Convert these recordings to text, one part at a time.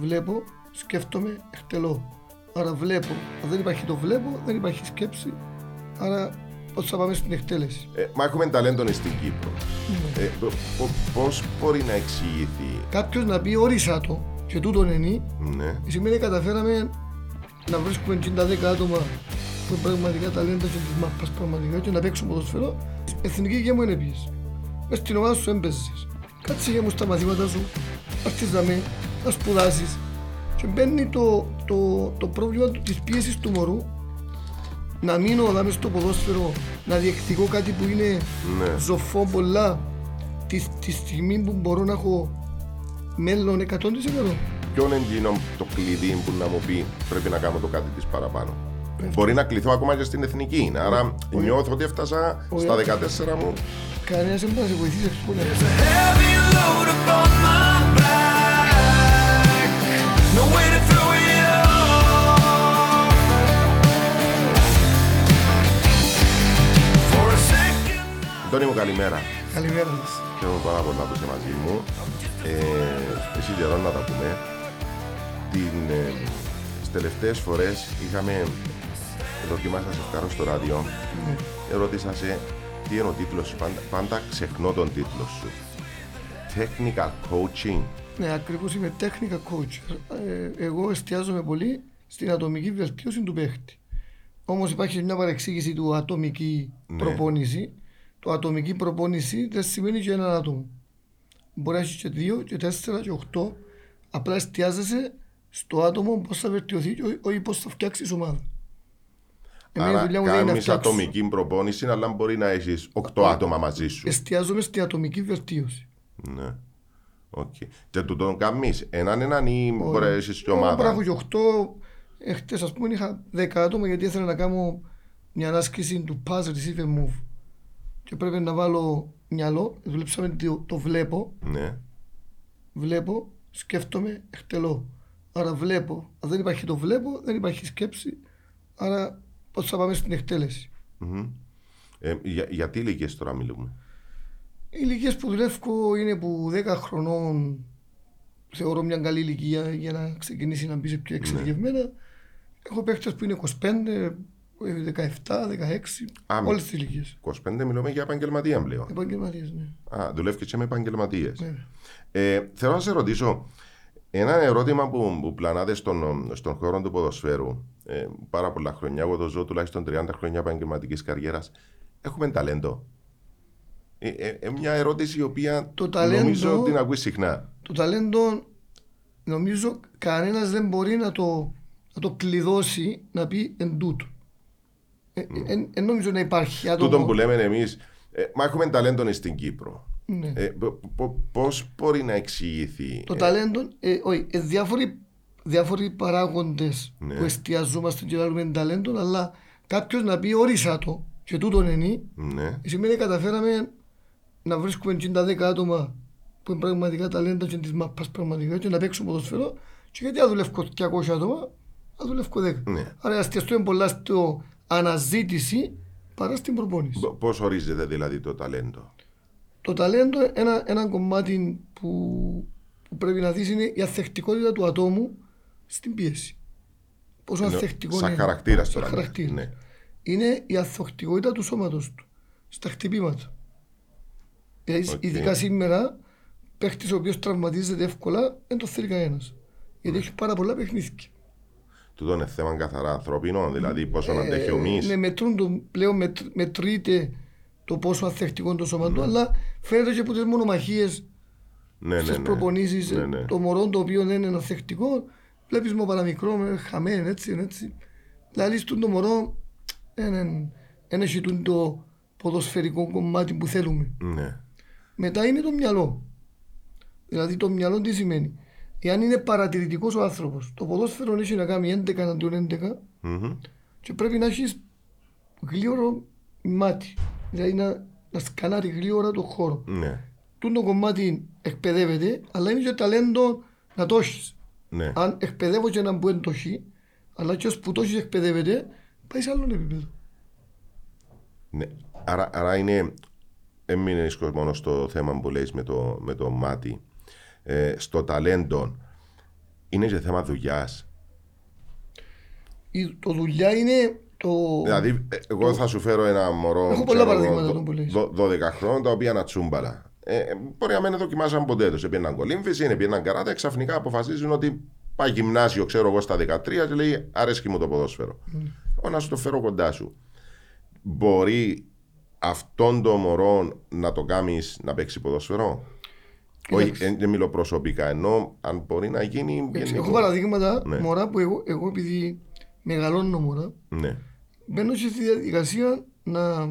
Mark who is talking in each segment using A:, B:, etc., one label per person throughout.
A: βλέπω, σκέφτομαι, εκτελώ. Άρα βλέπω. Αν δεν υπάρχει το βλέπω, δεν υπάρχει σκέψη. Άρα πώς θα πάμε στην εκτέλεση;
B: Ε, μα έχουμε ταλέντο στην Κύπρο.
A: Ναι.
B: Ε, Πώς μπορεί να εξηγηθεί;
A: Κάποιος να πει όρισα το και τούτο είναι,
B: Ναι.
A: σημαίνει καταφέραμε να βρίσκουμε 50 άτομα που είναι πραγματικά ταλέντα και της μάπας πραγματικά και να παίξουν ποδοσφαιρό. Εθνική υγεία μου είναι πίεση. Μες στην ομάδα σου έμπαιζες. Κάτσε για μου στα μαθήματα σου, έρθεις να με, να σπουδάσεις. Και μπαίνει το, το, το πρόβλημα του- της πίεσης του μωρού να μείνω εδώ μες στο ποδόσφαιρο, να διεκδικώ κάτι που είναι
B: Ναι.
A: ζωφό πολλά τη, τη στιγμή που μπορώ να έχω μέλλον 100%.
B: Ποιο είναι εκείνο το κλειδί που να μου πει πρέπει να κάνω το κάτι της παραπάνω; Μπορεί να κληθώ ακόμα και στην εθνική. Άρα νιώθω ότι έφτασα στα 14 μου.
A: Κανένας δεν μπορεί να σε βοηθήσει εκτός από
C: second.
B: Αντώνη μου, καλημέρα.
A: Καλημέρα σας.
B: Χαίρομαι πάρα πολύ που είσαι μαζί μου. Ε, εσύ καιρό να τα πούμε. Την, ε, τις τελευταίες φορές είχαμε δοκιμάσει να σε βγάλω στο ράδιο. Ερώτησα σε τι είναι ο τίτλος σου. Πάντα, πάντα ξεχνώ τον τίτλο σου. Technical Coaching.
A: Ναι, ακριβώς είμαι technical coach. Ε, εγώ εστιάζομαι πολύ στην ατομική βελτίωση του παίχτη. Όμως υπάρχει μια παρεξήγηση του ατομική
B: Ναι.
A: προπόνηση. Το ατομική προπόνηση δεν σημαίνει και έναν άτομο. Μπορεί να έχεις και δύο, και τέσσερα, και οχτώ. Απλά εστιάζεσαι στο άτομο πώς θα βελτιωθεί και όχι- όχι πώς θα φτιάξει ομάδα. Εμένα η
B: Άρα
A: δουλειά μου δεν είναι να
B: κάνεις
A: φτιάξω.
B: ατομική προπόνηση, αλλά μπορεί να έχεις 8 άτομα μαζί σου.
A: Εστιάζομαι στην ατομική βελτίωση.
B: Ναι. Οκ. Και του τον κάνεις έναν έναν ή μπορεί να έχεις και ομάδα;
A: Πράγμα και 8, εχθές ας πούμε είχα 10 άτομα γιατί ήθελα να κάνω μια άσκηση του pass receive and move. Και πρέπει να βάλω μυαλό, δουλέψαμε το, το βλέπω,
B: Ναι.
A: βλέπω, σκέφτομαι, εκτελώ. Άρα βλέπω. Αν δεν υπάρχει το βλέπω, δεν υπάρχει σκέψη. Άρα πώς θα πάμε στην εκτέλεση.
B: Μμμ. Ε, για, γιατί ηλικίες τώρα μιλούμε;
A: Οι ηλικίες που δουλεύω είναι που 10 χρονών θεωρώ μια καλή ηλικία για να ξεκινήσει να μπει σε πιο εξειδικευμένα. Έχω παίχτες που είναι 25, 17, 16,
B: Α,
A: όλες τις ηλικίες.
B: 25 μιλούμε για επαγγελματία πλέον.
A: Επαγγελματίες, ναι.
B: Α, δουλεύεις και με επαγγελματίες.
A: Βέβαια.
B: Ε, θέλω να σε ρωτήσω ένα ερώτημα που, που πλανάται στον, στον χώρο του ποδοσφαίρου ε, πάρα πολλά χρόνια. Εγώ το ζω τουλάχιστον 30 χρόνια επαγγελματικής καριέρας. Έχουμε ταλέντο; Ε, ε, ε, μια ερώτηση η οποία
A: Το ταλέντο-
B: νομίζω την ακούεις συχνά.
A: Το ταλέντο νομίζω κανένας δεν μπορεί να το, να το κλειδώσει να πει εν τούτο. Ε, ε, εν νομίζω να υπάρχει άτομο.
B: Τούτο που λέμε εμείς, ε, μα έχουμε ταλέντο στην Κύπρο.
A: Ναι.
B: Ε, Πώς μπορεί να εξηγηθεί.
A: Το
B: ε,
A: ταλέντο, ε, όχι, ε, διάφοροι, διάφοροι παράγοντες
B: Ναι.
A: που εστιαζόμαστε και λέμε ταλέντο, αλλά κάποιος να πει όρισα το και τούτο είναι,
B: ναι.
A: σημαίνει καταφέραμε να βρίσκουμε 50 άτομα που είναι πραγματικά ταλέντα και της μάπας πραγματικά και να παίξουν ποδοσφαιρό. Και γιατί να δουλεύω 200 άτομα, να δουλεύω 10.
B: Ναι.
A: Άρα εστιαστούμε πολλά στο αναζήτηση παρά στην προπόνηση.
B: Πώς ορίζεται δηλαδή το ταλέντο;
A: Το ταλέντο, ένα, ένα κομμάτι που, που πρέπει να δεις είναι η αθεκτικότητα του ατόμου στην πίεση. Πόσο
B: Ενώ
A: αθεκτικό
B: σαν
A: είναι.
B: χαρακτήρας
A: Σαν
B: τώρα,
A: χαρακτήρας.
B: ναι.
A: Είναι η αθεκτικότητα του σώματος του, στα χτυπήματα. Δηλαδή,
B: Οκ.
A: ειδικά σήμερα, παίχτης ο οποίος τραυματίζεται εύκολα, δεν το θέλει κανένας. Γιατί έχει πάρα πολλά παιχνίδια.
B: Τούτο είναι θέμα καθαρά ανθρωπίνο, δηλαδή πόσο να αντέχει ο μυς.
A: Ναι, μετρούν το, πλέον μετ, μετρείται το πόσο αθεκτικό είναι το σώμα του, αλλά φαίνεται και από τις μονομαχίες
B: Ναι, ναι,
A: στις
B: ναι.
A: προπονήσεις,
B: Ναι, ναι.
A: το μωρό το οποίο δεν είναι αθεκτικό, βλέπεις με παραμικρό, με χαμένο, έτσι, έτσι. Δηλαδή στον το μωρό δεν έχει τούτο το ποδοσφαιρικό κομμάτι που θέλουμε.
B: Ναι.
A: Μετά είναι το μυαλό. Δηλαδή το μυαλό τι σημαίνει; Εάν είναι παρατηρητικός ο άνθρωπος, το ποδόσφαιρο έχει να κάνει 11 αντίον 11
B: Μμμ.
A: και πρέπει να έχεις γλύωρο μάτι. Δηλαδή να, να σκανάρει γλύωρα το χώρο.
B: Ναι.
A: Τούν το κομμάτι εκπαιδεύεται, αλλά είναι και ταλέντο να το έχεις.
B: Ναι.
A: Αν εκπαιδεύω και έναν που δεν το έχει, αλλά και ως που το έχεις εκπαιδεύεται, πάει σε άλλο επίπεδο.
B: ναι. Άρα, άρα είναι. Έμεινε μόνο στο θέμα που λέει με το, με το μάτι. Ε, στο ταλέντο. είναι και θέμα δουλειάς.
A: Η, το δουλειά είναι το...
B: Δηλαδή, ε, εγώ θα σου φέρω ένα μωρό.
A: Έχω πολλά
B: ξέρω εγώ,
A: παραδείγματα
B: δο-
A: των που λες.
B: δο- 12 χρόνων τα οποία να τσούμπαλα. Ε, ε, μπορεί να μην δοκιμάσαν ποτέ τους. Επήρναν κολύμφηση, επήρναν καράτα, ξαφνικά αποφασίζουν ότι πάει γυμνάσιο, ξέρω εγώ, στα 13 και λέει αρέσκει μου το ποδόσφαιρο. Εγώ να σου το φέρω κοντά σου. Μπορεί αυτόν το μωρό να το κάνεις να παίξει ποδόσφαιρο; Όχι,
A: Κοίταξε.
B: δεν μιλώ προσωπικά, ενώ αν μπορεί να γίνει.
A: Εντάξει,
B: γενικό.
A: Έχω παραδείγματα
B: Ναι.
A: μωρά που εγώ, εγώ επειδή μεγαλώνω μωρά,
B: Ναι.
A: μπαίνω και στη διαδικασία να,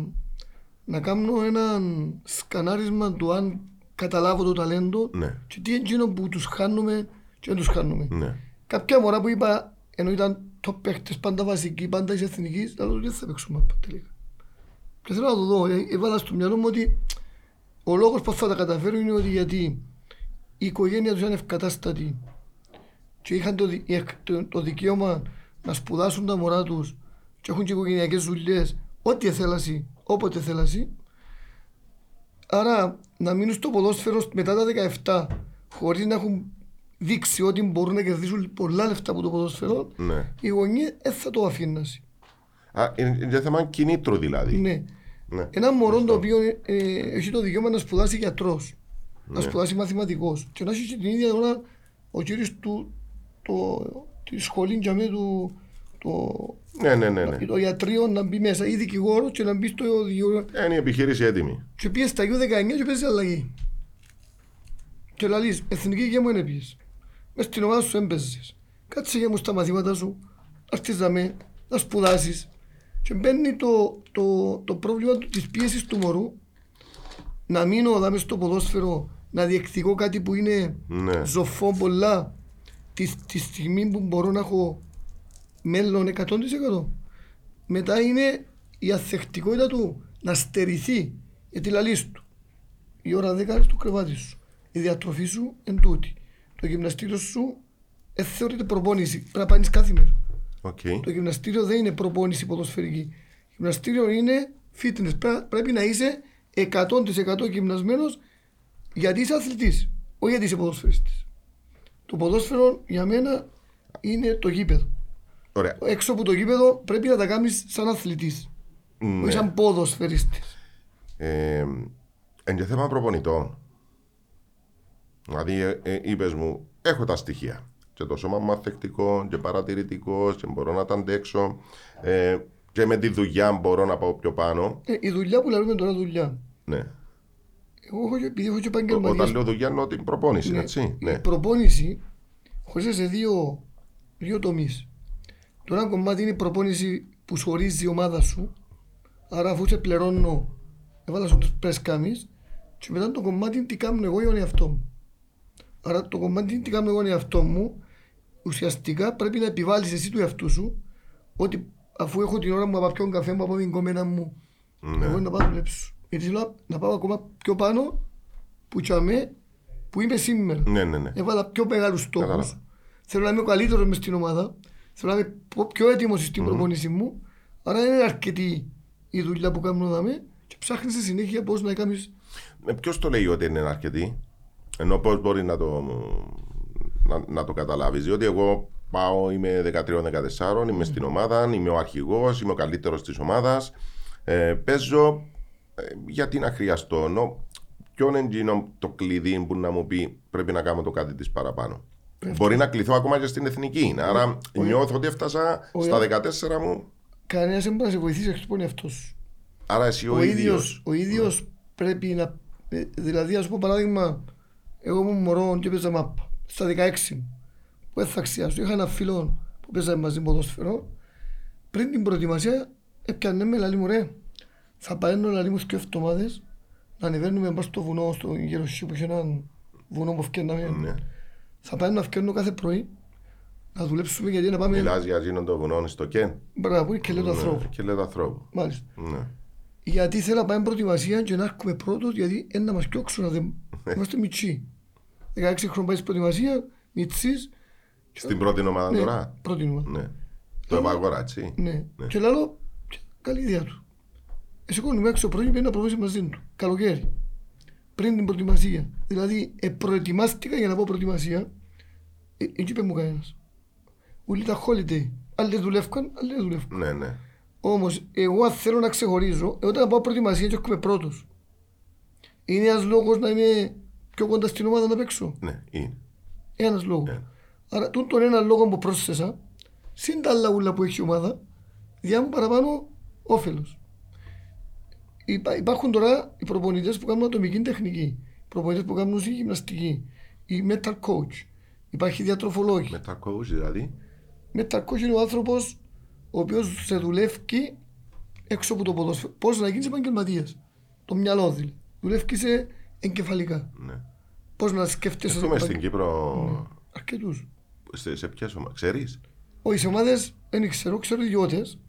A: να κάνω ένα σκανάρισμα του αν καταλάβω το ταλέντο
B: Ναι.
A: και τι είναι εκείνο που τους χάνουμε και δεν τους χάνουμε.
B: Ναι.
A: Κάποια μωρά που είπα, ενώ ήταν το παίχτες πάντα βασικοί, πάντα της εθνικής, θα λέω δεν θα παίξουμε μάπα τελικά. Και θέλω να το δω, ε, έβαλα στο μυαλό μου ότι ο λόγος που θα τα καταφέρω είναι ότι γιατί η οικογένεια τους είναι ευκατάστατη και είχαν το, δι- ε, το, το δικαίωμα να σπουδάσουν τα μωρά τους και έχουν και οικογενειακές δουλειές ό,τι θέλασαι, όποτε θέλασαι. Άρα να μείνουν στο ποδόσφαιρο μετά τα 17 χωρίς να έχουν δείξει ότι μπορούν να κερδίσουν πολλά λεφτά από το ποδόσφαιρο,
B: ναι.
A: οι γονείς δεν θα το αφήνουν.
B: Α, είναι, είναι θέμα κινήτρου δηλαδή.
A: Ναι.
B: Ναι.
A: Ένα μωρό το οποίο ε, έχει το δικαίωμα να σπουδάσει γιατρός,
B: Ναι.
A: να σπουδάσει μαθηματικός και να έχει και την ίδια ώρα ο κύριος του το, τη σχολή για μέ του το,
B: Ναι, ναι, ναι. ναι.
A: το ιατρείο να μπει μέσα ή δικηγόρος και να μπει στο δικηγόρο
B: Ε, Είναι η επιχείρηση έτοιμη.
A: και πήγε στα U19 και παίζει αλλαγή. Και λαλείς, εθνική γεια μου είναι πήγες. Μες στην ομάδα σου έμπαιζες. Κάτσε για μου στα μαθήματα σου, να έρθεις να με, να σπουδάσεις. Και μπαίνει το, το, το πρόβλημα του- της πίεσης του μωρού να μείνω δάμε στο ποδόσφαιρο, να διεκδικώ κάτι που είναι
B: Ναι.
A: ζωφό πολλά τη, τη στιγμή που μπορώ να έχω μέλλον 100%. Μετά είναι η αθεκτικότητα του να στερηθεί γιατί λαλείς του. Η ώρα 10 είναι στο κρεβάτι σου. Η διατροφή σου εν τούτη. Το γυμναστήριο σου δεν θεωρείται προπόνηση. Πρέπει να πάνεις κάθε μέρα.
B: Οκ.
A: Το γυμναστήριο δεν είναι προπόνηση ποδοσφαιρική. Γυμναστήριο είναι fitness. Πρέ- Πρέπει να είσαι 100% γυμνασμένος γιατί είσαι αθλητής, όχι γιατί είσαι ποδοσφαιριστής. Το ποδόσφαιρο για μένα είναι το γήπεδο.
B: Ωραία.
A: Έξω από το γήπεδο πρέπει να τα κάνεις σαν αθλητής,
B: Ναι.
A: όχι σαν ποδοσφαιριστής.
B: Ε, εν και θέμα προπονητών. Δηλαδή, ε, ε, είπες μου, έχω τα στοιχεία. Και το σώμα μου αθεκτικό και παρατηρητικός και μπορώ να τα αντέξω. Ε, και με τη δουλειά μπορώ να πάω πιο πάνω.
A: Ε, η δουλειά που λέμε τώρα δουλειά.
B: Ναι.
A: Εγώ έχω, και- επειδή έχω και
B: Ο- Όταν
A: επαγγελματίες
B: λέω δουλειά εννοώ την προπόνηση,
A: Ναι,
B: έτσι;
A: Η
B: Ναι.
A: προπόνηση χωρίζεται σε δύο, δύο τομείς. Το ένα κομμάτι είναι η προπόνηση που σου ορίζει η ομάδα σου. Άρα, αφού σε πληρώνω, έβαλα σου τι πρέπει κάνεις. Και μετά το κομμάτι είναι τι κάνω εγώ για τον εαυτό μου. Άρα, το κομμάτι είναι τι κάνω εγώ για τον εαυτό μου. Ουσιαστικά πρέπει να επιβάλλεις εσύ του εαυτού σου ότι αφού έχω την ώρα μου να πάω πιω καφέ μου από την κομμένα μου,
B: Ναι.
A: εγώ να πάω να δουλέψω. Γιατί θέλω να- να πάω ακόμα πιο πάνω που τσαμέ που είμαι σήμερα.
B: Ναι, ναι, ναι.
A: Έβαλα πιο μεγάλους στόχους.
B: Κατάλαβα.
A: Θέλω να είμαι ο καλύτερος μες στην ομάδα. Θέλω να είμαι πο- πιο έτοιμος στην προπόνηση μου. Άρα είναι αρκετή η δουλειά που κάνω δάμε και ψάχνεις στη συνέχεια πώς να κάνεις.
B: Ποιος Ε, το λέει ότι είναι αρκετή, ενώ πώς μπορεί να το, να, να το καταλάβεις. Διότι εγώ πάω, είμαι 13-14, είμαι στην ομάδα, είμαι ο αρχηγός, είμαι ο καλύτερος της ομάδας. Ε, παίζω, ε, γιατί να χρειαστώ, ενώ ποιο είναι εκείνο το κλειδί που να μου πει πρέπει να κάνω το κάτι της παραπάνω. Μπορεί να κληθώ ακόμα και στην εθνική. Άρα νιώθω ότι έφτασα
A: ο-
B: στα 14 μου.
A: Κανένας δεν μπορεί να σε βοηθήσει εκτός από τον εαυτό σου.
B: Άρα εσύ ο,
A: Ο ίδιος
B: ίδιος
A: ο ίδιος πρέπει να. ε, Δηλαδή, ας πούμε παράδειγμα, εγώ ήμουν μωρό και παίζα μάπα στα 16 μου. Που δεν θα αξιάσω. Είχα ένα φίλο που παίζαμε μαζί ποδόσφαιρο. Πριν την προετοιμασία, έπιανε με λαλή μου ρε. Θα παίρνω λαλή μου δύο εβδομάδες να ανεβαίνουμε μπας στο βουνό, στο Γεροσί που είχε ένα βουνό που φτιάχναμε.
B: Ναι.
A: Θα παίρνω να φτιάχνω κάθε πρωί να δουλέψουμε γιατί να πάμε.
B: Μιλάς για εκείνον το βουνό στο Κεν.
A: Μπράβο, και λέω το ανθρώπου.
B: Και λέει το ανθρώπου.
A: Μάλιστα.
B: Ναι.
A: Γιατί θέλω να πάμε προετοιμασία και να έρχομαι πρώτος γιατί είναι να μας πιώξουν να δεν... Είμαστε μητσί. 16 χρόνια πάει στην προετοιμασία, μητσής.
B: Στην πρώτη ομάδα
A: Ναι,
B: τώρα;
A: πρώτη νούμερα.
B: Ναι. Το επαγοράτσι.
A: Ναι. Και λέω, καλή ιδέα του. Εσύ κόνουμε έξω πρωί και να προβέσει μαζί του. Καλοκαίρι. Πριν την προετοιμασία. Δηλαδή, ε, προετοιμάστηκα για να πω προετοιμασία. ε, εκεί είπε μου κανένας. Ούλοι τα holiday. Άλλοι δουλεύκαν, άλλοι δεν δουλεύκαν.
B: Ναι, ναι.
A: Όμως, εγώ αν θέλω να ξεχωρίζω, εγώ όταν πάω προετοιμασία και έρχομαι πρώτος. Είναι ένας λόγος να είμαι πιο κοντά στην ομάδα να παίξω.
B: Ναι, είναι.
A: Ένας λόγος.
B: Ναι.
A: Άρα, τούτον τον ένα λόγο που πρόσθεσα, συν τα άλλα ούλα που έχει η ομάδα, διά μου παραπάνω όφελος. Υπά, υπάρχουν τώρα οι προπονητές που κάνουν ατομική τεχνική, οι προπονητές που κάνουν γυμναστική, οι mental coach, υπάρχει διατροφολόγοι.
B: Με τα coach δηλαδή.
A: Mental coach είναι ο άνθρωπος ο οποίος σε δουλεύει έξω από το ποδόσφαιρο. Πώς να γίνεις επαγγελματίας. Το μυαλό δηλαδή. Δουλεύει σε εγκεφαλικά.
B: Ναι.
A: Πώς να σκέφτεσαι.
B: Έχουμε
A: επαγγε-
B: στην Κύπρο.
A: Αρκετούς.
B: Σε, σε ποιε ομάδε, ξέρεις;
A: Όχι, σε ομάδες δεν ξέρω, ξέρω ιδιώτες.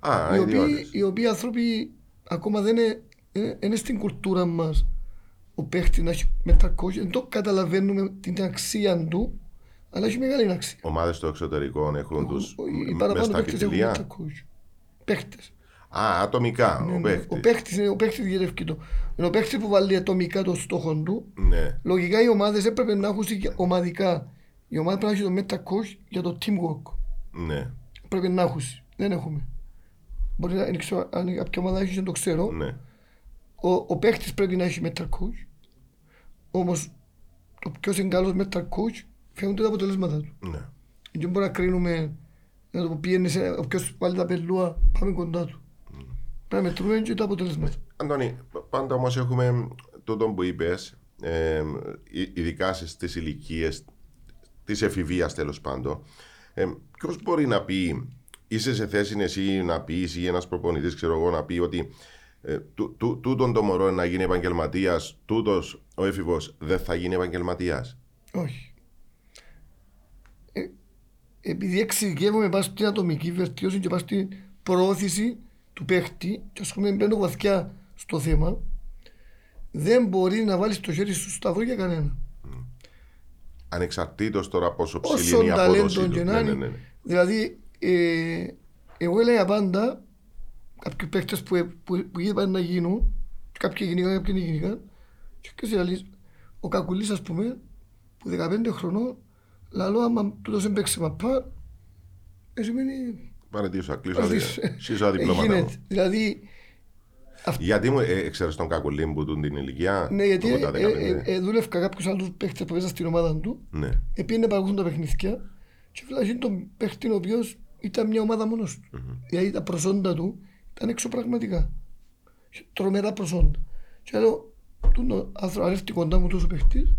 B: Α,
A: οι, οποίοι,
B: ιδιώτες.
A: οι οποίοι άνθρωποι ακόμα δεν είναι, είναι, είναι στην κουλτούρα μας ο παίχτης να έχει μετακόχει, δεν το καταλαβαίνουμε την αξία του, αλλά έχει μεγάλη αξία.
B: Ομάδες στο εξωτερικό έχουν τους
A: Ο- οι
B: με
A: παραπάνω
B: στα
A: παίχτες έχουν
B: βιβλία.
A: μετακόχει. Παίχτες.
B: Α, ατομικά.
A: Ναι,
B: Ο
A: ναι. Ο
B: παίχτης.
A: παίχτης είναι ο παίχτης διερευκεί το. Είναι ο παίχτης που βάλει ατομικά το στόχο του.
B: Ναι.
A: Λογικά οι ομάδες έπρεπε να έχουν και ομαδικά. Η ομάδα πρέπει να έχει το μετακόχει για το teamwork.
B: Ναι.
A: Πρέπει να έχουν. Δεν έχουμε. Μπορεί να δεν ξέρω αν κάποια ομάδα έχεις, δεν το ξέρω.
B: Ναι.
A: ο, ο παίχτης πρέπει να έχει mental coach. Όμως το ποιος είναι καλός mental coach φαίνονται τα αποτελέσματα του.
B: ναι.
A: Δεν μπορούμε να κρίνουμε να το πιένει σε ο ποιος βάλει τα πελούα πάμε κοντά του. Πρέπει να μετρούμε και τα αποτελέσματα.
B: Αντώνη, πάντα όμως έχουμε τούτο που είπες, ε, ειδικά στις ηλικίες της εφηβείας τέλος πάντων. Ε, Ποιος μπορεί να πει, είσαι σε θέση εσύ να πεις ή ένας προπονητής, ξέρω εγώ, να πει ότι ε, τού- τού- τούτον το μωρό να γίνει επαγγελματίας, τούτος ο έφηβος δεν θα γίνει επαγγελματίας;
A: Όχι. Ε, επειδή εξειδικεύομαι πάνω στην ατομική βελτίωση και πάνω στην προώθηση του παίχτη και ας πούμε μπαίνω βαθιά στο θέμα δεν μπορεί να βάλεις το χέρι σου στο σταυρό για κανένα.
B: Ανεξαρτήτως τώρα πόσο ψηλή
A: Όσο
B: είναι η απόδοση
A: ταλέντο
B: του.
A: και
B: Ναι,
A: να
B: ναι,
A: είναι.
B: ναι, ναι.
A: Δηλαδή, ε, εγώ έλεγα πάντα κάποιοι παίκτες που, που, που είπαν να γίνουν, και κάποιοι γίνηκαν, κάποιοι δεν γίνηκαν, και ποιος είναι ο Κακουλής ας πούμε, που 15 χρονών, λαλό άμα τούτος έμπαιξε μαπά, ε, σημαίνει
B: Παρατήρησα, κλείσω.
A: Παρατήρησε.
B: Σύζω διπλώματα. μου.
A: γίνεται. Δηλαδή,
B: Γιατί μου ε, ξέρεις τον Κακουλή που τούν την ηλικία;
A: ναι, γιατί
B: το 15,
A: ε, ε, ε, δούλευκα κάποιους άλλους παίκτες που παίζαν στην ομάδα του,
B: Ναι.
A: Επήγαινε να παρακολουθούν τα παιχνίδια και φυλάζει τον παίχτη ο οποίος ήταν μια ομάδα μόνος του. Δηλαδή τα προσόντα του ήταν εξωπραγματικά. Είχε Τρομερά προσόντα. Και λέω, τούτο άνθρωπο αρέφτει κοντά μου τόσο παίχτης,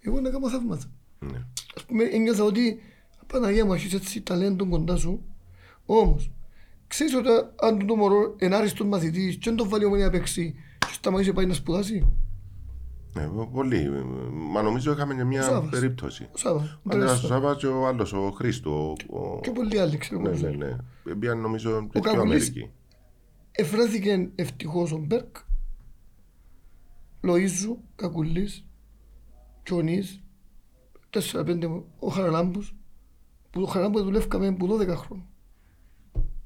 A: εγώ να κάνω θαύματα.
B: ναι.
A: Ας πούμε ένιωθα ότι Παναγία μου έχεις έτσι ταλέντο κοντά σου, όμως ξέρεις ότι αν το μωρό είναι άριστος μαθητής και δεν τον βάλει ομονία να παίξει και σταματήσει να πάει να σπουδάσει,
B: Ναι, πολύ. Μα νομίζω είχαμε και μια
A: Σάββας.
B: περίπτωση.
A: ο Σάβα,
B: Ο Αντρέας ο Σάββας και ο άλλος, ο Χρήστο. ο- ο-
A: και πολλοί άλλοι ξέρουμε.
B: Ναι, ναι, ναι. Πήγαν νομίζω και πιο
A: Κακουλής-
B: Αμερική.
A: Εφρέθηκε ευτυχώς ο Μπέρκ, Λοΐζου, Κακουλής, Τζονής, τέσσερα πέντε ο Χαραλάμπους, που ο Χαραλάμπους δουλεύκαμε που 12 χρόνια.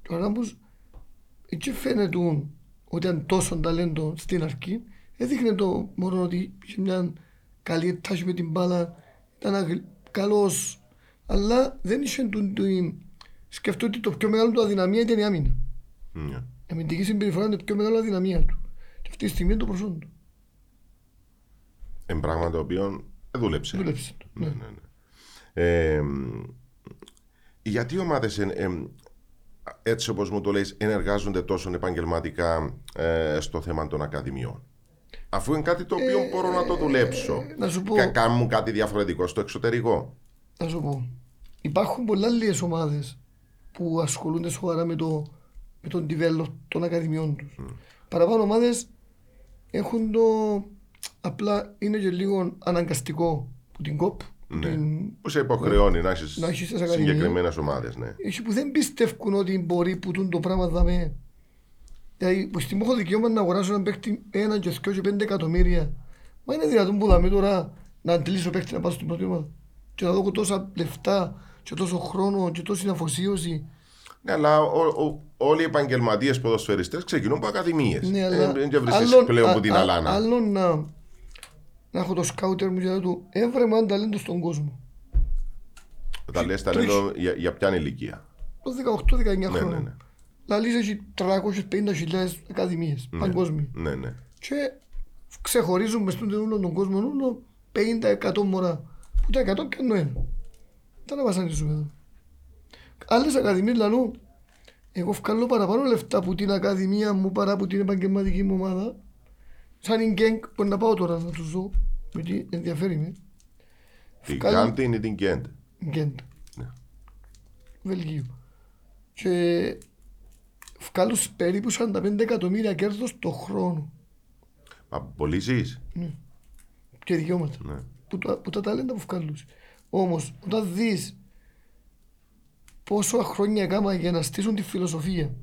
A: Και ο Χαραλάμπους έτσι φαίνεται ότι ήταν τόσο ταλέντο στην αρχή, έδειχνε το μόνο ότι είχε μια καλή τάση με την μπάλα, ήταν αγ- καλός, αλλά δεν είχε του, του, σκεφτώ ότι το πιο μεγάλο του αδυναμία ήταν η άμυνα.
B: Ναι.
A: Η αμυντική συμπεριφορά είναι το πιο μεγάλο αδυναμία του. Και αυτή τη στιγμή είναι το προσόν του.
B: Εν πράγμα το οποίο ε, δούλεψε.
A: Δούλεψε το.
B: Ναι,
A: Ναι.
B: ναι, ναι. Ε, μ, γιατί οι ομάδες εν- εμ, έτσι όπως μου το λέει ενεργάζονται τόσο επαγγελματικά ε, στο θέμα των ακαδημιών. Αφού είναι κάτι το οποίο μπορώ να το δουλέψω.
A: Ε, να σου πω-
B: Κα- Κάνουν κάτι διαφορετικό στο εξωτερικό.
A: Να σου πω. Υπάρχουν πολλά λίγε ομάδες που ασχολούνται σοβαρά με, το, με τον develop των ακαδημιών τους. Παραπάνω ομάδες έχουν το. Απλά είναι και λίγο αναγκαστικό που την κόπ. Που
B: Ναι.
A: την-
B: Που σε υποχρεώνει να έχεις
A: Να έχεις τις ακαδημίες.
B: συγκεκριμένες ομάδες. Ναι.
A: Έχει που δεν πιστεύουν ότι μπορεί που τούν το πράγμα δαμε. Δηλαδή, που στη μου έχω δικαίωμα να αγοράσω έναν παίκτη ένα και δυο και πέντε εκατομμύρια. Μα είναι δυνατόν που δαμε τώρα να αντιλήσω παίκτη να πάω στην πρώτη ομάδα; Και να δω τόσα λεφτά και τόσο χρόνο και τόση αφοσίωση.
B: Ναι, αλλά ο- ο- όλοι οι επαγγελματίες ποδοσφαιριστές ξεκινούν από ακαδημίες.
A: Ναι, αλλά
B: Δεν και βρίσκεις
A: άλλον-
B: πλέον
A: α-
B: από την
A: α-
B: αλάνα.
A: Άλλον να, να έχω το σκάουτερ μου και να του έβρε με έναν ταλέντο στον κόσμο.
B: Όταν λες ταλέντο, για, για ποια ηλικία.
A: Το 18-19
B: Ναι,
A: χρόνων.
B: ναι, ναι.
A: Λαλείς έχει 350.000 ακαδημίες παγκόσμια.
B: Ναι, ναι.
A: Και ξεχωρίζουν μες στον όλο τον κόσμο όλο 50-100 μωρά. Που τα 100 πιάνω ένα. Τα να βασανίζουμε εδώ. Άλλες ακαδημίες λαλούν εγώ βγάλω παραπάνω λεφτά από την ακαδημία μου παρά από την επαγγελματική μου ομάδα. Σαν η γκέγκ που να πάω τώρα να τους δω. Γιατί ενδιαφέρει με.
B: Την
A: Βγάλει-
B: Κάντι ή την Κέντ.
A: Γκέντ.
B: Ναι.
A: Βελγίου. Και βγάλουν περίπου 45 εκατομμύρια κέρδος το χρόνο.
B: Μα πολύ ζεις.
A: Και δικαιώματα.
B: Ναι.
A: που, τα, που τα ταλέντα που βγάλουν. Όμως, όταν δεις πόσο χρόνια κάμα για να στήσουν τη φιλοσοφία,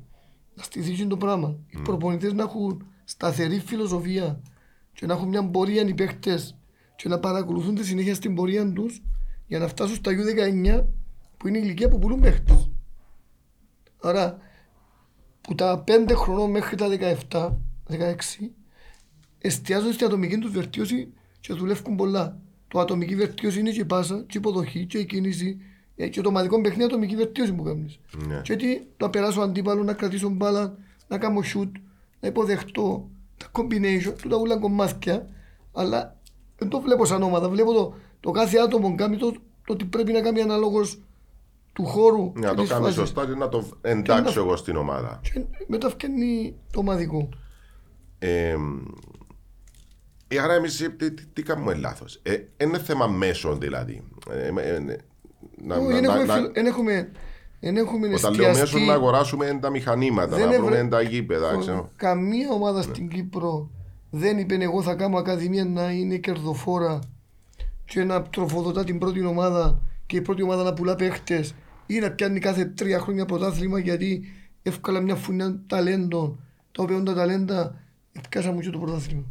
A: να στηθεί το πράγμα, οι προπονητές να έχουν σταθερή φιλοσοφία και να έχουν μια πορεία οι παίχτες και να παρακολουθούν τη συνέχεια στην πορεία τους για να φτάσουν στα U19 που είναι η ηλικία που πουλούν παίχτες. Άρα, που τα 5 χρονών μέχρι τα 17, 16, εστιάζονται στην ατομική τους βελτίωση και δουλεύουν πολλά. Το ατομική βελτίωση είναι και η πάσα, και η υποδοχή, και η κίνηση, ε, και το ομαδικό παιχνίδι ατομική βελτίωση που κάνεις.
B: Ναι.
A: Και ότι να περάσω αντίπαλο, να κρατήσω μπάλα, να κάνω shoot, να υποδεχτώ, τα combination, του τα ούλα κομμάτια, αλλά δεν το βλέπω σαν ομάδα. Βλέπω το, το κάθε άτομο κάνει το, το ότι πρέπει να κάνει ανάλογος του χώρου.
B: Να
A: και
B: το
A: της
B: κάνει
A: φάσης.
B: σωστά και να το εντάξω
A: να-
B: εγώ στην ομάδα.
A: Και μετά φτιάχνει το ομαδικό.
B: Ε, ε, άρα εμείς τι, τι, τι κάνουμε λάθος; Ε, είναι θέμα μέσων δηλαδή. Ε, ε, ε, να,
A: Όχι,
B: να,
A: δεν
B: να,
A: έχουμε,
B: να-
A: φιλ- εν έχουμε, εν έχουμε
B: όταν λέω
A: εστιαστεί
B: μέσων να αγοράσουμε τα μηχανήματα,
A: Δεν
B: να βρούμε
A: έβρε-
B: τα γήπεδα. ξέρω.
A: καμία ομάδα
B: Ναι.
A: στην Κύπρο δεν είπε εγώ θα κάνω ακαδημία να είναι κερδοφόρα και να τροφοδοτά την πρώτη ομάδα και η πρώτη ομάδα να πουλά παίχτες ή να πιάνει κάθε τρία χρόνια πρωτάθλημα γιατί εύκολα μια φουνιά ταλέντων τα οποία τα ταλέντα πιάσαμε και το πρωτάθλημα.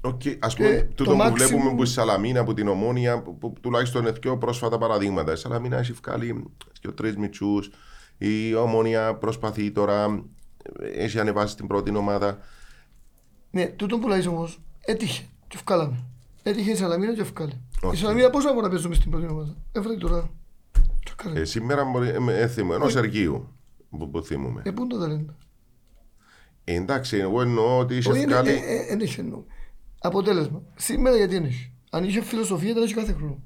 B: Οκ, ας
A: Και
B: πούμε,
A: το
B: τούτο που
A: maximum-
B: βλέπουμε που η Σαλαμίνα, που την Ομόνια, που, που τουλάχιστον είναι πιο πρόσφατα παραδείγματα. Η Σαλαμίνα έχει βγάλει και ο τρεις μητσούς, η Ομόνια προσπαθεί τώρα, ε, έχει ανεβάσει την πρώτη ομάδα.
A: Ναι, τούτο που λέει όμως έτυχε και ευκάλαμε. Έτυχε η Σαλαμίνα και ευκάλε.
B: Οκ.
A: Η Σαλαμίνα πόσα μπορεί να παίζουμε στην πρώτη ομάδα; Έφερε τώρα. Τσακάρε.
B: Ε, σήμερα μπορεί, ε, ε, θυμώ, ενός Σεργίου που, που θυμούμε.
A: Ε, πού είναι τα ταλέντα.
B: Ε, εντάξει, εγώ εννοώ ότι είσαι
A: Όχι,
B: βγάλει.
A: ε, ε, δεν έχει εννοώ. Αποτέλεσμα. Σήμερα γιατί δεν έχει. Αν είχε φιλοσοφία, ήταν έχει κάθε χρόνο.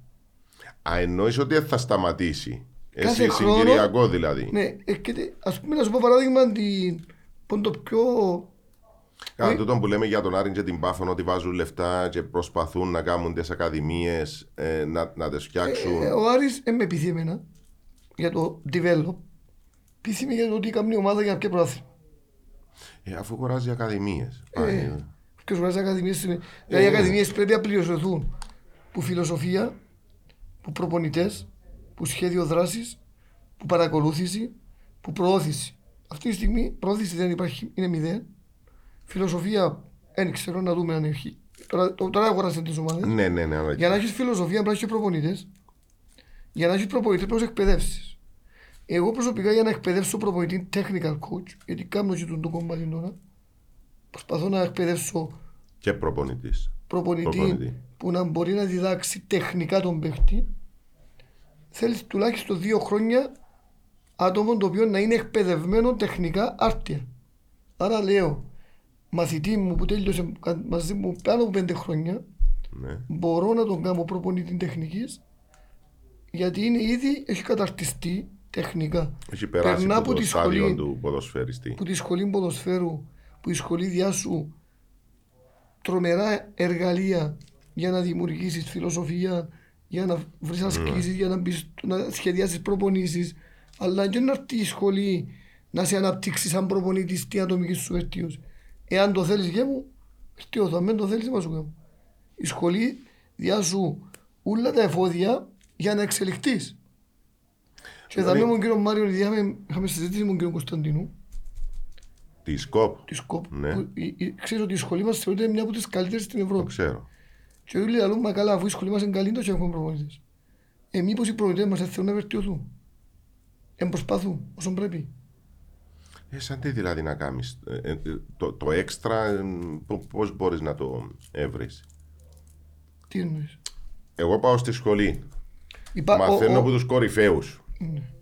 B: Α, εννοείς ότι δεν θα σταματήσει.
A: Κάθε
B: Εσύ
A: χρόνο-
B: συγκυριακό δηλαδή.
A: Ναι, ε, και, τε- ας πούμε να σου πω παράδειγμα την, που είναι το πιο...
B: Κατά
A: Ε,
B: τούτο που λέμε για τον Άρη και την Πάφων ότι βάζουν λεφτά και προσπαθούν να κάνουν τις ακαδημίες, ε, να, να τις φτιάξουν.
A: Ε, ο Άρης δεν με πείθει εμένα για το develop. Πείθει με για το ότι κάνει ομάδα για να πιει πρωτάθλημα.
B: Ε, αφού αγοράζει ακαδημίες.
A: Ε,
B: Πάει.
A: Και σου βάζει ακαδημίες, σημαίνει- δηλαδή οι
B: ναι.
A: ακαδημίες πρέπει να πληρωθούν που φιλοσοφία, που προπονητές, που σχέδιο δράσης, που παρακολούθηση, που προώθηση. Αυτή τη στιγμή προώθηση δεν υπάρχει, είναι μηδέν. Φιλοσοφία, δεν ξέρω να δούμε αν έχει. Τώρα, το- τώρα αγοράσαν τις ομάδες.
B: Ναι, ναι, ναι. αλλά-
A: Για να έχεις φιλοσοφία πρέπει να έχεις προπονητές. Για να έχεις προπονητές πρέπει να εκπαιδεύσεις. Εγώ προσωπικά για να εκπαιδεύσω προπονητή technical coach, γιατί κάνω και τον το κομμάτι τώρα, προσπαθώ να εκπαιδεύσω
B: Και προπονητής.
A: προπονητή,
B: Προπονητή.
A: που να μπορεί να διδάξει τεχνικά τον παίχτη. Θέλεις τουλάχιστον δύο χρόνια άτομο το οποίο να είναι εκπαιδευμένο τεχνικά άρτια. Άρα λέω, μαθητή μου που τέλειωσε μαζί μου πάνω από πέντε χρόνια,
B: Ναι.
A: μπορώ να τον κάνω προπονητή τεχνικής γιατί είναι ήδη έχει καταρτιστεί τεχνικά.
B: Έχει περάσει
A: Περνά
B: από
A: από
B: το
A: τη
B: στάδιο
A: σχολή,
B: του ποδοσφαιριστή.
A: που τη σχολή ποδοσφαίρου, που η σχολή διάσου τρομερά εργαλεία για να δημιουργήσεις φιλοσοφία, για να βρεις ασκήσεις, για να, μπεις, να σχεδιάσεις προπονήσεις. Αλλά και να έρθει η σχολή να σε αναπτύξει σαν προπονητής στην ατομικής σου βελτίωση. Εάν το θέλεις, γε μου, βελτιώθω. Αν δεν το θέλεις, δεν μα σου κάνω. Η σχολή διάσου όλα τα εφόδια για να εξελιχθείς. Και θα
B: Δηλαδή-
A: με τον κύριο Μάριο, είχαμε, είχαμε συζητήσει με τον κύριο Κωνσταντινού,
B: Τη ΣΚΟΠ.
A: τη ΣΚΟΠ.
B: Ναι.
A: Που, η, η, ξέρεις ότι η σχολή μας θεωρείται μια από τις καλύτερες στην
B: Το
A: Ευρώπη.
B: ξέρω.
A: Και όλοι λαλούν, μα καλά, αφού η σχολή μας είναι καλή, τόσο έχουμε προπονητές. Ε, μήπως οι προπονητές μας δεν θέλουν να βελτιωθούν; Εν προσπαθούν όσο πρέπει.
B: Ε, σαν τι δηλαδή να κάνεις. Ε, ε, το, το έξτρα, ε, πο- πώς μπορείς να το έβρεις;
A: Τι εννοείς;
B: Εγώ πάω στη σχολή.
A: Υπά- ο-
B: Μαθαίνω
A: ο-
B: από τους κορυφαίους.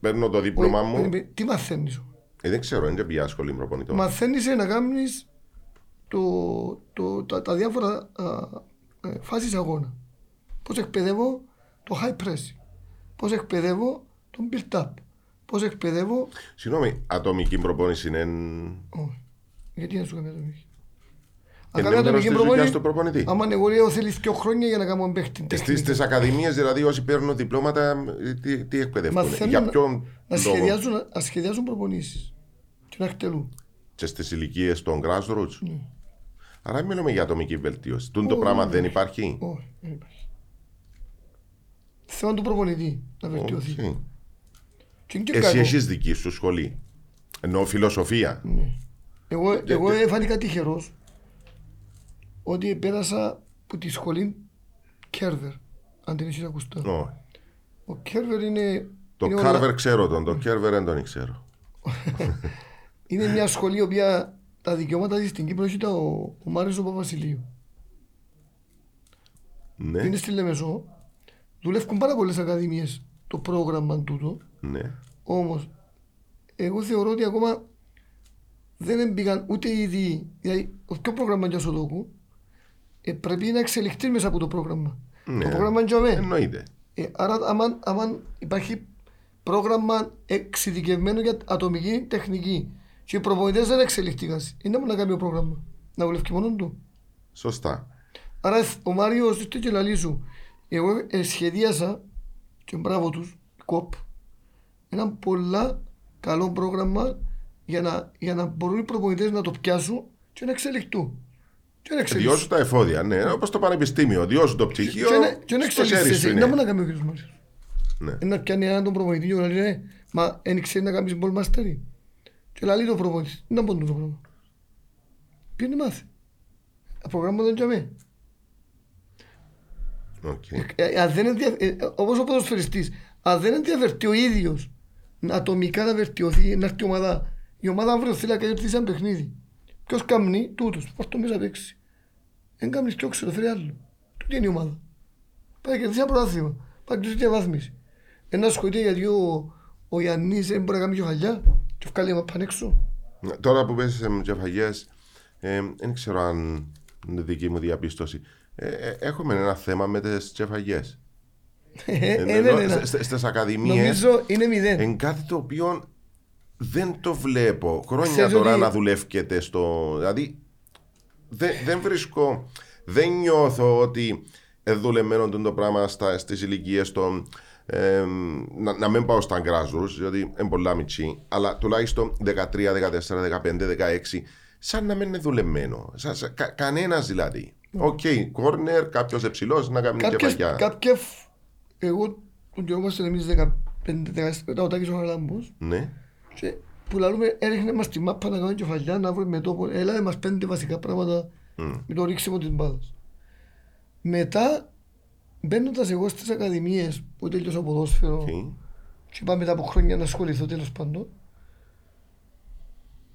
B: Παίρνω το δίπλωμά
A: ο-
B: μου.
A: Τι μαθαίνεις.
B: Ε, δεν ξέρω, δεν πια σχολή προπονητών.
A: Μαθαίνεις να κάνεις το, το, τα, τα διάφορα α, ε, φάσεις αγώνα. Πώς εκπαιδεύω το high press. Πώς εκπαιδεύω τον build up. Πώς εκπαιδεύω...
B: Συγγνώμη, ατομική προπόνηση είναι.
A: Όχι. Γιατί να σου κάνω ατομική;
B: Τους προπονητή.
A: άμα εγώ λέω θέλεις δύο χρόνια για να κάνω παίχτη τεχνική.
B: Στι ακαδημίες, δηλαδή, όσοι παίρνουν διπλώματα, ε, τι, τι εκπαιδεύουν.
A: Μαθαίνουν
B: Για
A: να-
B: ποιον
A: να
B: λόγο;
A: σχεδιάζουν, να σχεδιάζουν προπονήσεις και να εκτελούν.
B: Και στις ηλικίες των grassroots;
A: Ναι.
B: Άρα μιλούμε για ατομική βελτίωση. Τούν το πράγμα δεν υπάρχει.
A: Όχι, δεν υπάρχει. Θέμα του προπονητή να βελτιωθεί.
B: Οκ.
A: Και είναι και
B: Εσύ
A: κακό.
B: έχεις δική σου σχολή. Εννοώ φιλοσοφία.
A: Εγώ, εγώ
B: και-
A: έφανηκα τυχερός ότι πέρασα από τη σχολή Coerver, αν την έχεις ακουστά.
B: Όχι.
A: Ο Κέρβερ είναι,
B: Το
A: είναι,
B: Κάρβερ
A: όλα-
B: ξέρω τον, το Κέρβερ δεν τον ξέρω.
A: είναι μια σχολή η οποία τα δικαιώματα της στην Κύπρο έχει τα ο, ο Μάριος ο Παπασιλείου.
B: Ναι,
A: Είναι στη Λεμεσό. Δουλεύουν πάρα πολλές ακαδημίες το πρόγραμμα τούτο.
B: ναι.
A: Όμως, εγώ θεωρώ ότι ακόμα δεν έμπηκαν ούτε ήδη, δηλαδή, το πιο πρόγραμμα για Σοδόκου, ε, πρέπει να εξελιχθεί μέσα από το πρόγραμμα.
B: ναι.
A: Το πρόγραμμα είναι για μέ.
B: Εννοείται.
A: Ε, άρα, άμα, άμα υπάρχει πρόγραμμα εξειδικευμένο για ατομική τεχνική και οι προπονητές δεν εξελιχθήκαν, είναι να κάνει το πρόγραμμα. Να δουλεύει μόνο του.
B: Σωστά.
A: Άρα ο Μάριος είστε και λαλής σου. Εγώ ε, σχεδίασα και μπράβο τους, κοπ, ένα πολλά καλό πρόγραμμα για να, για να μπορούν οι προπονητές να το πιάσουν και να εξελιχθούν. Και να εξελιχθούν.
B: Δίω σου τα εφόδια, ναι, όπως το πανεπιστήμιο. Δίω σου το πτυχίο.
A: Και να- Και να
B: στο χέρι
A: εξελιχθείς.
B: σου
A: Δεν μπορεί
B: είναι.
A: να κάνει ο κύριος Μάριος.
B: Ναι.
A: Να πιάνει έναν τον προπονητή και να λέει «Ε, μα δεν ξέρει να κάνεις ball mastery. Και λέει το προπονητή, δεν να μπορεί το πρόγραμμα. Πήγαινε μάθει. Τα προγράμματα είναι για μένα.
B: Οκ.
A: Ε, αν δεν ενδια... ε, όπως ο ποδοσφαιριστής, αν δεν ενδιαφερθεί ο ίδιος να ατομικά να βελτιωθεί, να έρθει η ομάδα, η ομάδα αύριο θέλει να κερδίσει σαν παιχνίδι. Ποιος καμνεί, τούτος, πώς το μέσα παίξει. Δεν καμνείς ποιο ξέρω, φέρει άλλο. Τούτη είναι η ομάδα. Πάει και κερδίσει ένα πρωτάθλημα, πάει και κερδίσει διαβάθμιση. Ένα ασχολείται γιατί ο, ο Γιάννης δεν μπορεί να κάνει κεφαλιά και βγάλει μα πάνε έξω.
B: Ναι, Τώρα που παίζει με κεφαγέ, δεν ξέρω αν είναι δική μου διαπίστωση. Ε, ε, έχουμε ένα θέμα με τις κεφαγέ.
A: Ε, ε, ναι, ναι, ναι.
B: Στις ακαδημίες
A: Νομίζω είναι μηδέν.
B: είναι κάτι το οποίο δεν το βλέπω. Χρόνια
A: Ξέρεις
B: τώρα
A: ότι-
B: να δουλεύετε στο. Δηλαδή, δεν, δεν βρίσκω. Δεν νιώθω ότι ε, δουλεμένο το πράγμα στα, στις ηλικίες των. ε, να, να μην πάω στα grassroots, διότι είναι πολλά μιτσιοί, αλλά τουλάχιστον 13, 14, 15, 16, σαν να μην είναι δουλεμένο. Σαν, σαν, κα, Κανένας δηλαδή. OK, corner, κάποιος υψηλό να κάνει
A: Κάποιες,
B: κεφαλιά.
A: κάποια, φ- εγώ τον καιρό μας εμείς 15-16 ο Τάκης ο Χαραλάμπος
B: Ναι.
A: Και που λαλούμε έριχνε μας τη μάπα να κάνουμε κεφαλιά να βρούμε τόπο έλαβε μας πέντε βασικά πράγματα με το ρίξιμο της μπάλας. Μετά μπαίνοντας εγώ στις ακαδημίες που τέλειωσα ποδόσφαιρο
B: Οκ.
A: και είπα μετά από χρόνια να ασχοληθώ τέλος πάντων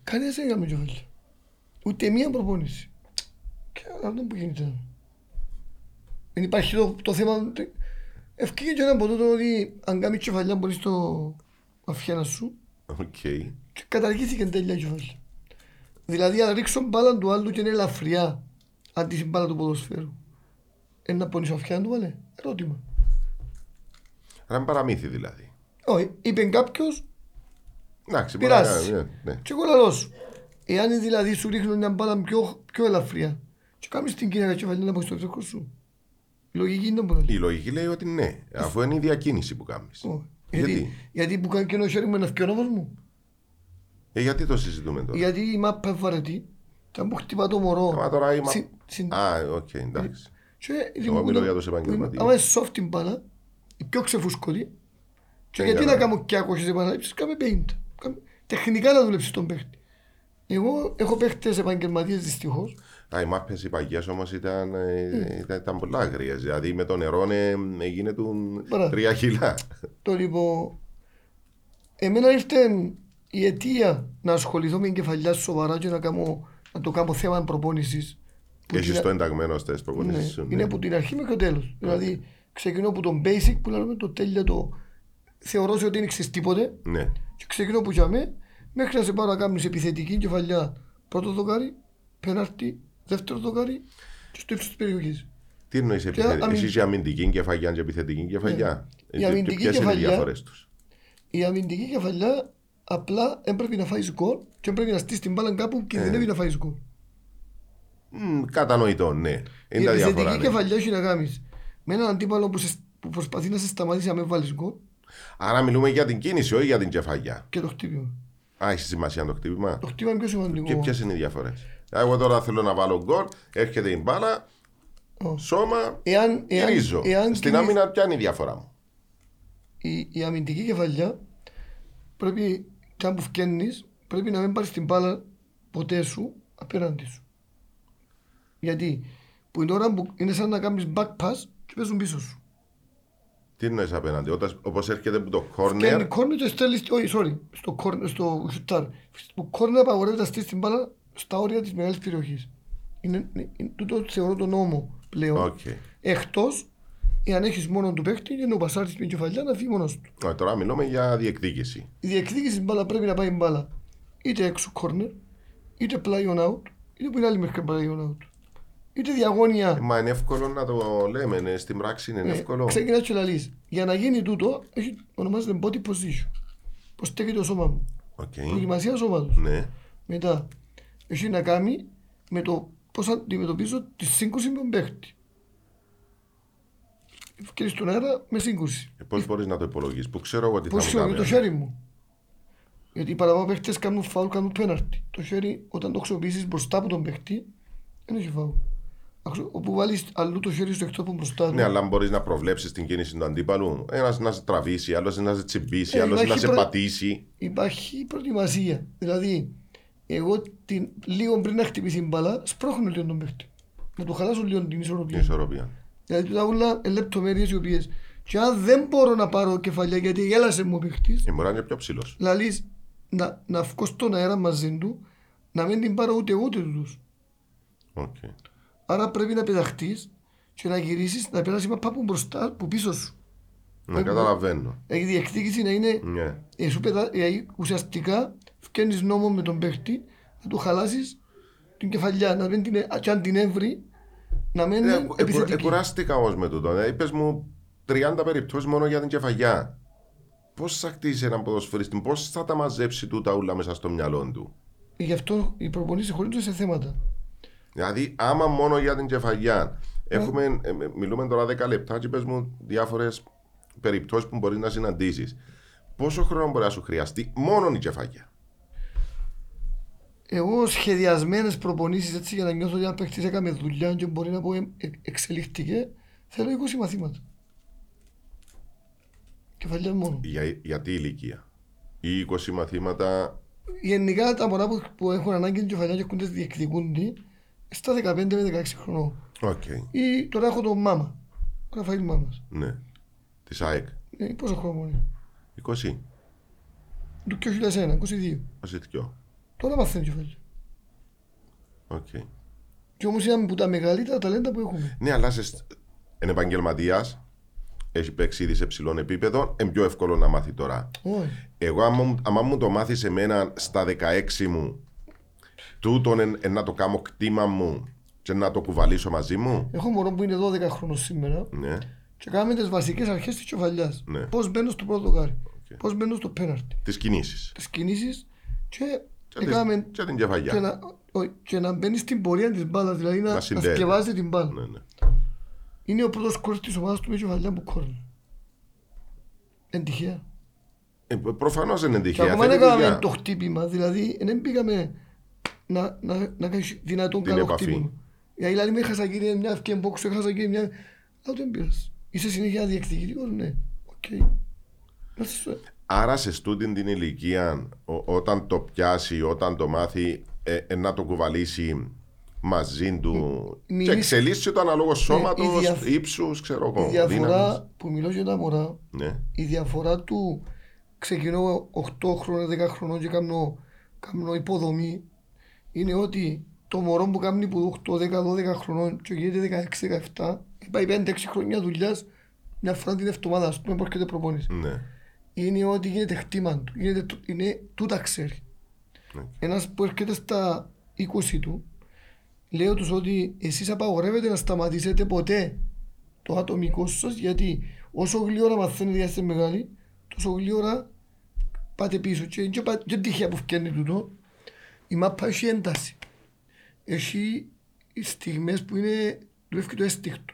A: κανένας δεν έκαμε κεφαλιά. Ούτε μία προπόνηση. Και αυτό που γίνεται. Δεν υπάρχει το, το θέμα ευκήγε και ένα από τούτο ότι αν κάνεις κεφαλιά μπορείς το αφιάνα σου
B: Οκ.
A: και καταργήθηκε τέλεια η κεφαλιά. Δηλαδή αν ρίξω μπάλα του άλλου και είναι ελαφριά αντί στην μπάλα του ποδοσφαίρου. Ένα πονήσω αυτιά του βάλε; Ερώτημα.
B: Ένα παραμύθι δηλαδή.
A: Όχι, είπε κάποιος
B: Εντάξει, μπορεί να
A: πειράζει.
B: κάνει, ναι, ναι.
A: Και εγώ λαλώ σου. Εάν δηλαδή σου ρίχνουν μια μπάλα πιο, πιο ελαφριά και κάνεις την κυρία κεφαλιά να πω στο εύκολο σου. Η λογική είναι πολύ.
B: Η λογική λέει ότι ναι, αφού είναι η διακίνηση που κάνεις.
A: Όχι.
B: Γιατί;
A: Γιατί, γιατί που κάνει και ένα χέρι μου ένα φτιό μου.
B: Ε, γιατί το συζητούμε τώρα;
A: Γιατί η μάπα είναι βαρετή. Και αν μου χτυπά το μωρό.
B: Άμα τώρα είμαι.
A: συ- συ-
B: Α, οκ, εντάξει.
A: Και
B: Εγώ μιλώ για τους επαγγελματίες.
A: Άμα είναι soft την μπάλα, η πιο ξεφούσκολη, και
B: Ε,
A: γιατί
B: καλά.
A: να κάνω και άκοχες επαναλήψεις, κάμε 50. Κάμε- Τεχνικά να δουλέψεις τον παίχτη. Εγώ έχω παίχτες επαγγελματίες δυστυχώς.
B: Α, οι μάπες οι παγιές όμως ήταν,
A: Mm.
B: ε, ήταν, ήταν πολλά άγριε. Δηλαδή με το νερό ε, έγινε του
A: Μπράβο.
B: τρία κιλά.
A: Το λοιπόν, εμένα ήρθε η αιτία να ασχοληθώ με την κεφαλιά σοβαρά και να, κάνω, να το κάνω θέμα προπόνησης. που
B: Έχει
A: την-
B: το ενταγμένο στι
A: Ναι,
B: προπονήσει σου.
A: είναι από την αρχή μέχρι το τέλος. Δηλαδή, ξεκινώ από τον basic που λέμε το τέλειο το θεωρώ σε ότι δεν ξέρεις τίποτε
B: Ναι.
A: και ξεκινώ που γιαμε μέχρι να σε πάρω να κάνεις επιθετική κεφαλιά πρώτο δοκάρι, πέναρτη, δεύτερο δοκάρι και στο ύψος της περιοχής.
B: Τι εννοείς επιθετική.
A: αμυν-
B: Εσείς η αμυντική κεφαλιά και επιθετική κεφαλιά;
A: Η
B: Ε,
A: αμυντική
B: Ποιες είναι οι
A: κεφαλιά-
B: διαφορές τους;
A: Η αμυντική κεφαλιά απλά έπρεπε να φάει γκολ και έπρεπε να στήσει την μπάλα κάπου και δεν έπρεπε να φάει γκολ.
B: Μμ, Κατανοητό, ναι.
A: Η
B: Είναι τα διαφορά.
A: επιθετική
B: ναι.
A: κεφαλιά έχει να κάνεις με έναν αντίπαλο που, σε, που προσπαθεί να σε σταματήσει να με βάλεις γκολ
B: Άρα μιλούμε για την κίνηση, όχι για την κεφαλιά.
A: και το χτύπημα.
B: Α, έχει σημασία το χτύπημα;
A: Το χτύπημα είναι πιο σημαντικό.
B: Και ποιες είναι οι διαφορές; Εγώ τώρα θέλω να βάλω γκολ, έρχεται η μπάλα,
A: Ω.
B: σώμα,
A: Εάν, εάν,
B: γυρίζω.
A: εάν
B: Στην
A: κινείς-
B: άμυνα, ποια είναι η διαφορά μου;
A: η, η αμυντική κεφαλιά πρέπει και αν που φκένεις πρέπει να μην πάρεις την μπάλα ποτέ σου απέναντι σου. Γιατί που είναι ώρα που είναι σαν να κάνεις back pass και παίζουν πίσω σου.
B: Τι εννοείς απέναντι, όπως έρχεται από το
A: Και είναι
B: corner.
A: corner και στέλνεις, όχι sorry, στο, corner, στο σουτάρ. Στο corner απαγορεύεται να στείλεις την μπάλα στα όρια της μεγάλης περιοχής. Είναι, είναι, είναι, τούτο θεωρώ τον νόμο πλέον.
B: Οκ.
A: Εκτός εάν έχεις μόνο του παίχτη και να πασάρεις την κεφαλιά να φύγει μόνος του.
B: Ω, Τώρα μιλούμε για διεκδίκηση.
A: Η διεκδίκηση της μπάλα πρέπει να πάει μπάλα είτε έξω corner, είτε πλάγιον άουτ, είτε που είναι άλλη μέχρι πλάγιον άουτ. Είτε
B: Ε,
A: διαγώνια.
B: Μα είναι εύκολο να το λέμε, ναι, στην πράξη είναι
A: Ε,
B: εύκολο.
A: Ξεκινάς και λαλείς. Για να γίνει τούτο, έχει, ονομάζεται body position. Πώς στέκεται το σώμα μου.
B: Οκ.
A: Προετοιμασία σώματος.
B: Ναι.
A: Μετά, έχει να κάνει με το πώς αντιμετωπίζω τη σύγκρουση με τον παίχτη. Και στον αέρα με σύγκρουση.
B: Πώς μπορείς να το υπολογίσεις, που ξέρω εγώ τι
A: Πώς
B: θα
A: ξέρω,
B: μου
A: με το
B: κάνει.
A: χέρι μου. Γιατί οι παραπάνω παίχτες κάνουν φάουλ, κάνουν πέναρτι. Το χέρι, όταν το χρησιμοποιήσεις μπροστά από τον παίχτη, δεν έχει φάουλ. Αξιο- Όπου βάλεις αλλού το χέρι στο εκτός από μπροστά του.
B: Ναι, αλλά μπορείς να προβλέψεις την κίνηση του αντίπαλου. Ένας να σε τραβήσει, άλλος να σε τσιμπήσει,
A: Ε,
B: άλλος να
A: υπάρχει
B: σε
A: προ-
B: πατήσει.
A: Υπάρχει προετοιμασία. Δηλαδή, εγώ την, λίγο πριν να χτυπήσει την μπάλα, σπρώχνω λίγο τον παίχτη. Να του χαλάσω λίγο την
B: Την
A: ισορροπία.
B: ισορροπία.
A: Δηλαδή, τα όλα είναι λεπτομέρειες οι οποίες και αν δεν μπορώ να πάρω κεφαλιά γιατί γέλασε μου ο παίχτης,
B: Ε, μπορεί να είναι πιο ψηλός.
A: λαλείς να, να βγω στον αέρα μαζί του, να μην την πάρω ούτε εγώ ούτε τους.
B: Okay.
A: Άρα πρέπει να πεταχτείς και να γυρίσεις να περάσεις μαπά από μπροστά, από πίσω σου.
B: Να καταλαβαίνω.
A: Η διεκδίκηση να είναι
B: Ναι.
A: ε, σου πετα... ε, ουσιαστικά φτιάχνεις νόμο με τον παίχτη να του χαλάσεις την κεφαλιά, να μην την, ε- και αν την έβρει να μένει
B: Ε, ε,
A: επιθετική.
B: Εκουράστηκα όμως με τούτο. Ε, Είπες μου 30 περιπτώσεις μόνο για την κεφαγιά. Πώς θα χτίσει έναν ποδοσφαιριστή, πώς θα τα μαζέψει τούτα ούλα μέσα στο μυαλό του;
A: Γι' αυτό οι προπονήσεις χωρίζονται σε θέματα.
B: Δηλαδή, άμα μόνο για την κεφαγιά έχουμε, ε, ε, μιλούμε τώρα 10 λεπτά και πες μου διάφορες περιπτώσεις που μπορεί να συναντήσεις. Πόσο χρόνο μπορεί να σου χρειαστεί μόνο η κεφαλιά.
A: Εγώ σχεδιασμένες προπονήσεις έτσι για να νιώθω ότι ένα παίχτης έκαμε δουλειά και μπορεί να πω ε, ε, εξελίχθηκε, θέλω 20 μαθήματα. Κεφαλιά μόνο.
B: Για, για τι ηλικία; Ή 20 μαθήματα;
A: Γενικά τα μωρά που, που έχουν ανάγκη την κεφαλιά και έχουν τις διεκδικούνται στα 15 με 16 χρονών.
B: Οκ.
A: Ή τώρα έχω τον Μάμα. Ο Ραφαήλ Μάμας.
B: Ναι. Της ΑΕΚ.
A: Ε, πόσο χρόνο είναι;
B: 20.
A: Του 2001, 22.
B: 22.
A: Τώρα μαθαίνει κεφαλιά.
B: Οκ.
A: Και όμως είναι από τα μεγαλύτερα ταλέντα που έχουμε.
B: Ναι, αλλά σε, είναι επαγγελματίας. Έχει παίξει ήδη σε ψηλό επίπεδο. Είναι πιο εύκολο να μάθει τώρα.
A: Όχι.
B: Εγώ, άμα, μου- άμα μου το μάθεις εμένα στα 16 μου, τούτον εν, εν να το κάνω κτήμα μου και να το κουβαλήσω μαζί μου.
A: Έχω μωρό που είναι 12 χρόνων σήμερα
B: Ναι.
A: και κάνουμε τις βασικές αρχές της κεφαλιάς.
B: Ναι.
A: Πώς μπαίνω στο πρώτο γάρι.
B: Οκ.
A: Πώς μπαίνω στο πέναρτι.
B: Τις κινήσεις.
A: Τις κινήσεις και,
B: Και, τις-
A: έκαμε-
B: και την κεφαγιά.
A: και, να, όχι, και να μπαίνεις στην πορεία της μπάλας, δηλαδή να,
B: Να
A: να,
B: συνδέεται.
A: σκευάζει την μπάλα.
B: Ναι, ναι.
A: Είναι ο πρώτος κόρης της ομάδας του με κεφαλιά που κόρνει. Εν τυχαία.
B: Ε, Προφανώς δεν είναι
A: Και
B: τυχαία.
A: ακόμα δεν
B: Θέλει
A: έκαναμε
B: δουλειά.
A: το χτύπημα, δηλαδή δεν πήγαμε να, να, να κάνεις δυνατόν
B: Την
A: καλό
B: επαφή.
A: χτύπημα. Γιατί δηλαδή με έχασα κύριε μια ευκαιρία box, έχασα κύριε μια... Αλλά δεν πειράζει. Είσαι συνέχεια διεκδικητικός, ναι. Οκ. Να σε-
B: Άρα σε στούτην την ηλικία, ο- όταν το πιάσει, όταν το μάθει, ε, ε, να το κουβαλήσει μαζί του
A: Μιλείς-
B: και εξελίσσει το αναλόγω σώματος,
A: η διαφ-
B: ύψους, ξέρω
A: Η
B: εγώ.
A: διαφορά
B: δύναμης.
A: που μιλώ για τα μωρά,
B: Ναι.
A: η διαφορά του ξεκινώ 8 χρόνια, 10 χρονών και κάνω, κάνω υποδομή είναι ότι το μωρό που κάνει που 8, 10, 12 χρονών και γίνεται 16, 17 πάει 5-6 χρόνια δουλειάς μια φορά την εβδομάδα, ας πούμε, που έρχεται προπόνηση.
B: Ναι.
A: Είναι ότι γίνεται χτήμα του. Γίνεται, το- είναι, τούτα ξέρει.
B: Ναι.
A: Ένας που έρχεται στα 20 του, λέω τους ότι εσείς απαγορεύετε να σταματήσετε ποτέ το ατομικό σας, γιατί όσο γλύωρα μαθαίνετε για είστε μεγάλοι, τόσο γλύωρα πάτε πίσω. Και δεν πα- δεν τυχαία που φτιάχνει τούτο, η μάπα έχει ένταση. Έχει στιγμές που είναι, δουλεύει το αίσθηκτο.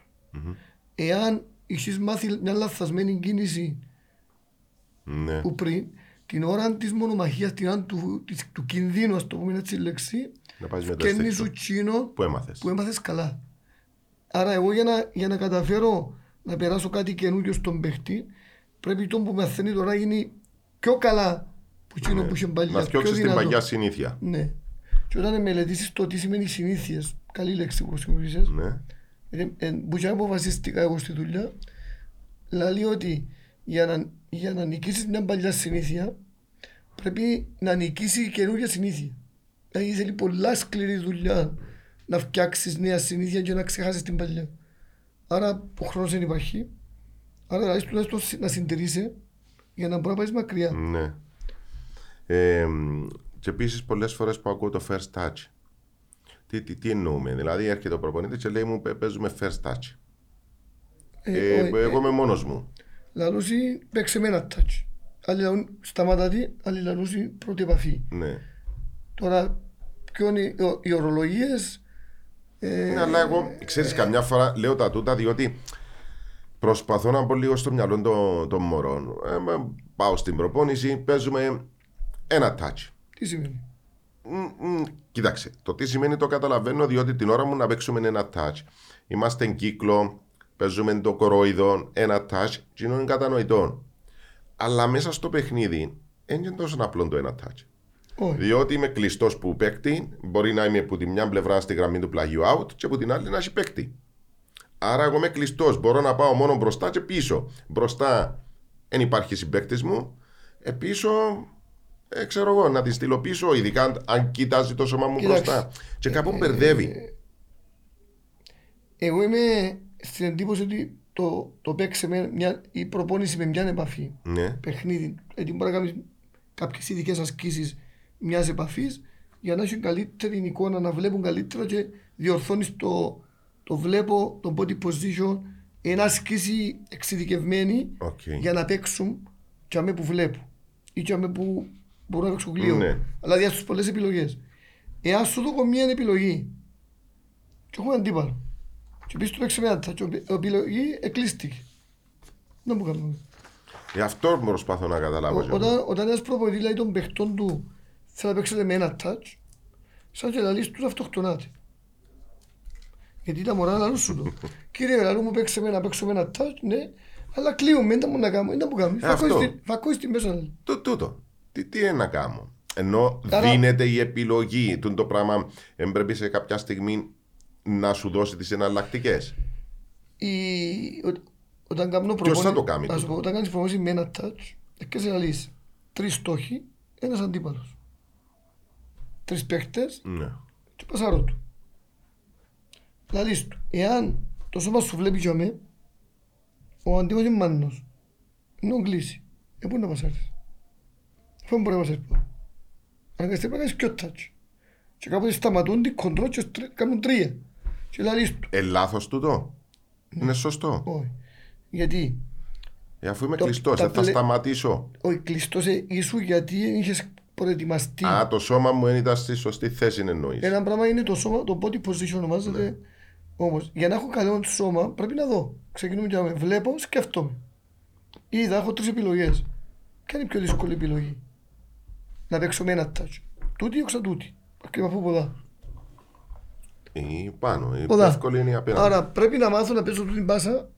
A: Εάν έχεις μάθει μια λαθασμένη κίνηση
B: Ναι.
A: που πριν, την ώρα της μονομαχίας, την ώρα του, της, του κινδύνου, ας το πούμε έτσι η λέξη,
B: Να πας με το
A: φτιάχνεις
B: αίσθηκτο.
A: σου τσίνο
B: Που έμαθες.
A: που έμαθες καλά. Άρα εγώ για να, για να καταφέρω να περάσω κάτι καινούριο στον παίχτη, πρέπει το που μαθαίνει τώρα να γίνει πιο καλά που εκείνο που είχε παλιά.
B: Ναι. Να
A: πιο
B: φτιάξεις την
A: δυνατό.
B: παγιά συνήθεια.
A: Ναι. Και όταν μελετήσεις το τι σημαίνει συνήθειες, καλή λέξη που χρησιμοποιήσεις,
B: Ναι.
A: ε, ε, που και αποφασίστηκα εγώ στη δουλειά, λέει ότι για να, για να νικήσεις μια παλιά συνήθεια, πρέπει να νικήσει καινούργια συνήθεια. Δηλαδή θέλει πολλά σκληρή δουλειά να φτιάξεις νέα συνήθεια και να ξεχάσεις την παλιά. Άρα ο χρόνος δεν υπάρχει. Άρα δηλαδή τουλάχιστον συ- να συντηρήσει για να μπορείς να πάει μακριά.
B: Ναι. Ε, και επίσης πολλές φορές που ακούω το first touch. Τι, τι, τι εννοούμε, δηλαδή έρχεται ο προπονητής και λέει μου «Παι- παίζουμε first touch. Ε,
A: όχι,
B: εγώ είμαι μόνος μου.
A: Λαλούσι παίξε με ένα touch. Άλλοι λαλούν σταματά τι, άλλοι λαλούσι πρώτη επαφή.
B: Ναι.
A: Τώρα, ποιο είναι οι, οι ορολογίες, ε,
B: Ναι, αλλά εγώ, ξέρεις, καμιά φορά λέω τα τούτα διότι προσπαθώ να μπω λίγο στο μυαλό των, των μωρών. Ε, μα, πάω στην προπόνηση, παίζουμε ένα touch.
A: τι σημαίνει;
B: Μ, μ, Κοίταξε, το τι σημαίνει το καταλαβαίνω διότι την ώρα μου να παίξουμε ένα touch. Είμαστε εν κύκλο, παίζουμε το κορόιδο, ένα touch, και είναι κατανοητό. Αλλά μέσα στο παιχνίδι δεν είναι τόσο απλό το ένα touch.
A: Όχι.
B: Διότι είμαι κλειστός που παίκτη, μπορεί να είμαι από τη μια πλευρά στη γραμμή του πλαγιού out και από την άλλη να έχει παίκτη. Άρα εγώ είμαι κλειστός. Μπορώ να πάω μόνο μπροστά και πίσω. Μπροστά δεν υπάρχει συμπαίκτης μου. Ε, πίσω, ε, ξέρω εγώ, να τη στείλω πίσω, ειδικά αν, αν κοιτάζει το σώμα μου
A: Κοίταξε.
B: μπροστά. Και κάπου μπερδεύει.
A: Εγώ είμαι στην εντύπωση ότι το, το παίξε με μια, η προπόνηση με μια επαφή,
B: ναι,
A: παιχνίδι, γιατί μπορεί να κάνεις κάποιες ειδικές ασκήσεις μιας επαφής για να έχει καλύτερη εικόνα, να βλέπουν καλύτερα και διορθώνεις το, το βλέπω, το body position, ένα ασκήση εξειδικευμένη
B: οκ.
A: για να παίξουν και αμέ που βλέπω ή και αμέ που μπορούν να παίξουν γλύο.
B: Ναι.
A: Αλλά διάστος πολλές επιλογές. Εάν σου δω μία επιλογή και έχουμε αντίπαλο και πεις του παίξει με άντα και η επιλογή εκλείστηκε. Δεν μου κάνουμε.
B: Γι' αυτό προσπαθώ να καταλάβω. και εγώ.
A: Όταν, όταν ένας προπονητής λέει των παιχτών του θέλει να παίξετε με ένα touch, σαν και λαλείς τους αυτοκτονάτε. Γιατί τα μωρά λαλούν σου το. Κύριε λαλού μου παίξε με ένα, παίξω με ένα touch, ναι, αλλά κλείουμε, δεν μου να κάνω, δεν μου κάνω.
B: Ε, αυτό.
A: Φακόεις την μέσα. λέει.
B: Το, τούτο. Τι, τι είναι να κάνω; Ενώ
A: Άρα-
B: δίνεται η επιλογή του το πράγμα, δεν πρέπει σε κάποια στιγμή να σου δώσει τις εναλλακτικές.
A: Η... ο- Όταν κάνω
B: Ποιος θα
A: προπόνηση,
B: το κάνει
A: να σου
B: τούτο;
A: πω, όταν κάνεις προπόνηση με ένα touch, έχεις να λύσεις τρεις στόχοι, ένας αντίπαλος. Τρεις παίχτες
B: Ναι.
A: και πασάρω του. Λαλείς του, εάν το σώμα σου βλέπει για με, ο αντίπαλος είναι μάνος. Είναι κλείσει. Ε, πού να πασάρεις. Αφού δεν μπορεί να πασάρεις πού. Αν κάνεις πρέπει να κάνεις πιο touch. Και κάποτε σταματούν την κοντρό και στρι- κάνουν τρία. Και λαλείς του,
B: Ε, λάθος τούτο. Είναι σωστό.
A: όχι. Γιατί
B: Ε, αφού είμαι
A: Το-
B: κλειστός,
A: τα
B: δεν θα
A: πλε-
B: σταματήσω.
A: ο κλειστός ε, ήσου γιατί δεν είχες προετοιμαστεί.
B: Α, το σώμα μου δεν ήταν στη σωστή θέση, εννοείς.
A: Ένα πράγμα είναι το σώμα, το body position ονομάζεται.
B: Ναι.
A: Όμως, για να έχω καλό σώμα πρέπει να δω. Ξεκινούμε και να βλέπω, σκέφτομαι. Είδα, έχω τρεις επιλογές. Ποια είναι η πιο δύσκολη επιλογή; Να παίξω με ένα touch. Τούτη ή τούτη. Και από ποδά.
B: Ή πάνω. Η
A: Ποδά.
B: πιο εύκολη είναι η απέναντι.
A: Άρα πρέπει να μάθω να παίζω τούτη μπάσα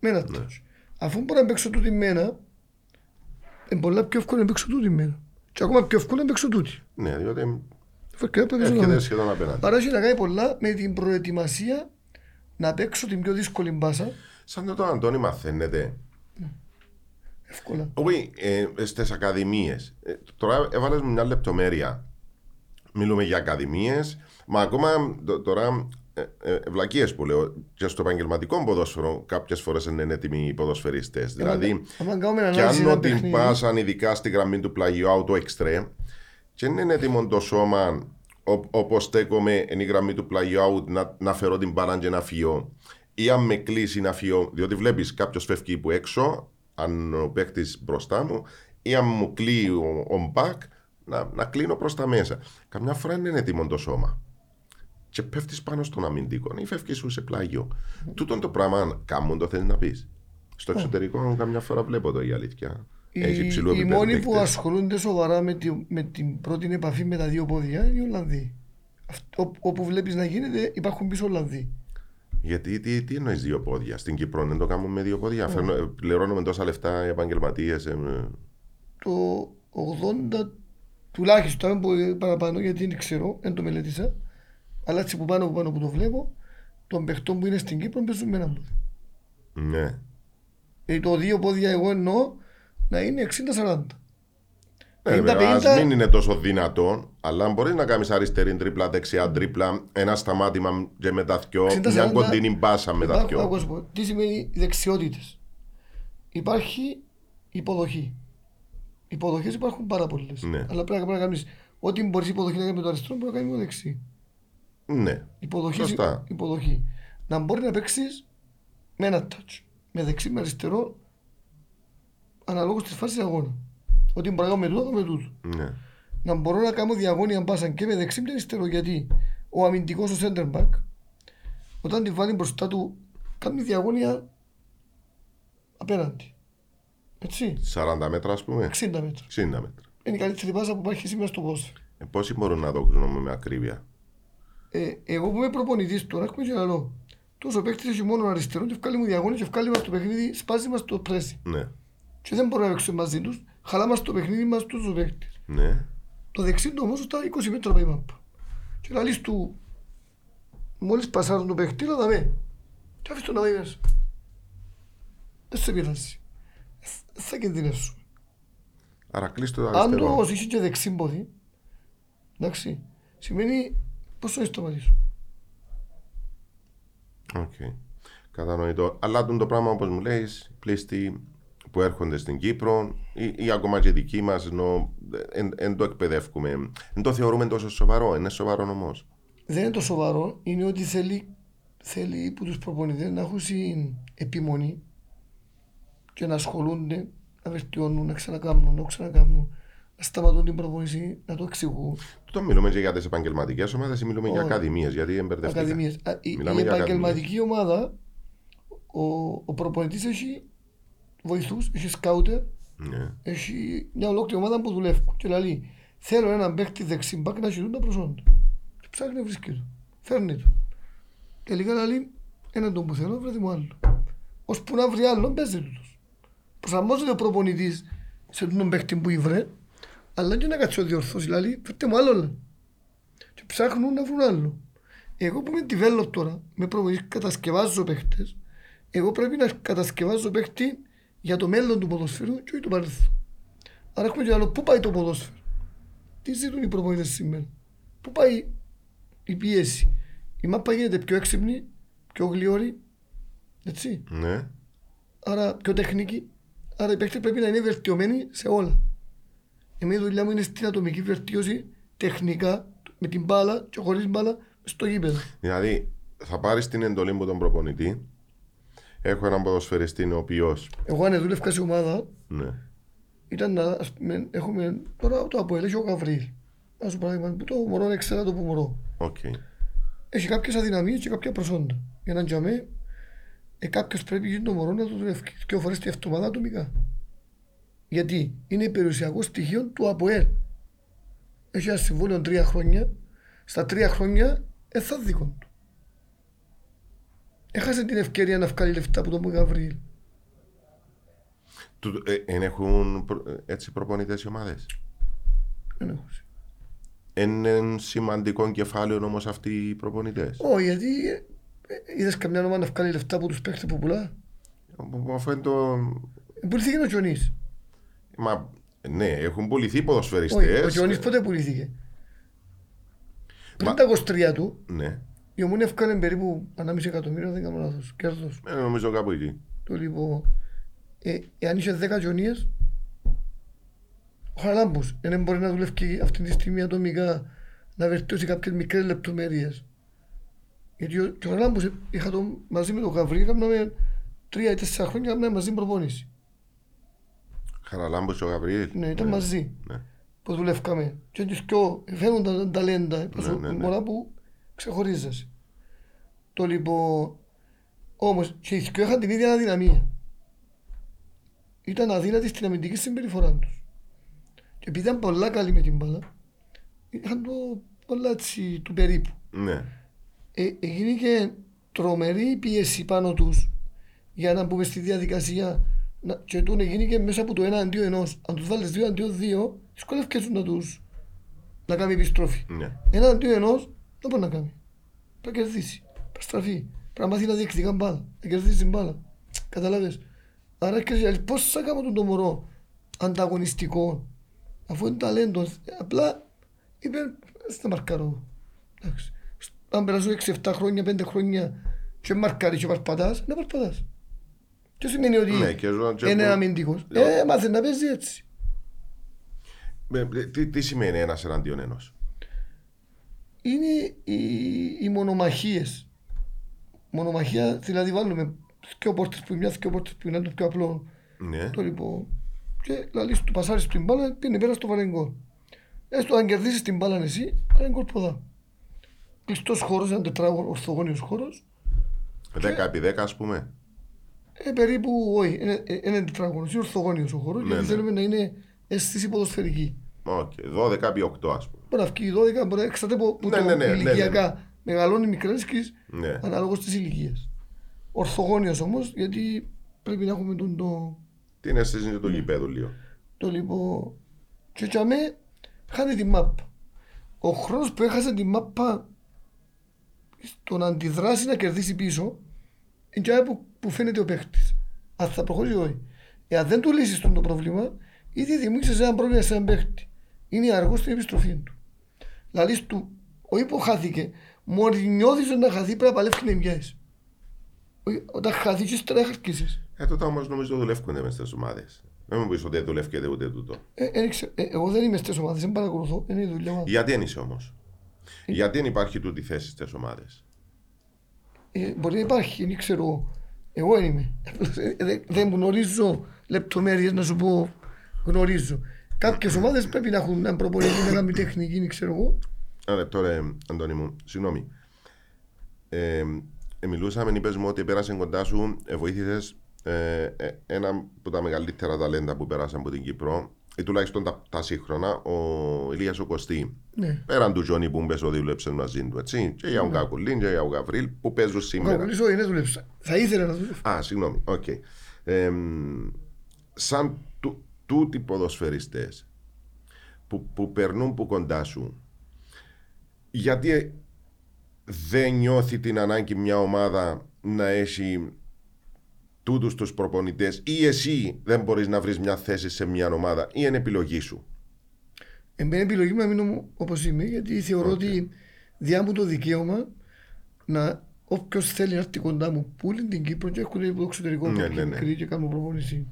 A: με ένα
B: Ναι.
A: touch. Αφού μπορώ να παίξω τούτη με ένα, είναι πολλά πιο εύκολο να παίξω τούτη με ένα. Και ακόμα πιο εύκολο να παίξω τούτη.
B: Ναι, διότι
A: Φεκρά πρέπει να
B: έρχεται
A: δω.
B: σχεδόν απέναντι.
A: Άρα έχει να κάνει πολλά με την προετοιμασία να παίξω την πιο δύσκολη μπάσα
B: Σαν το τον Αντώνη μαθαίνετε.
A: εύκολα.
B: Όχι, ε, στι ακαδημίες. τώρα έβαλες μου μια λεπτομέρεια. Μιλούμε για ακαδημίες, μα ακόμα τ- τώρα ε, ε, βλακίες που λέω. Και στο επαγγελματικό ποδόσφαιρο κάποιες φορές είναι έτοιμοι οι ποδοσφαιριστές. Δηλαδή,
A: άμα κάνουμε
B: και
A: ανάλυση
B: αν
A: ένα
B: ότι
A: παιχνίδι,
B: πάσαν ειδικά στη γραμμή του πλαγιού το εξτρέμ και δεν είναι έτοιμο το σώμα όπως στέκομαι εν η γραμμή του πλαγιού να, να φέρω την μπάλα και να φύγω ή αν με κλείσει να φύγω διότι βλέπεις κάποιος φεύγει που έξω αν ο παίκτης μπροστά μου ή αν μου κλείει ο, ο μπακ να, να κλείνω προς τα μέσα καμιά φορά δεν είναι έτοιμο το σώμα και πέφτεις πάνω στον αμυντικό ή φεύγεις σου σε πλάγιο. Τούτον το πράγμα κάμουν το θέλεις να πεις. Στο εξωτερικό, καμιά φορά βλέπω το η αλήθεια. Έχει
A: οι,
B: υψηλού
A: οι
B: επίπεδου
A: μόνοι που
B: παίκτες.
A: ασχολούνται σοβαρά με, τη, με την πρώτη επαφή με τα δύο πόδια είναι οι Ολλανδοί. Αυτό, ό- όπου βλέπεις να γίνεται υπάρχουν πίσω Ολλανδοί.
B: Γιατί τι, τι εννοείς δύο πόδια; Στην Κύπρο δεν το κάνουμε με δύο πόδια; Φέρνω, ε, πληρώνουμε τόσα λεφτά οι επαγγελματίες.
A: Το 80 τουλάχιστον, αν πω παραπάνω γιατί δεν ξέρω, δεν το μελέτησα, αλλά έτσι που πάνω που πάνω που το βλέπω, των παιχτών που είναι στην Κύπρο παίζουν με ένα πόδι.
B: ναι.
A: Ε, το δύο πόδια εγώ εννοώ να είναι 60-40.
B: Ναι, ρε
A: 50-50.
B: βέβαια, ας μην είναι τόσο δυνατό, αλλά μπορείς να κάνεις αριστερή τρίπλα, δεξιά τρίπλα, ένα σταμάτημα και με τα δυο,
A: 60-40.
B: μια κοντινή μπάσα με τα
A: Υπάρχουν,
B: δυο.
A: άκου να σου πω, τι σημαίνει δεξιότητες. Υπάρχει υποδοχή. Υποδοχές υπάρχουν πάρα πολλές.
B: Ναι.
A: Αλλά πρέπει να κάνεις ό,τι μπορείς υποδοχή να κάνεις με το αριστερό, μπορεί να κάνει με το δεξί.
B: Ναι.
A: Υποδοχή.
B: Σωστά.
A: υποδοχή. Να μπορεί να παίξεις με ένα touch. Με δεξί, με αριστερό, αναλόγως της φάσης αγώνα. Ότι μπορεί να κάνω με τούτο, με τούτο.
B: ναι.
A: Να μπορώ να κάνω διαγώνια μπάσα και με δεξί και αριστερό. Γιατί ο αμυντικός, ο center back, όταν τη βάλει μπροστά του, κάνει διαγώνια απέναντι. Έτσι.
B: 40 μέτρα, ας πούμε.
A: 60 μέτρα.
B: 60 μέτρα.
A: Είναι η καλύτερη πάσα που υπάρχει σήμερα στο ποδόσφαιρο.
B: Ε, πόσοι μπορούν να το κρίνουμε με ακρίβεια;
A: Ε, εγώ που είμαι προπονητής τώρα, έχουμε και άλλο. Τόσο παίκτης έχει μόνο αριστερό και βγάλει μου διαγώνια και βγάλει μας το παιχνίδι, σπάζει μας το πρέσι.
B: Ναι.
A: Και δεν μπορούμε να παίξουμε μαζί τους, χαλά μας το παιχνίδι μας τους παίκτες.
B: Ναι.
A: Το δεξί του όμως στα 20 μέτρα πάει μάπα. Και λαλείς του, μόλις πασάρουν το παίκτη, να δαμε. Και άφησε το να πάει μέσα. Δεν σε πειράζει. Δεν θα κινδυνεύσουμε.
B: Άρα κλείστο το
A: Αν
B: αριστερό.
A: το όμως είχε και δεξί πόδι, εντάξει, σημαίνει πώς θα σταματήσω.
B: Οκ. Κατανοητό. Αλλά τούντο πράγμα όπως μου λέει, πλήστοι που έρχονται στην Κύπρο ή, ή ακόμα και δικοί μας, ενώ δεν το εκπαιδεύουμε. Δεν το θεωρούμε τόσο σοβαρό. Είναι σοβαρό όμως.
A: Δεν είναι το σοβαρό, είναι ότι θέλει, θέλει που τους προπονητές να έχουν συ- επιμονή και να ασχολούνται, να βελτιώνουν, να ξανακάμουν, να ξανακάμουν, να σταματούν την προπονήση, να το εξηγούν.
B: Το μιλούμε και για τις επαγγελματικές ομάδες ή μιλούμε για
A: Όχι.
B: ακαδημίες, γιατί εμπερδευτήκα.
A: Ακαδημίες. Α, Η,
B: Μιλάμε
A: η
B: για
A: επαγγελματική ομάδα, ο, ο προπονητής έχει βοηθούς, έχει σκάουτερ,
B: Ναι.
A: έχει μια ολόκληρη ομάδα που δουλεύουν. Και λέει, θέλω έναν παίκτη δεξιμπάκ να χειρούν τα προσόντα. Και ψάχνει να βρίσκει του. Φέρνει του. Τελικά λέει, έναν τον που θέλω, βρέτε μου άλλο. Ώσπου να βρει άλλον, παίζει του. Προσαρμόζεται ο προπονητής σε τον παίκτη που ήβρε, αλλά και να κάτσει ο διορθώσεις. Λέει, φέρτε μου άλλο. Και ψάχνουν να βρουν άλλο. Εγώ που είμαι develop τώρα, με προπονητής κατασκευάζω παίχτες, εγώ πρέπει να κατασκευάζω παίχτη για το μέλλον του ποδοσφαίρου και όχι το παρελθόν. Άρα έχουμε και άλλο, πού πάει το ποδόσφαιρο; Τι ζητούν οι προπονητές σήμερα; Πού πάει η πίεση; Η μάπα γίνεται πιο έξυπνη, πιο γλυόρη, έτσι.
B: ναι.
A: Άρα πιο τεχνική. Άρα οι παίκτες πρέπει να είναι βελτιωμένοι σε όλα. Εμείς η δουλειά μου είναι στην ατομική βελτίωση τεχνικά, με την μπάλα και χωρίς μπάλα, στο γήπεδο.
B: Δηλαδή, θα πάρεις την εντολή μου τον προπονητή. Έχω έναν ποδοσφαιριστή ο οποίος.
A: Εγώ αν δούλευκα σε ομάδα,
B: Ναι.
A: ήταν να ας πούμε, έχουμε τώρα το Αποέλ, έχει ο Γαβρίλ. Ας σου παράδειγμα, που το μωρό είναι εξαιρετά το που μωρό.
B: Οκ.
A: Έχει κάποιες αδυναμίες και κάποια προσόντα. Για να τζαμέ, ε, κάποιος πρέπει για το μωρό να το δουλεύει και φορές τη εβδομάδα ατομικά. Γιατί είναι περιουσιακό στοιχείο του ΑΠΟΕΛ. Έχει ένα συμβόλαιο τρία χρόνια. Στα τρία χρόνια δεν θα δίκον του. Έχασε την ευκαιρία να βγάλει λεφτά από τον Γαβρίλ.
B: Του- ε, εν έχουν προ- ε, έτσι προπονητές οι ομάδες;
A: Δεν έχω.
B: Είναι σημαντικό κεφάλαιο όμως αυτοί οι προπονητές;
A: Όχι, γιατί ε, ε, είδες καμιά ομάδα να βγάλει λεφτά από τους παίχτες που πουλά;
B: Αφού είναι το.
A: Πουλήθηκε ο Τζονής.
B: Μα, ναι, έχουν πουληθεί
A: Όχι,
B: ποδοσφαιριστέ.
A: ο Τζονής πότε πουλήθηκε; Πριν
B: Μα-
A: τα 23 του,
B: Ναι.
A: η Ομόνια έφκανε περίπου 1,5 εκατομμύριο, δεν κάνω λάθος, κέρδος.
B: Ε, νομίζω κάπου εκεί.
A: Το λοιπόν, ε, εάν είχε 10 τζονίες, ο Χαραλάμπους δεν μπορεί να δουλεύει και αυτή τη στιγμή ατομικά να βελτιώσει κάποιες μικρές λεπτομέρειες. Γιατί ο, και ο Χαραλάμπους είχα το, μαζί με τον Γαβρί, έκαναμε τρία ή τέσσερα χρόνια έκαναμε μαζί προπόνηση.
B: Χαραλάμπος και ο Γαβριήλ.
A: Ναι, ήταν μαζί.
B: Ναι.
A: που δουλεύκαμε. Και τους πιο φαίνονταν τα ταλέντα,
B: ναι, ναι.
A: πολλά που ξεχωρίζεσαι. Το λοιπόν, όμως και οι δυο είχαν την ίδια αδυναμία. Ήταν αδύνατοι στην αμυντική συμπεριφορά τους. Και επειδή ήταν πολλά καλοί με την μπάλα, είχαν το πολλά έτσι του περίπου.
B: Ναι.
A: Ε, έγινε και τρομερή πίεση πάνω τους για να μπούμε στη διαδικασία να, και τούτο έγινε και μέσα από το ένα αντίο ενός. Αν τους βάλεις δύο αντίο δύο, δυσκολεύκεσαι να τους να κάνει επιστροφή.
B: Ναι.
A: Ένα αντίο ενός δεν μπορεί να κάνει. Πρέπει να κερδίσει. Πρέπει να στραφεί. Πρέπει να μάθει να διεκδικά μπάλα. Να κερδίσει την μπάλα. Καταλάβες. Άρα έρχεσαι, πώς θα κάνω τον το μωρό ανταγωνιστικό αφού είναι ταλέντος. Απλά είπε στα μαρκαρό. Εντάξει. Αν περάσω 6-7 χρόνια, 5 χρόνια και μαρκάρει και παρπατάς, να παρπατάς. Τι σημαίνει ότι
B: Ναι, και ζω- και
A: είναι
B: που-
A: αμυντικός;
B: Ναι.
A: Ε, μάθε να παίζει έτσι.
B: Ε, ε, Τι, τι σημαίνει ένας εναντίον ενός;
A: είναι οι, οι μονομαχίες. Μονομαχία, δηλαδή βάλουμε δύο πόρτες που είναι μια, δύο πόρτες που είναι το πιο απλό.
B: Ναι.
A: Το λοιπόν. Και λαλείς του πασάρεις την μπάλα, πίνει πέρα στο βαλεγκόλ. Έστω αν κερδίσεις την μπάλα εσύ, βαλεγκόλ ποδά. Κλειστός χώρος, ένα τετράγωνο ορθογώνιος χώρος.
B: 10 επί 10 ας πούμε.
A: Ε, περίπου, όχι, είναι, ε, είναι τετράγωνος, είναι ορθογώνιος ο χώρος,
B: Ναι,
A: γιατί
B: ναι.
A: θέλουμε να είναι αίσθηση ποδοσφαιρική.
B: Οκ. 12 επί 8 ας πούμε.
A: Μπορεί να βγει 12, μπορεί να εξαρτάται από από
B: Ναι,
A: το
B: ναι, ναι, ναι, ναι, ναι.
A: ηλικιακά. Μεγαλώνει μικρές και
B: Ναι.
A: ανάλογος της ηλικίας. Ορθογώνιος όμως, γιατί πρέπει να έχουμε τον, το,
B: Την αίσθηση του γηπέδου λίγο.
A: το λοιπόν... Και για μέ, χάνει τη μάπα. Ο χρόνος που έχασε τη μάπα στο να αντιδράσει να κερδίσει πίσω, είναι και που, που φαίνεται ο παίχτης. Αν θα προχωρήσει ή όχι. Εάν δεν του λύσεις τον το πρόβλημα, ήδη δημιούργησες ένα πρόβλημα σε έναν παίχτη. Είναι αργός στην επιστροφή του. Δηλαδή του, όχι που χάθηκε, μόλις νιώθεις ότι να χαθεί πρέπει να παλεύει να μοιάζεις. Όχι, Όταν χαθείς και ύστερα χαρκίσεις.
B: Ε, τότε όμως νομίζω δουλεύκονται μες στις ομάδες. Δεν μου πεις ότι δεν δουλεύκεται ούτε τούτο.
A: Ε, δεν ξέρω, ε, εγώ δεν είμαι στις ομάδες, δεν παρακολουθώ, είναι η δουλειά μου.
B: Γιατί δεν είσαι όμως;
A: Ε.
B: Γιατί δεν υπάρχει τούτη θέση στις ομάδες;
A: Ε, μπορεί να υπάρχει, δεν ξέρω. Εγώ δεν είμαι. Ε, δεν- δεν γνωρίζω λεπτομέρειες να σου πω. Γνωρίζω. Κάποιες ομάδες πρέπει να έχουν έναν προπονητή να κάνουν τεχνική, δεν ξέρω εγώ.
B: Ένα λεπτό ρε Αντώνη μου, συγγνώμη. Ε, ε, μιλούσαμε, είπες μου ότι πέρασε κοντά σου, ε, βοήθησες ε, ε, ένα από τα μεγαλύτερα ταλέντα που πέρασαν από την Κύπρο ή τουλάχιστον τα, τα σύγχρονα, ο Ηλίας ο Κωστή.
A: Ναι.
B: Πέραν του Τζόνι που μπες ότι δούλεψες μαζί του, έτσι. Και για τον Κακουλίν και για τον Γαβρίλ που παίζουν
A: Ο
B: σήμερα.
A: Καβουλής όχι, δεν δούλεψα. Θα ήθελα να δουλεύω.
B: Α, συγγνώμη, οκ. Ε, σαν του, τούτοι ποδοσφαιριστές που, που περνούν που κοντά σου, γιατί δεν νιώθει την ανάγκη μια ομάδα να έχει τούτους τους προπονητές ή εσύ δεν μπορείς να βρεις μια θέση σε μια ομάδα ή είναι επιλογή σου;
A: Εμένα επιλογή μου να μείνω όπως είμαι, γιατί θεωρώ ότι διά μου το δικαίωμα να όποιος θέλει να έρθει κοντά μου που είναι την Κύπρο και έρχονται από το εξωτερικό
B: Ναι,
A: ναι,
B: ναι, ναι.
A: ναι, και κάνουν προπόνηση.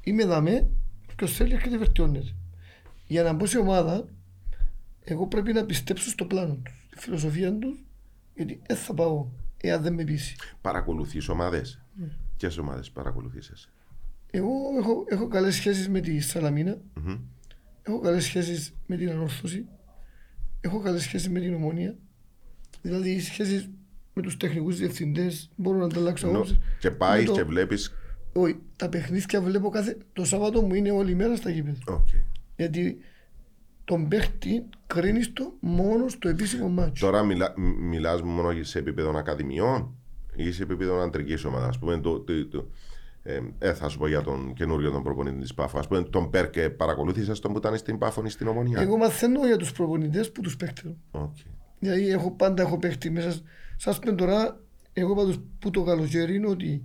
A: Είμαι δαμέ, όποιος θέλει έρχεται βελτιώνεται. Για να μπω σε ομάδα, εγώ πρέπει να πιστέψω στο πλάνο τους, στη φιλοσοφία τους, γιατί δεν θα πάω εάν δεν με πείσει.
B: Παρακολουθείς ομάδες; Ποιες ομάδες παρακολουθείς εσύ.
A: Εγώ έχω, έχω καλές σχέσεις με τη Σαλαμίνα,
B: Μμμ.
A: έχω καλές σχέσεις με την Ανόρθωση, έχω καλές σχέσεις με την Ομόνια, δηλαδή οι σχέσεις με τους τεχνικούς διευθυντές μπορώ να ανταλλάξω
B: Νο-
A: απόψεις.
B: Και πάεις
A: Με το-
B: και βλέπεις.
A: Όχι, τα παιχνίδια βλέπω κάθε... Το Σάββατο μου είναι όλη μέρα στα γήπεδα.
B: Οκ.
A: Γιατί τον παίχτη κρίνεις το μόνο στο επίσημο μάτσο.
B: Τώρα μιλά, μ- μιλάς μόνο σε επίπεδο ακαδημιών; Ή σε επίπεδο αντρικής ομάδας. Ας πούμε, το, το, το, ε, ε, θα σου πω για τον καινούριο τον προπονητή της Πάφου. Ας πούμε, τον Πέρκε παρακολούθησες τον που ήταν στην Πάφο ή στην Ομονία;
A: Εγώ μαθαίνω για τους προπονητές που τους παίχτες μου.
B: Οκ.
A: Δηλαδή έχω, πάντα έχω παίχτη μέσα. σ- Σας πούμε τώρα, εγώ πάντως που το καλοκαίρι είναι ότι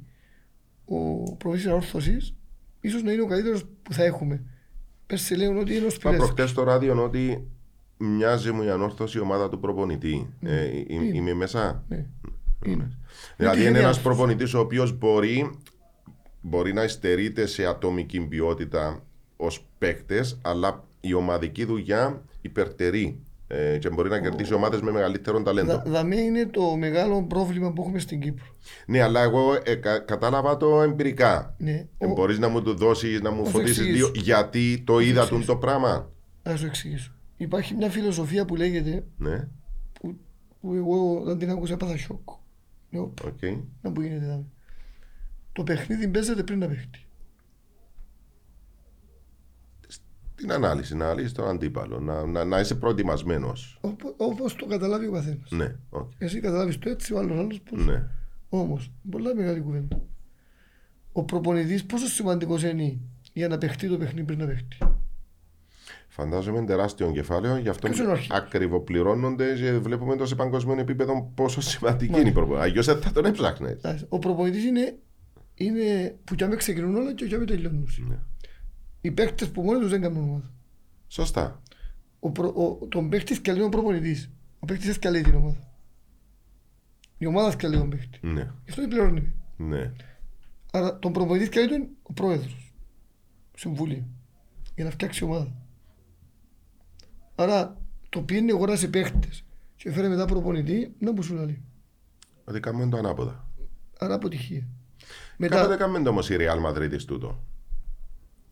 A: ο προπονητής Ανόρθωσης ίσως να είναι ο καλύτερος που θα έχουμε. Πέρσι λέγουν ότι είναι ο
B: Είπα
A: Σπιλές.
B: προχτές στο ράδιο ότι μοιάζει μου η ανόρθωση ομάδα του προπονητή. Ε, ε,
A: Είναι.
B: είμαι μέσα;
A: Ναι. Είναι.
B: Δηλαδή
A: τη
B: είναι ένας
A: διάρθρωση.
B: προπονητής ο οποίος μπορεί, μπορεί να υστερείται σε ατομική ποιότητα ως παίκτες, αλλά η ομαδική δουλειά υπερτερεί ε, και μπορεί να κερδίσει ομάδες με μεγαλύτερο ταλέντο.
A: Δα- Δαμέ είναι το μεγάλο πρόβλημα που έχουμε στην Κύπρο.
B: Ναι, αλλά εγώ ε, κα- κατάλαβα το εμπειρικά.
A: Ναι.
B: Ε,
A: Ο-
B: Μπορείς να μου το δώσεις, να μου
A: σου
B: φωτίσεις
A: εξηγήσω.
B: δύο, γιατί το είδα τον το πράγμα.
A: Να σου εξηγήσω. Υπάρχει μια φιλοσοφία που λέγεται,
B: Ναι,
A: που, που εγώ όταν την άκουσα έπαθα σοκ. Λέω,
B: οκ.
A: να που γίνεται δάμε. Το παιχνίδι παίζεται πριν να παιχτεί.
B: Την ανάλυση, να αναλύσει τον αντίπαλο, να, να, να είσαι προετοιμασμένος.
A: Όπως το καταλάβει ο καθένας.
B: Ναι, οκ.
A: Εσύ καταλάβεις το έτσι, ο άλλος άλλος πώς.
B: Ναι.
A: Όμως, πολλά μεγάλη κουβέντα. Ο προπονητής πόσο σημαντικός είναι για να παιχτεί το παιχνίδι πριν να παιχτεί.
B: Φαντάζομαι είναι τεράστιο κεφάλαιο, γι' αυτό
A: Ποιος είναι ο αρχηγός;
B: ακριβοπληρώνονται και βλέπουμε το σε παγκόσμιο επίπεδο πόσο σημαντική είναι η προπονητή. Αλλιώς δεν θα τον έψαχνες.
A: Εντάξει, Ο προπονητής είναι, είναι που κι άμε ξεκινούν όλα και κι άμε τελειώνουν.
B: Ναι.
A: Οι παίχτε που μόνοι τους δεν κάνουν ομάδα.
B: Σωστά.
A: Ο, προ, ο, τον παίχτη σκαλεί ο προπονητής. Ο παίχτη σκαλεί την ομάδα. Η ομάδα σκαλεί τον παίχτη.
B: Ναι.
A: Γι' αυτό δεν πληρώνει.
B: Ναι.
A: Άρα τον προπονητή σκαλεί τον ο πρόεδρος. Συμβούλιο. Για να φτιάξει ομάδα. Άρα το πήγαινε αγορά σε παίχτε και φέρε μετά προπονητή να μου σου λέει.
B: Ότι κάνουμε το ανάποδα.
A: Άρα αποτυχία.
B: Κάποτε
A: Μετά,
B: κάνουμε το όμως η Real Madrid τούτο.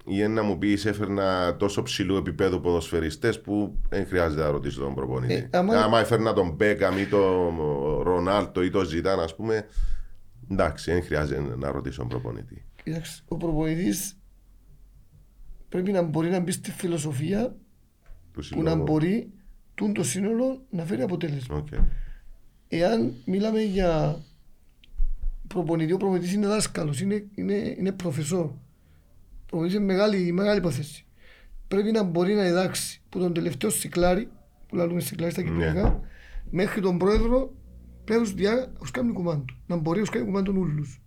B: Ή ένα να μου πει έφερνα τόσο ψηλού επίπεδου ποδοσφαιριστές που δεν χρειάζεται να ρωτήσω τον προπονητή.
A: Ε, άμα-
B: άμα... έφερνα τον Μπέκαμ ή τον Ρονάλτο ή τον Ζητάν, ας πούμε, εντάξει, δεν χρειάζεται να ρωτήσω τον προπονητή.
A: κοίταξε, ο προπονητής πρέπει να μπορεί να μπει στη φιλοσοφία
B: Του
A: που να
B: συλλόγου.
A: μπορεί τούν το σύνολο να φέρει αποτέλεσμα.
B: Οκ.
A: Εάν μιλάμε για προπονητή, ο προπονητής είναι δάσκαλος, είναι, είναι, είναι προφεσόρ. Ο προπονητής είναι μεγάλη, μεγάλη υπόθεση. Πρέπει να μπορεί να διδάξει που τον τελευταίο σικλάρι, που λέμε σικλάρι στα κυπριακά, μέχρι τον πρόεδρο πρέπει να τους διά, να τους κάνει κουμάντο. Να μπορεί να τους κάνει κουμάντο όλους.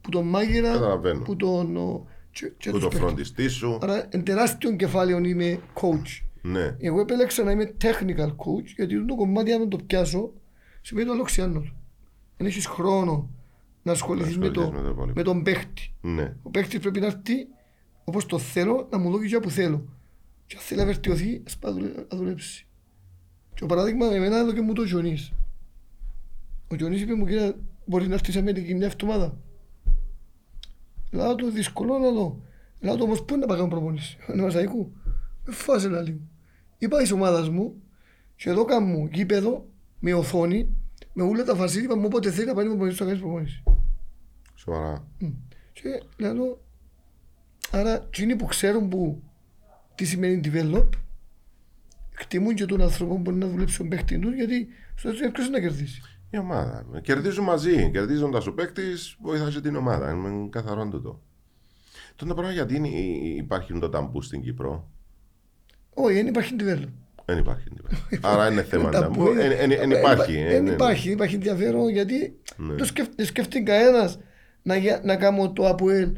A: Που τον μάγειρα,
B: Καταλαβαίνω.
A: που τον... ο, και, και
B: Που
A: τους
B: το
A: παίχτες.
B: φροντιστή σου.
A: Άρα, εν τεράστιο κεφάλαιο είμαι coach.
B: Ναι.
A: Εγώ επέλεξα να είμαι technical coach γιατί το κομμάτι αν το πιάσω σημαίνει το αλοξιάνο. Δεν έχεις χρόνο να ασχοληθείς με,
B: ασχοληθείς
A: το,
B: με το υπόλοιπο.
A: με τον παίχτη.
B: Ναι.
A: Ο παίχτης πρέπει να έρθει όπως το θέλω να μου δώσει και που θέλω. Και αν θέλει να βελτιωθεί, ας πάει να δουλε- να δουλέψει. Και ο παράδειγμα με εμένα έδωκε μου το Γιονής. Ο Γιονής είπε μου κύριε μπορείς να έρθεις σε Αμερική μια εβδομάδα. Λέω του δύσκολο να δω. Λέω του όμως πού είναι να πάει κάνω προπόνηση. Είναι Μασαϊκού. Με φάσε να λίγο. Είπα της ομάδας μου και εδώ κάνω μου γήπεδο με οθόνη με όλα τα φασίλια είπα μου όποτε θέλει να πάει να προπονήσει να κάνεις προπόνηση.
B: Σοβαρά.
A: Μμ. Και λέω, άρα εκείνοι που ξέρουν που τι σημαίνει develop, εκτιμούν και τον άνθρωπο που μπορεί να δουλέψει στον παίχτη τους, γιατί στο έτσι ποιος να κερδίσει.
B: Η ομάδα. Κερδίζουν μαζί. Κερδίζοντα ο παίκτης, βοηθάς και την ομάδα. Είναι καθαρό τούτο. Τον το πράγμα γιατί είναι- υπάρχει το ταμπού στην Κύπρο.
A: Όχι, δεν υπάρχει develop.
B: Δεν υπάρχει. Άρα είναι θέμα
A: Τα
B: ταμπού.
A: που είναι-
B: Δεν
A: Ε,
B: υπάρχει.
A: υπά-
B: ε,
A: Δεν
B: ναι, ναι.
A: υπάρχει, δεν υπάρχει ενδιαφέρον γιατί
B: Ναι.
A: δεν σκεφ- δεν σκεφτεί κανένας να, για- να κάνω το ΑΠΟΕΛ.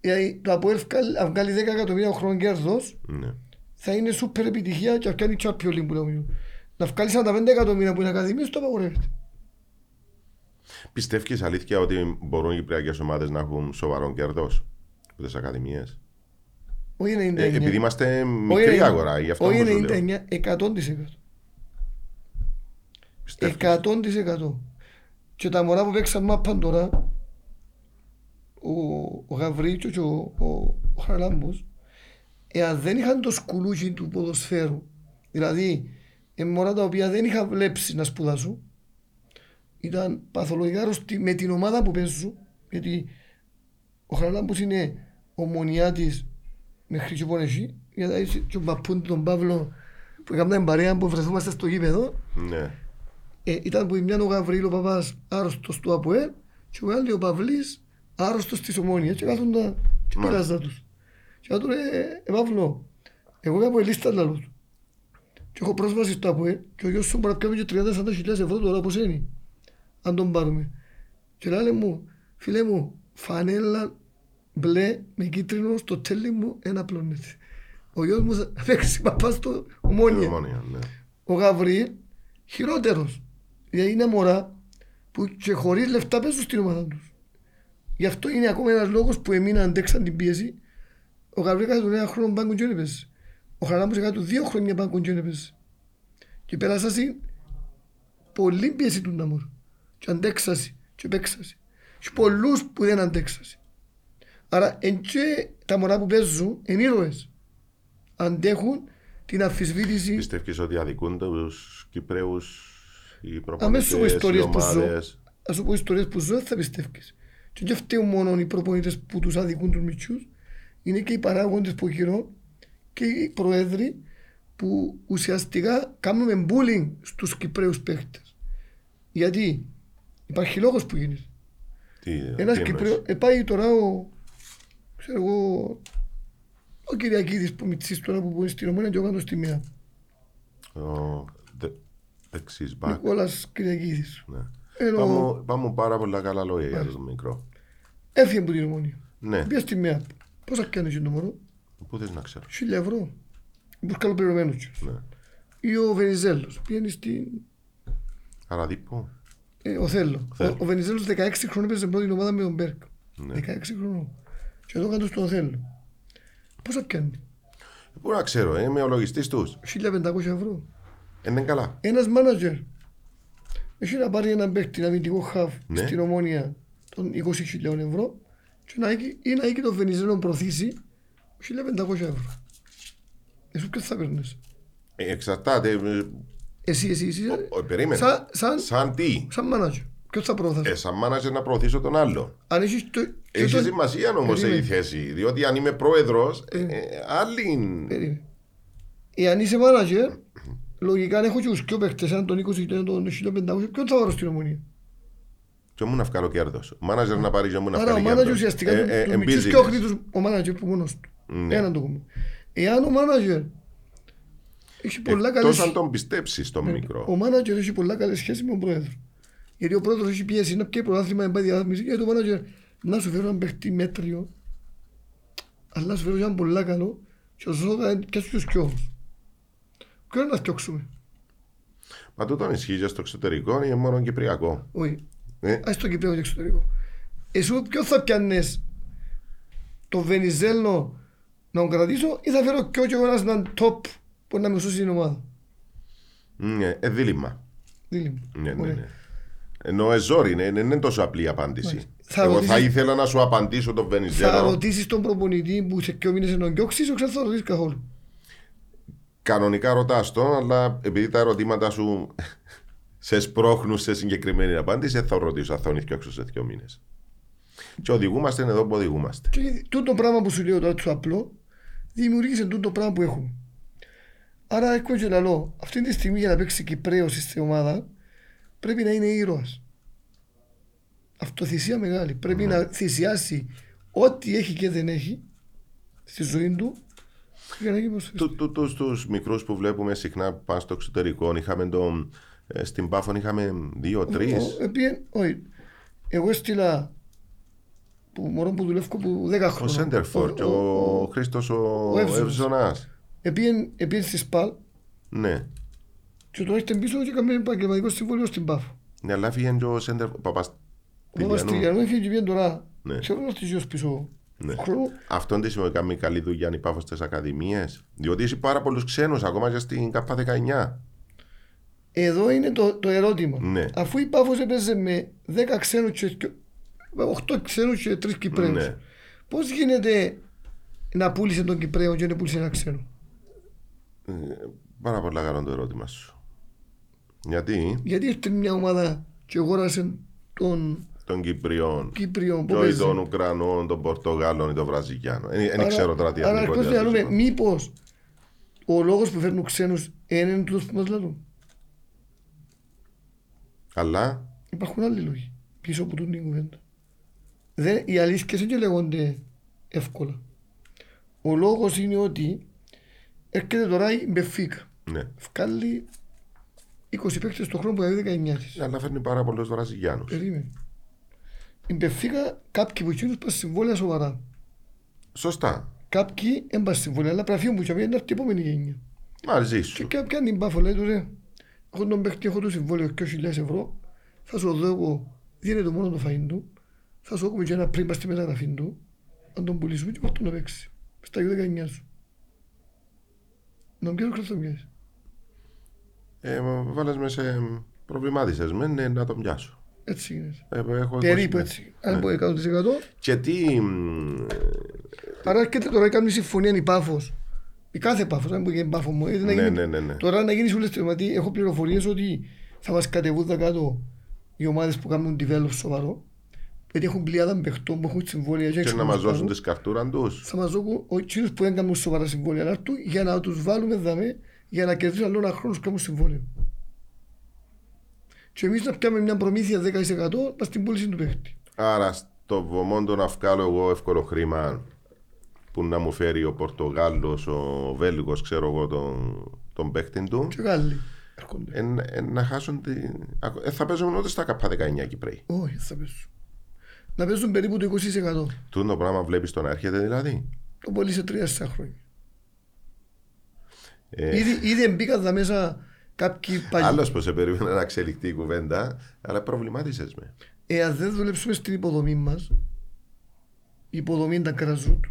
A: Γιατί το ΑΠΟΕΛ βγάλει- αν βγάλει 10 εκατομμύρια χρόνος κέρδος,
B: Ναι.
A: θα είναι σούπερ επιτυχία και θα κάνει Champions League που λέμε. Να βγάλει 45 εκατομμύρια που είναι ακαδημίες, το απαγορεύεται.
B: Πιστεύεις αλήθεια ότι μπορούν οι κυπριακές ομάδες να έχουν σοβαρό κέρδος από τις ακαδημίες;
A: Όχι 99.
B: Ε, επειδή είμαστε
A: Όχι
B: μικρή
A: 90.
B: αγορά, γι' αυτό
A: Όχι
B: όμως το λέω.
A: 99, 100%.
B: Πιστεύεις.
A: 100%. Και τα μωρά που παίξαν μάπαν τώρα, ο, ο Γαβρίτσο και ο, ο, ο Χαραλάμπος, εάν δεν είχαν το σκουλούκι του ποδοσφαίρου, δηλαδή ε, μωρά τα οποία δεν είχαν βλέψει να σπουδάσουν, ήταν παθολογικά αρρωστοί με την ομάδα που παίζουν, γιατί ο Χαραλάμπος είναι ομονιάτης μέχρι και πονεσί, γιατί και ο παππούν του τον Παύλο που έκαναν παρέα που βρεθούμαστε στο γήπεδο,
B: Ναι.
A: ε, ήταν που η μια ο Γαβρίλ ο παπάς άρρωστος του ΑΠΟΕ και ο άλλος ο Παυλής άρρωστος της Ομόνιας και κάθονταν και
B: Μάλιστα.
A: πειράζα τους. Και του ρε, ε, Παύλο, εγώ είμαι από ελίστα λαλό του. Και έχω πρόσβαση στο ΑΠΟΕ και ο γιος σου μπορεί να πιάμε και 30-40 χιλιάδες ευρώ τώρα πώς είναι. Αν τον πάρουμε. Και λέει μου, φίλε μου, φανέλα μπλε με κίτρινο στο τέλει μου ένα πλονέτη. Ο γιος μου θα παίξει παπά στο
B: Η
A: ομόνια.
B: Ομόνια, ναι.
A: Ο Γαβριήλ χειρότερος. Δηλαδή είναι μωρά που και χωρίς λεφτά παίζουν στην ομάδα τους. Γι' αυτό είναι ακόμα ένας λόγος που εμείνα αντέξαν την πίεση. Ο Γαβριήλ κάθε τον ένα χρόνο μπάνκον και δεν έπαιζε. Ο Χαράμπος έκανε του δύο χρόνια μπάνκον και δεν έπαιζε. Και πέρασασαι πολύ πίεση του Ναμόρ. Και αντέξασαι και παίξασαι. Και πολλούς που δεν αντέξασαι. Άρα εν και τα μωρά που παίζουν είναι ήρωες. Αντέχουν την αμφισβήτηση
B: Πιστεύεις ότι αδικούν τους Κυπρέους οι
A: Αμέσως σου πω
B: προπονητές, οι
A: ιστορίες που ζω.
B: ομάδες;
A: Ας σου πω ιστορίες που ζω, δεν θα πιστεύεις. Και δεν φταίουν μόνο οι προπονητές που τους αδικούν τους μητσούς, είναι και οι παράγοντες που γύρω και οι προέδροι που ουσιαστικά κάνουμε bullying στους Κυπρέους παίχτες. Γιατί υπάρχει λόγος που γίνεται.
B: Τι,
A: Ένας
B: τι εννοείς;
A: Κυπρέος, ε, πάει τώρα ο, ξέρω εγώ, ο Κυριακίδης που μητσής τώρα που μπορεί στην Ομόνια και ο Κάντος στη μία.
B: Ο δε- δεξής μπακ.
A: Νικόλας Κυριακίδης.
B: Ναι.
A: Ενώ
B: Πάμε, πάμε πάρα πολλά καλά λόγια για τον μικρό.
A: έφυγε από την Ομόνια.
B: Ναι,
A: Πήγα στη μία. Πόσα κάνει το μωρό.
B: πού θες να ξέρω.
A: Χίλια ευρώ. Που καλοπληρωμένους τους.
B: Ναι.
A: Ή ο Βενιζέλος. Πήγαινε στην...
B: Άρα δίπου.
A: Ε, ο Θέλο. Ο,
B: Θέλο.
A: ο Βενιζέλος 16 χρόνια έπαιζε πρώτη ομάδα με τον Μπέρκ.
B: Ναι.
A: 16 χρονών. Και εδώ κάτω στον Θέλο. Πόσα πιάνει.
B: Πού να ξέρω, ε, είμαι ο λογιστής τους.
A: 1500 ευρώ.
B: Είναι καλά.
A: Ένας μάνατζερ. Έχει να πάρει έναν παίκτη αμυντικό χαβ
B: Ναι.
A: στην ομόνια των 20.000 ευρώ και να έχει, ή να έχει τον Βενιζέλο προωθήσει 1500 ευρώ. Εσύ ποιος θα παίρνεις;
B: Ε, εξαρτάται. ε,
A: Εσύ, εσύ, εσύ.
B: ο- ο- Περίμενε.
A: Σαν, σαν,
B: Σαν τι;
A: σαν μάνατζερ. Ποιος θα προωθάς.
B: Ε, σαν μάνατζερ να προωθήσω τον άλλο.
A: Αν έχεις το... και
B: Έχει
A: τον-
B: σημασία όμως
A: Περίμενε.
B: η θέση. Διότι αν είμαι πρόεδρος, άλλη.
A: Περίμενε. Εάν είσαι μάνατζερ, λογικά αν έχω και τους πιο παίκτες, αν τον 20 τον 1500, ποιον θα βάλω στην ομονία;
B: Και μου να βγάλω κέρδος. Ο μάνατζερ να πάρει και μου να
A: Άρα ο
B: βγάλει
A: μάνατζερ
B: κέρδος.
A: ουσιαστικά
B: Ε,
A: του-
B: ε,
A: τους
B: ε,
A: μητσούς
B: business.
A: και όχνει τους ο μάνατζερ που μόνος του.
B: Ναι.
A: Έναν το πούμε. Εάν ο μάνατζερ έχει πολλά
B: Εκτός
A: καλές...
B: αν τον πιστέψεις τον
A: Ο
B: μικρό.
A: μάνατζερ έχει πολλά καλές σχέσεις με τον πρόεδρο. Γιατί ο πρόεδρος έχει πιέσει να πιέσει πρωτάθλημα να πάει διάθμιση γιατί ο μάνατζερ να σου φέρω έναν παίχτη μέτριο αλλά να σου φέρω έναν πολλά καλό και ο Σώτα θα πιάσει τους κοιόδους. Ποιο είναι να φτιάξουμε.
B: Μα τούτον ισχύει και στο εξωτερικό είναι μόνο κυπριακό.
A: Όχι.
B: Ε,
A: Ας το Κυπρέο και εξωτερικό. Εσύ ποιος θα πιάνες το Βενιζέλο να τον κρατήσω ή θα φέρω κι εγώ ένας έναν top που να με σώσει την ομάδα;
B: ναι, ε, δίλημα.
A: Δίλημα.
B: Ναι, ναι,
A: Ωραία.
B: ναι. Ενώ εζόρι είναι, είναι, είναι τόσο απλή η απάντηση.
A: Θα
B: Εγώ
A: ρωτήσεις-
B: θα ήθελα να σου απαντήσω τον
A: Θα
B: Βενιζέλο.
A: ρωτήσεις τον προπονητή που σε ποιο μήνες είναι τον διώξεις ή δεν θα ρωτήσεις καθόλου.
B: Κανονικά ρωτάς τον, αλλά επειδή τα ερωτήματα σου σε σπρώχνουν σε συγκεκριμένη απάντηση, δεν θα ρωτήσω αν θα τον φτιάξω σε δύο μήνες. Και οδηγούμαστε εδώ που οδηγούμαστε.
A: Και τούτο πράγμα που σου λέω τώρα το απλό δημιουργήσε τούτο πράγμα που έχουμε. Άρα έχω και λαλό, αυτή τη στιγμή για να παίξει Κυπρέος στην ομάδα πρέπει να είναι ήρωας. Αυτοθυσία μεγάλη. Πρέπει να θυσιάσει ό,τι έχει και δεν έχει στη ζωή του για να γίνει ποδοσφαιριστής.
B: Του, του, τους, τους μικρούς που βλέπουμε συχνά που πάνε στο εξωτερικό, είχαμε τον, ε, στην Πάφων είχαμε δύο-τρει.
A: Ο- επίε- όχι. Εγώ έστειλα που μωρό που δουλεύω που 10
B: Ο
A: χρόνια.
B: Σέντερφορ και ο Χρήστος ο,
A: ο Εύζωνας.
B: Ευζωνάς.
A: Επίε επίε στη ΣΠΑΛ
B: Ναι.
A: Και τώρα ήρθε πίσω και έκαμε επαγγελματικό συμβόλαιο στην ΠΑΦ.
B: Ναι, αλλά φύγει και ο Σέντερφορ.
A: Ο
B: Παπαστηλιανού.
A: Παπαστηλιανού είχε και βγαίνει τώρα.
B: Ναι.
A: Ξέρω να στοιχείως πίσω
B: Ναι.
A: χρόνο.
B: Αυτόν τι σημαίνει κάνει καλή δουλειά η Πάφο στις ακαδημίες. Διότι έχει πάρα πολλούς ξένους, ακόμα και στην ΚΑΠΑ19.
A: Εδώ είναι το, το ερώτημα.
B: Ναι.
A: Αφού η Πάφος έπαιζε με 10 ξένους και 8 ξένους και 3 Κυπρέους.
B: Ναι.
A: Πώς γίνεται να πούλησε τον Κυπρέο και να πούλησε ένα ξένο;
B: Ε, πάρα πολύ καλό το ερώτημα σου. Γιατί;
A: Γιατί ήρθε μια ομάδα και αγόρασε τον
B: των Κυπριών,
A: Κύπριο που
B: και όχι
A: παίζει.
B: των Ουκρανών, των Πορτογάλων ή των Βραζιλιάνων. Δεν
A: Άρα-
B: ξέρω τώρα τι
A: Άρα
B: εθνικό
A: αρχώς να
B: διαδίκτυο.
A: δούμε μήπως ο λόγος που φέρνουν ξένους είναι τούτος που μας λένε.
B: Αλλά;
A: Υπάρχουν άλλοι λόγοι πίσω από την κουβέντα. Δεν, οι αλήθειες δεν λέγονται εύκολα. Ο λόγος είναι ότι έρχεται τώρα η Μπεφίκα.
B: ναι.
A: Βγάλει 20 παίκτες το χρόνο που έχει 19 της.
B: Αλλά φέρνει πάρα πολλού Βραζιλιάνου.
A: Περίμενε. Η Μπεφίκα κάποιοι από εκείνους πάνε συμβόλαια σοβαρά.
B: Σωστά.
A: Κάποιοι έμπαν συμβόλαια, αλλά πρέπει να φύγουν που και να έρθει η επόμενη γενιά.
B: Μαζί
A: Και
B: σου.
A: κάποιοι είναι μπάφο, λέει του ρε, έχω τον παίχτη, έχω το συμβόλαιο 2.000 ευρώ, θα σου δω εγώ, δίνε το μόνο το φαΐν του, θα σου έχουμε και ένα πριν πας στη μεταγραφή του, να τον πουλήσουμε και πάρ' τον να παίξεις. Στα 19 σου. Να πιάσω χρόνο μοιάζει.
B: Ε, βάλες μες σε προβλημάτισες με ναι, να τον πιάσω.
A: Έτσι γίνεται.
B: Ε, έχω
A: Περίπου
B: 20.
A: έτσι. Αν
B: Ναι.
A: πω 100%.
B: Και τι... μ,
A: Άρα έρχεται τώρα να κάνουμε συμφωνία η πάφος. Η κάθε πάφος, αν πω και πάφος μου. έτσι να
B: Ναι,
A: γίνει-
B: ναι, ναι, ναι.
A: Τώρα να γίνει σου λες γιατί έχω πληροφορίες ότι θα μας κατεβούν τα κάτω οι ομάδες που κάνουν develop σοβαρό. Γιατί έχουν πλειάδα παιχτών που έχουν συμβόλαια
B: Και
A: έξω
B: να
A: να
B: μας
A: τους
B: δώσουν
A: κάνουν.
B: τις καρτούραν τους.
A: Θα μας δώσουν ο κύριος που δεν κάνουν σοβαρά συμβόλαια να έρθουν για να τους βάλουμε δαμέ για να κερδίσουν άλλο ένα χρόνο που κάνουν συμβόλαιο. Και εμείς να πιάμε μια προμήθεια 10% πας στην πώληση του παίχτη.
B: Άρα στο βωμόντο να βγάλω εγώ εύκολο χρήμα που να μου φέρει ο Πορτογάλος, ο Βέλγος, ξέρω εγώ, τον, τον παίχτη του.
A: Και Γάλλοι έρχονται.
B: Εν, εν, να χάσουν τη... Ε, θα παίζουν ούτε στα καπά 19 Κυπρέοι.
A: Όχι, θα πέσουν. Να παίζουν περίπου το 20%.
B: Τούτο το πράγμα βλέπεις το να έρχεται δηλαδή.
A: Το πολύ σε τρία στα χρόνια.
B: Ε,
A: Ήδη, ήδη μπήκαν τα μέσα κάποιοι παλιοί.
B: Άλλος που σε περίμενε να εξελιχθεί η κουβέντα, αλλά προβλημάτισες με.
A: Εάν δεν δουλέψουμε στην υποδομή μας, η υποδομή ήταν κραζούτ.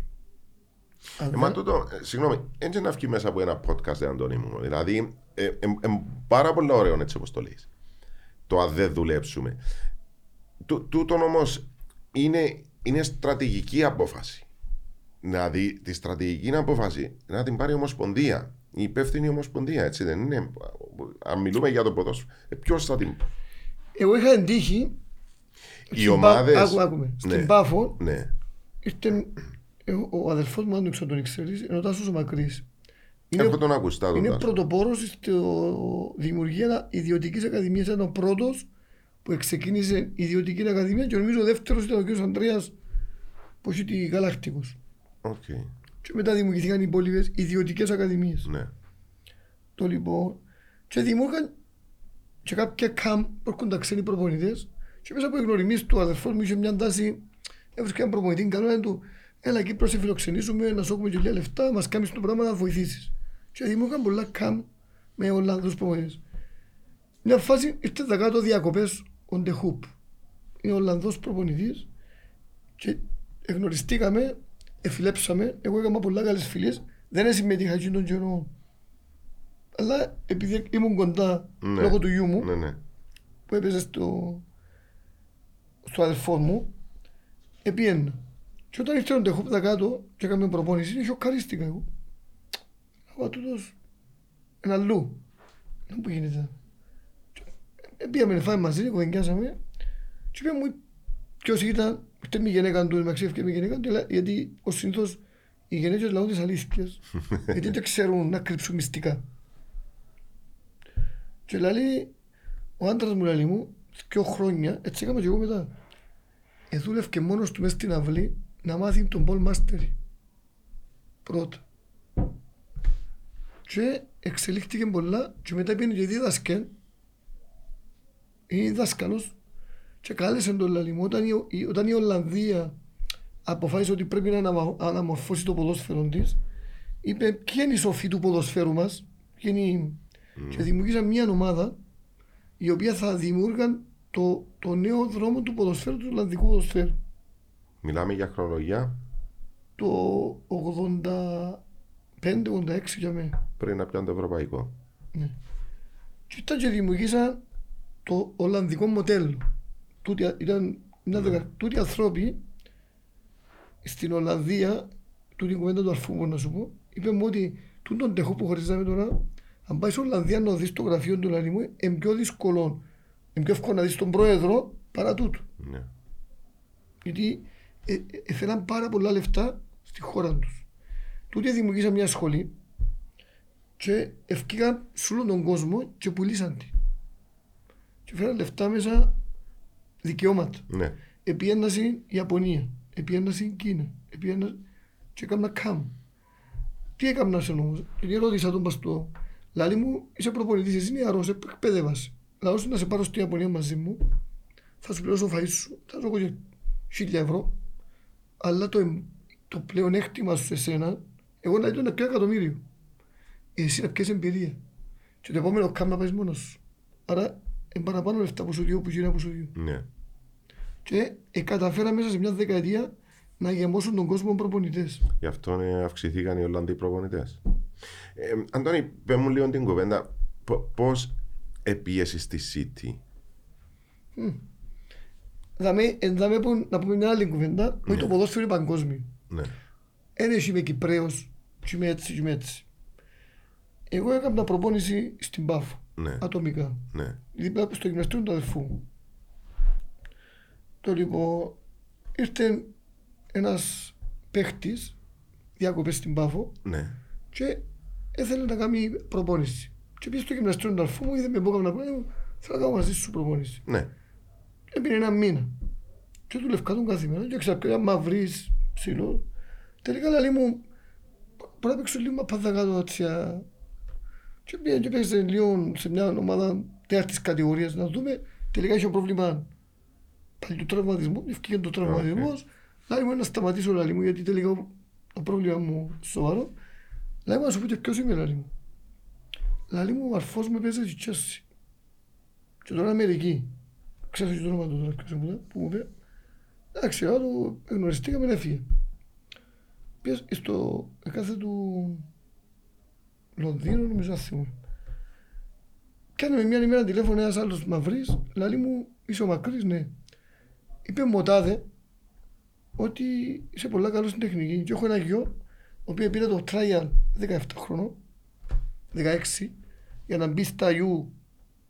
A: Αν
B: Ε, μα
A: δεν-
B: τούτο, ε, συγγνώμη, έτσι να βγει μέσα από ένα podcast, Αντώνη μου. Δηλαδή, ε, ε, ε, πάρα πολύ ωραίο έτσι όπως το λες. Το αν δεν δουλέψουμε. Τού- Τούτον όμως είναι, είναι στρατηγική απόφαση. Να δει τη στρατηγική απόφαση να την πάρει η Ομοσπονδία. Η υπεύθυνη Ομοσπονδία, έτσι δεν είναι; Αν μιλούμε για το ποδόσφαιρο, ε, ποιος θα την.
A: Εγώ είχα εντύχει.
B: Οι ομάδε.
A: Άκου, άκουμε. Στην Πάφο
B: Ναι.
A: ήρθε ε, ο αδελφός μου, αν δεν ξέρω τον ξέρεις, είναι ο Τάσος ο Μακρύς. Είναι,
B: Έχω τον ακουστά τον
A: είναι
B: Τάσο.
A: πρωτοπόρος στη δημιουργία ιδιωτικής ακαδημίας. Ήταν ο πρώτος που ξεκίνησε ιδιωτική ακαδημία και νομίζω ο δεύτερος ήταν ο κ. Ανδρέας που έχει τη Γαλακτικός.
B: Οκ.
A: Και μετά δημιουργήθηκαν οι υπόλοιπες ιδιωτικές ακαδημίες.
B: Ναι.
A: Το λοιπόν. Και δημιούργαν και κάποια καμπ που έρχονταν ξένοι προπονητές και μέσα από εγνωριμίες του αδερφός μου είχε μια τάση έβρισκα έναν προπονητή καλό να του έλα Κύπρο σε φιλοξενήσουμε να σου έχουμε και λίγα λεφτά μας κάνεις το πράγμα να βοηθήσεις και δημιούργαν πολλά καμπ με Ολλανδούς προπονητές μια φάση ήρθε τα κάτω διακοπές on the hoop είναι Ολλανδός προπονητής και εγνωριστήκαμε εφιλέψαμε εγώ έκανα πολλά καλές φιλίες δεν συμμετείχα εκείνον τον καιρό αλλά επειδή ήμουν κοντά
B: Ναι.
A: λόγω του γιού μου
B: Ναι, ναι.
A: που έπαιζε στο, στο αδερφό μου, επίεννα. Και όταν ήρθε ο Ντεχόπ κάτω και έκαμε προπόνηση, σοκαρίστηκα εγώ. Αλλά τούτος είναι αλλού. Δεν που γίνεται. Και Πήγαμε να φάμε μαζί, κουβεντιάσαμε και είπε μου ποιος ήταν, ήρθε με η γυναίκα του, με ξέφηκε με η γυναίκα του, γιατί ως συνήθως οι γυναίκες λαούν τις αλήθειες. γιατί δεν ξέρουν να κρύψουν μυστικά. Και λέει, ο άντρας μου λέει μου, δύο χρόνια, έτσι έκαμε και εγώ μετά. Εδούλευκε μόνος του μέσα στην αυλή να μάθει τον Πολ Μάστερη. Πρώτα. Και εξελίχθηκε πολλά και μετά πήγαινε και δίδασκε. Είναι δάσκαλος και κάλεσε τον λαλί μου όταν η, η- όταν η Ολλανδία αποφάσισε ότι πρέπει να αναμα- αναμορφώσει το ποδόσφαιρο της είπε ποια είναι η σοφή του ποδοσφαίρου μας ποια είναι η... και δημιούργησαν μια ομάδα η οποία θα δημιούργαν το, το νέο δρόμο του ποδοσφαίρου του Ολλανδικού ποδοσφαίρου.
B: Μιλάμε για χρονολογία.
A: Το 85-86 για μένα.
B: Πριν να πιάνει το ευρωπαϊκό.
A: και ήταν και δημιουργήσαν το Ολλανδικό μοντέλο τούτοι, ήταν μια δεκα... τούτοι ανθρώποι στην Ολλανδία τούτη η κουβέντα του αρφού μου να σου πω είπε μου ότι τούτον τεχό που χωρίζαμε τώρα αν πάει στην Ολλανδία να δεις το γραφείο του Λαριμού είναι πιο δύσκολο είναι πιο εύκολο να δεις τον πρόεδρο παρά τούτο
B: Ναι.
A: γιατί ε, ε, έφεραν πάρα πολλά λεφτά στη χώρα τους. Τούτοι δημιουργήσαν μια σχολή και ευκήγαν σε όλο τον κόσμο και πουλήσαν τη. Και φέραν λεφτά μέσα δικαιώματα.
B: ναι.
A: Επιέναν στην Ιαπωνία, επιέναν στην Κίνα, επιέναν και έκαναν καμ. Τι έκαναν σε όμως, γιατί ρώτησα τον παστό, λάλη μου, είσαι προπονητής, εσύ νεαρός, εκπαίδευασαι. Λάω σου να σε πάρω στην Ιαπωνία μαζί μου, θα σου πληρώσω φαΐς σου, θα σου έχω και χίλια ευρώ, αλλά το, εμ- το πλεονέκτημα σου σε σένα, εγώ να ήταν να πιω εκατομμύριο. Εσύ να πιες εμπειρία. Και το επόμενο κάμ να πάεις μόνος σου. Άρα, είναι παραπάνω λεφτά που σου διώ που γίνει που σου διώ.
B: Ναι.
A: Και ε, καταφέραμε μέσα σε μια δεκαετία να γεμώσουν τον κόσμο προπονητές.
B: Γι' αυτό ε, αυξηθήκαν οι Ολλανδοί προπονητές. Ε, Αντώνη, πες μου λίγο την κουβέντα. Πώς επίεση στη City;
A: Δαμε, εν δαμε που, να πούμε μια άλλη κουβέντα, ότι το ποδόσφαιρο είναι παγκόσμιο.
B: Ναι.
A: Δεν έχει είμαι Κυπρέος, και είμαι έτσι, και είμαι έτσι. Εγώ έκανα προπόνηση στην Πάφο,
B: Ναι.
A: ατομικά.
B: Ναι.
A: δίπλα στο γυμναστήριο του αδερφού μου. Το λοιπόν, ήρθε ένας παίχτης, διακοπές στην Πάφο
B: Ναι.
A: και έθελε να κάνει προπόνηση. Και πήγε στο γυμναστήριο του αδερφού μου, είδε με μπόκα να πω, θέλω να κάνω μαζί σου προπόνηση.
B: Ναι.
A: Έπινε ένα μήνα. Και του λευκά κάθε μέρα και ξαπέρα μαυρής, ψηλό. Τελικά λέει μου, μπορεί να παίξω λίγο μαπάδα κάτω έτσι. Α». Και πήγαινε και παίξε λίγο σε μια ομάδα τέταρτης κατηγορίας να δούμε. Τελικά είχε πρόβλημα παλιού τραυματισμού, ευκήγε το τραυματισμός. Λέει μου να σταματήσω λέει μου γιατί τελικά το πρόβλημα μου σοβαρό. Λέει μου να σου πω και ποιος είμαι λέει μου. Λέει μου ο αρφός με παίζει στη Chelsea. Και τώρα είμαι Αμερική. Ξέρω και το όνομα του τώρα ποιος είναι που μου είπε. Εντάξει, άρα το γνωριστήκαμε να έφυγε. Πήγες στο κάθε του Λονδίνο, νομίζω να θυμούμαι. Κάνε μια ημέρα τηλέφωνο ένας άλλος μαυρής, λέει μου, είσαι ο Μακρής, ναι. Είπε μου ο τάδε ότι είσαι πολλά καλός στην τεχνική. Και έχω ένα γιο, ο οποίος πήρε το trial 17 χρονών, 16, για να μπει στα U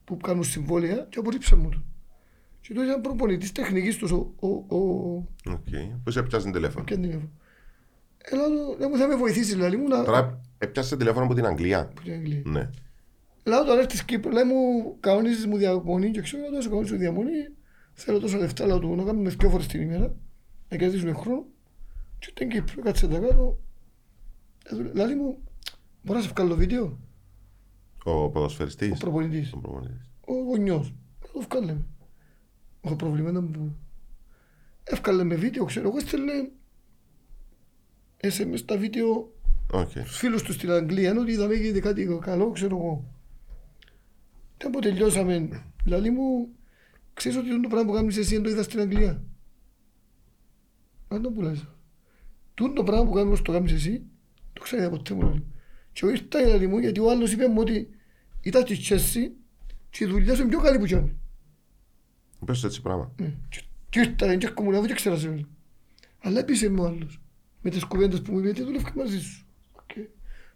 A: που κάνουν συμβόλαια και απορρίψε μου το. Και το ήταν προπονητής τεχνικής τους ο, ο, ο,
B: Οκ. Πώς έπιασες τηλέφωνο;
A: Ποια είναι η Έλα του, να μου θα με βοηθήσεις, λέει μου να...
B: Τώρα έπιασε τηλέφωνο από την Αγγλία.
A: Που την Αγγλία.
B: Ναι.
A: Λέω τώρα έρθεις Κύπρο, λέει μου κανονίζεις μου διαμονή και ξέρω τόσο κανονίζω διαμονή. Θέλω τόσα λεφτά, λέω του, να κάνουμε δυο φορές την ημέρα, να κερδίσουμε χρόνο. Και ήταν Κύπρο, κάτσε τα κάτω. Ε, του Λέει μου, μπορώ να σε βγάλω βίντεο,
B: Ο ποδοσφαιριστής.
A: ο προπονητής,
B: Ο προπονητής.
A: ο γονιός. Να το βγάλε με. Έχω προβλήματα μου. Εύκαλε με βίντεο, ξέρω εγώ, έστελνε SMS τα βίντεο
B: Οκ.
A: στους φίλους τους στην Αγγλία ότι είδαμε γίνεται κάτι καλό, ξέρω εγώ. Και από τελειώσαμε, λαλή μου, ξέρεις ότι το πράγμα που κάνεις εσύ δεν το είδα στην Αγγλία; Αν το που λες. Τούν το πράγμα που κάνεις το κάνεις εσύ, το ξέρετε ποτέ μου λαλή. Και εγώ ήρθα λαλή μου γιατί ο άλλος είπε μου ότι ήταν στη Chelsea και η δουλειά σου είναι πιο καλή που κάνει.
B: Πες έτσι πράγμα.
A: Ναι. Και- Και ήρθα και έρχομαι να δω και ξέρω σε όλο. Αλλά έπεισε μου ο άλλος. Με τις κουβέντες που μου είπε, τι δουλεύεις μαζί σου;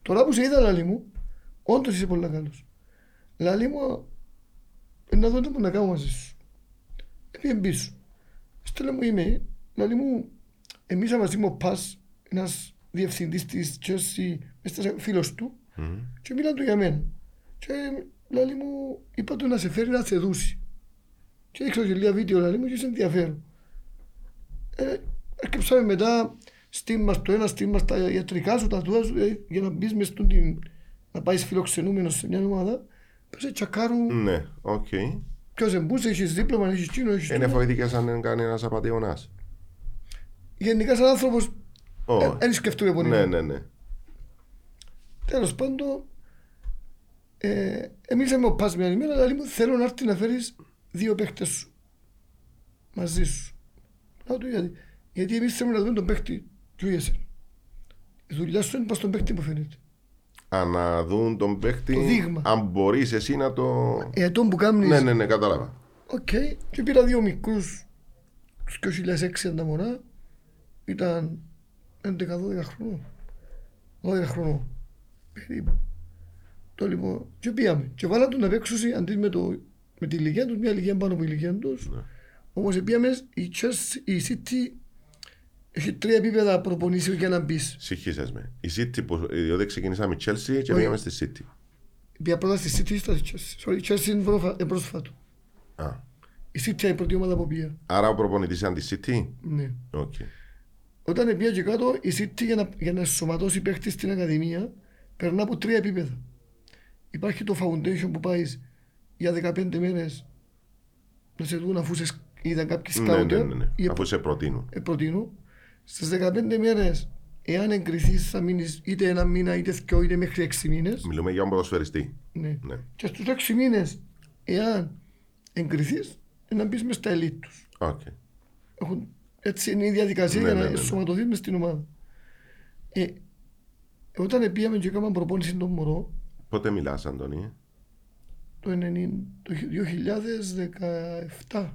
A: Οκ. Τώρα που σε είδα λαλή μου, όντως είσαι πολύ καλός. Λαλή μου, ε, να δω τι μου να κάνω μαζί σου. Έπιε πίσω. Στέλνε μου email, λαλή μου, εμείς μαζί μου ο Πας, ένας διευθυντής της Chelsea, μέσα φίλος του,
B: Μμμ.
A: και μίλαν του για μένα. Και λαλή μου, είπα του να σε φέρει να σε δούσει. Και έδειξα και λίγα βίντεο λαλή μου και είσαι ενδιαφέρον. Ε, έρκεψαμε μετά στήμα στο ένα, στήμα στα ιατρικά σου, τα τούτα σου, ε, για να μπεις μες στον την, να πάεις φιλοξενούμενος σε μια ομάδα. Πες τσακάρουν
B: Ναι, οκ.
A: ποιος εμπούσε, έχεις δίπλωμα, έχεις τσίνο, έχεις
B: Είναι
A: τούτο.
B: φοηθήκες αν είναι κανένας απατεώνας.
A: Γενικά σαν άνθρωπος
B: Ω.
A: δεν σκεφτούμε πολύ.
B: Ναι, ναι, ναι.
A: Τέλος πάντων, ε, εμείς είμαι ο Πας μια ημέρα, αλλά μου θέλω να έρθει να φέρεις δύο παίχτες σου μαζί σου. Λέω του γιατί. Γιατί εμείς θέλουμε να δούμε τον παίχτη του ESL. Η δουλειά σου είναι πας στον παίχτη που φαίνεται.
B: Α, να δουν τον παίχτη.
A: Το δείγμα.
B: Αν μπορείς εσύ να το.
A: Ε, τον που κάνεις,
B: Ναι, ναι, ναι, κατάλαβα.
A: οκ, και πήρα δύο μικρούς τους 2006 αν τα μωρά, ήταν 11-12 χρονών. 12 χρονών, περίπου. Το λοιπόν, και πήγαμε. Και βάλα του να παίξουν αντί με, το, με τη ηλικία τους, μια ηλικία πάνω από η ηλικία τους.
B: Ναι.
A: Όμως πήγαμε, η, Chelsea, η City έχει τρία επίπεδα προπονήσεων για να μπεις.
B: Συγχύσες με. Η City, που, διότι ξεκινήσαμε η Chelsea και πήγαμε στη City.
A: Πήγα πρώτα στη City ή στα Chelsea. Sorry, η Chelsea είναι πρόφα- ε, πρόσφατο.
B: Α.
A: Η City είναι η πρώτη ομάδα που πήγα.
B: Άρα ο προπονητής ήταν τη City;
A: Ναι.
B: Οκ.
A: Όταν πήγα και κάτω, η City για να, για να ενσωματώσει παίχτη στην Ακαδημία περνά από τρία επίπεδα. Υπάρχει το foundation που πάεις για 15 μέρες να σε δουν αφού σε σκ- είδαν κάποιοι
B: Ναι, ναι,
A: σκάουτερ
B: ναι, ναι.
A: ή
B: Αφού σε προτείνουν.
A: ε, προτείνω. Στις 15 μέρες εάν εγκριθείς θα μείνεις είτε ένα μήνα είτε δυο είτε μέχρι έξι μήνες.
B: Μιλούμε για ποδοσφαιριστή.
A: Ναι.
B: Ναι.
A: Και στους έξι μήνες, εάν εγκριθείς, να μπεις μες στα ελίτ τους.
B: Οκ.
A: Έχουν, έτσι είναι η διαδικασία
B: Ναι,
A: για
B: ναι,
A: να
B: ναι, ναι.
A: ενσωματωθείς μες στην ομάδα. Ε, όταν πήγαμε και έκαναμε προπόνηση των μωρό,
B: Πότε μιλάς, Αντώνη.
A: το, 90, το 2017,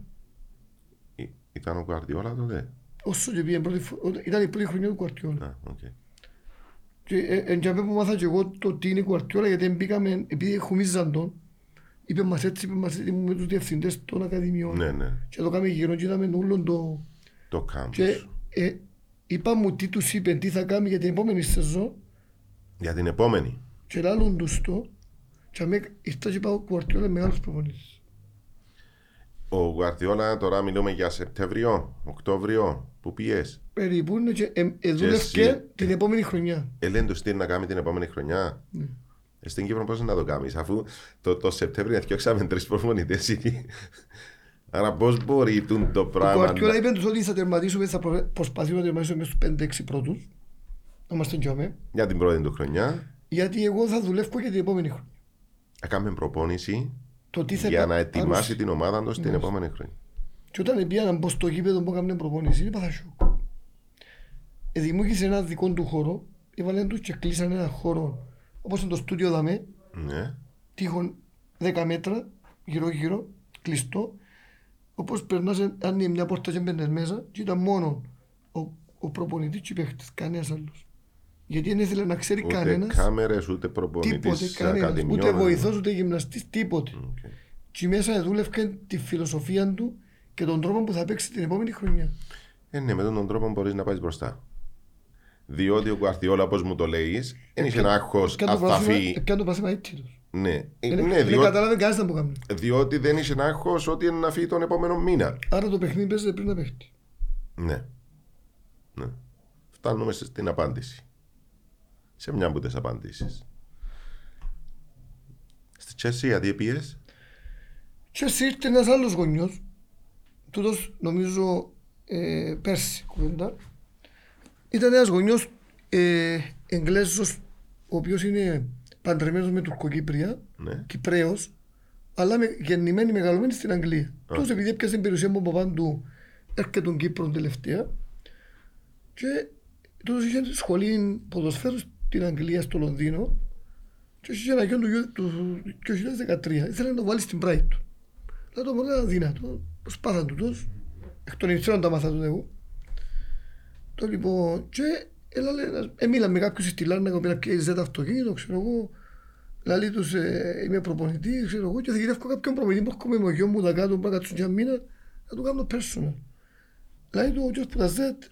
B: Ή- Ήταν ο Γκουαρδιόλα τότε;
A: Όσο και πήγαμε πρώτη φο- όταν- ήταν η πρώτη χρονιά του Γκουαρδιόλα.
B: Α, οκ.
A: Και ε, εν τζαμέ που μάθα και εγώ το τι είναι Κουαρτιόλα, γιατί μπήκαμε, επειδή χουμίζαν τον, είπε μας έτσι, είπε μας έτσι, ήμουν με τους διευθυντές των ακαδημιών.
B: Ναι, ναι.
A: Και το κάναμε γύρω και είδαμε όλο το...
B: Το κάμπους.
A: Και ε, είπα μου τι τους είπε, τι θα κάνει για την επόμενη σεζόν
B: Για την επόμενη.
A: και λάλλον τους το και αμέ ήρθα και πάω ο Κουαρτιόλα μεγάλος προπονητής.
B: Ο Γκουαρδιόλα τώρα μιλούμε για Σεπτέμβριο, Οκτώβριο, που πιες.
A: Περίπου είναι και ε, ε,
B: εσύ-
A: δούλευκε την επόμενη χρονιά.
B: Ελέν τους τι να κάνει την επόμενη χρονιά;
A: Ναι.
B: Ε, Στην Κύπρο πώς να το κάνεις, αφού το, το Σεπτέμβριο φτιάξαμε τρεις προπονητές εκεί. Άρα πώς μπορεί τούν το
A: Ο
B: πράγμα
A: Κουαρτιόλα
B: να...
A: είπε τους ότι θα τερματίσουμε, θα προ- προσπαθήσουμε να τερματίσουμε μέσα στους 5-6 πρώτους. Να είμαστε και αμέ.
B: για την πρώτη του χρονιά.
A: Γιατί εγώ θα δουλεύω και την επόμενη χρονιά.
B: Να κάνουμε προπόνηση
A: Το τι θα
B: για
A: κα-
B: να ετοιμάσει
A: παρουσ-
B: την ομάδα του την
A: Ναι.
B: επόμενη χρονιά.
A: Και όταν πήγα να μπω στο γήπεδο που έκαμε προπόνηση, είπα θα σοκ. Ε, δημιούργησε ένα δικό του χώρο, έβαλε τους και κλείσαν ένα χώρο, όπως είναι το στούντιο δαμέ,
B: Ναι.
A: τείχον 10 μέτρα, γύρω γύρω, κλειστό, όπως περνάς, αν είναι μια πόρτα και μπαίνεις μέσα, και ήταν μόνο ο, ο προπονητής και οι παίχτες, κανένας άλλος. Γιατί δεν ήθελε να ξέρει
B: Ούτε
A: κανένας,
B: κάμερες, ούτε
A: τίποτε,
B: προπονητής
A: κανένας,
B: ακαδημιών.
A: ούτε βοηθός, ούτε γυμναστής, τίποτε.
B: Οκ.
A: Και μέσα δούλευκε τη φιλοσοφία του και τον τρόπο που θα παίξει την επόμενη χρονιά.
B: Ε, ναι, με τον τρόπο μπορείς να πάεις μπροστά. Διότι ο Γκουαρτιόλα, όπως μου το λέει, δεν είχε ένα άγχο
A: Έπιαν το
B: αφαφή.
A: πράσινο- έπιαν το πράσινο αίτητος.
B: Ναι, Ε,
A: Δεν
B: ναι
A: δεν
B: διότι,
A: κατάλαβε κανένας να που κάνει.
B: διότι δεν είχε ένα άγχο ότι είναι να φύγει τον επόμενο μήνα.
A: Άρα το παιχνίδι παίζεται πριν να παίχτη.
B: Ναι. ναι. Φτάνουμε στην απάντηση. Σε μια από τι απαντήσεις. Στη Τσέσσι, γιατί πιες.
A: Και εσύ ήρθε ένας άλλος γονιός, τούτος νομίζω ε, πέρσι κουβέντα, ήταν ένας γονιός ε, Εγγλέζος, ο οποίος είναι παντρεμένος με Τουρκοκύπρια,
B: Ναι.
A: Κυπρέος, αλλά με, γεννημένη, μεγαλωμένη στην Αγγλία. Τόσο επειδή έπιασε την περιουσία μου από πάνω του, έρχεται τον Κύπρο τελευταία και τόσο είχε σχολή ποδοσφαίρους στην Αγγλία, στο Λονδίνο και είχε ένα γιο του, γιου- του 2013. Ήθελε να το βάλει στην Brighton. Αλλά το μόνο ήταν δυνατό. Προσπάθαν του τους. Εκ των υψηλών τα μάθα του εγώ. Το λοιπόν, και έλα, λέει, ε, μίλαμε με κάποιους στη Λάρνα, πήρα και ζέτα αυτοκίνητο, ξέρω εγώ. Λαλή τους, ε, είμαι προπονητής, ξέρω εγώ, και θα γυρεύω κάποιον προπονητή που έχω με το γιο μου τα κάτω, που να κάτσουν για μήνα, να του κάνω personal. Λαλή του, ο γιος που τα ζέτ,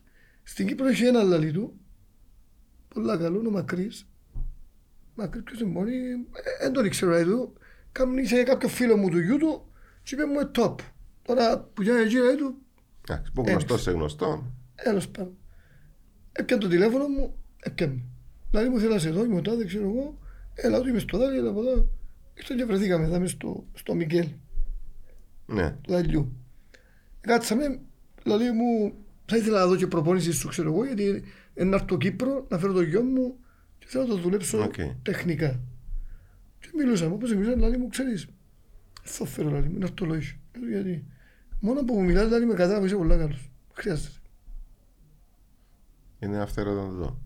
A: στην Κύπρο έχει ένα λαλή του, πολλά καλό, είναι ο Μακρύς. Μακρύς ποιος είναι μόνοι, ε, δεν τον ήξερα λαλή του. Κάμουν είχε κάποιο φίλο μου του γιού του και είπε μου, ε, top. Τώρα που για εκεί λαλή του,
B: Εντάξει, που γνωστός σε γνωστό.
A: Τέλος πάντων. Έπιανε το τηλέφωνο μου, έπιανε. με. Δηλαδή μου θέλει να σε δω, είμαι ο τάδε, ξέρω εγώ. Έλα, του είμαι στο δάλι, έλα από εδώ. Ήρθα και βρεθήκαμε, εδώ μες στο, στο Μικέλ,
B: Ναι.
A: του Δαλιού. Κάτσαμε, λαλεί μου, θα ήθελα να δω και προπονήσεις σου, ξέρω εγώ, γιατί είναι να έρθω στο Κύπρο, να φέρω το γιο μου και θέλω να το δουλέψω
B: Οκ.
A: τεχνικά. Και μιλούσαμε, όπως μιλούσαμε, λαλεί μου, ξέρεις, θα φέρω, λαλεί, μου, να έρθω λόγιο. Ε, Γιατί, μόνο που μου μιλάς, λαλεί με κατάλαβε, είσαι πολλά καλός. Χρειάζεται.
B: Είναι αυθαίρετο να το δω.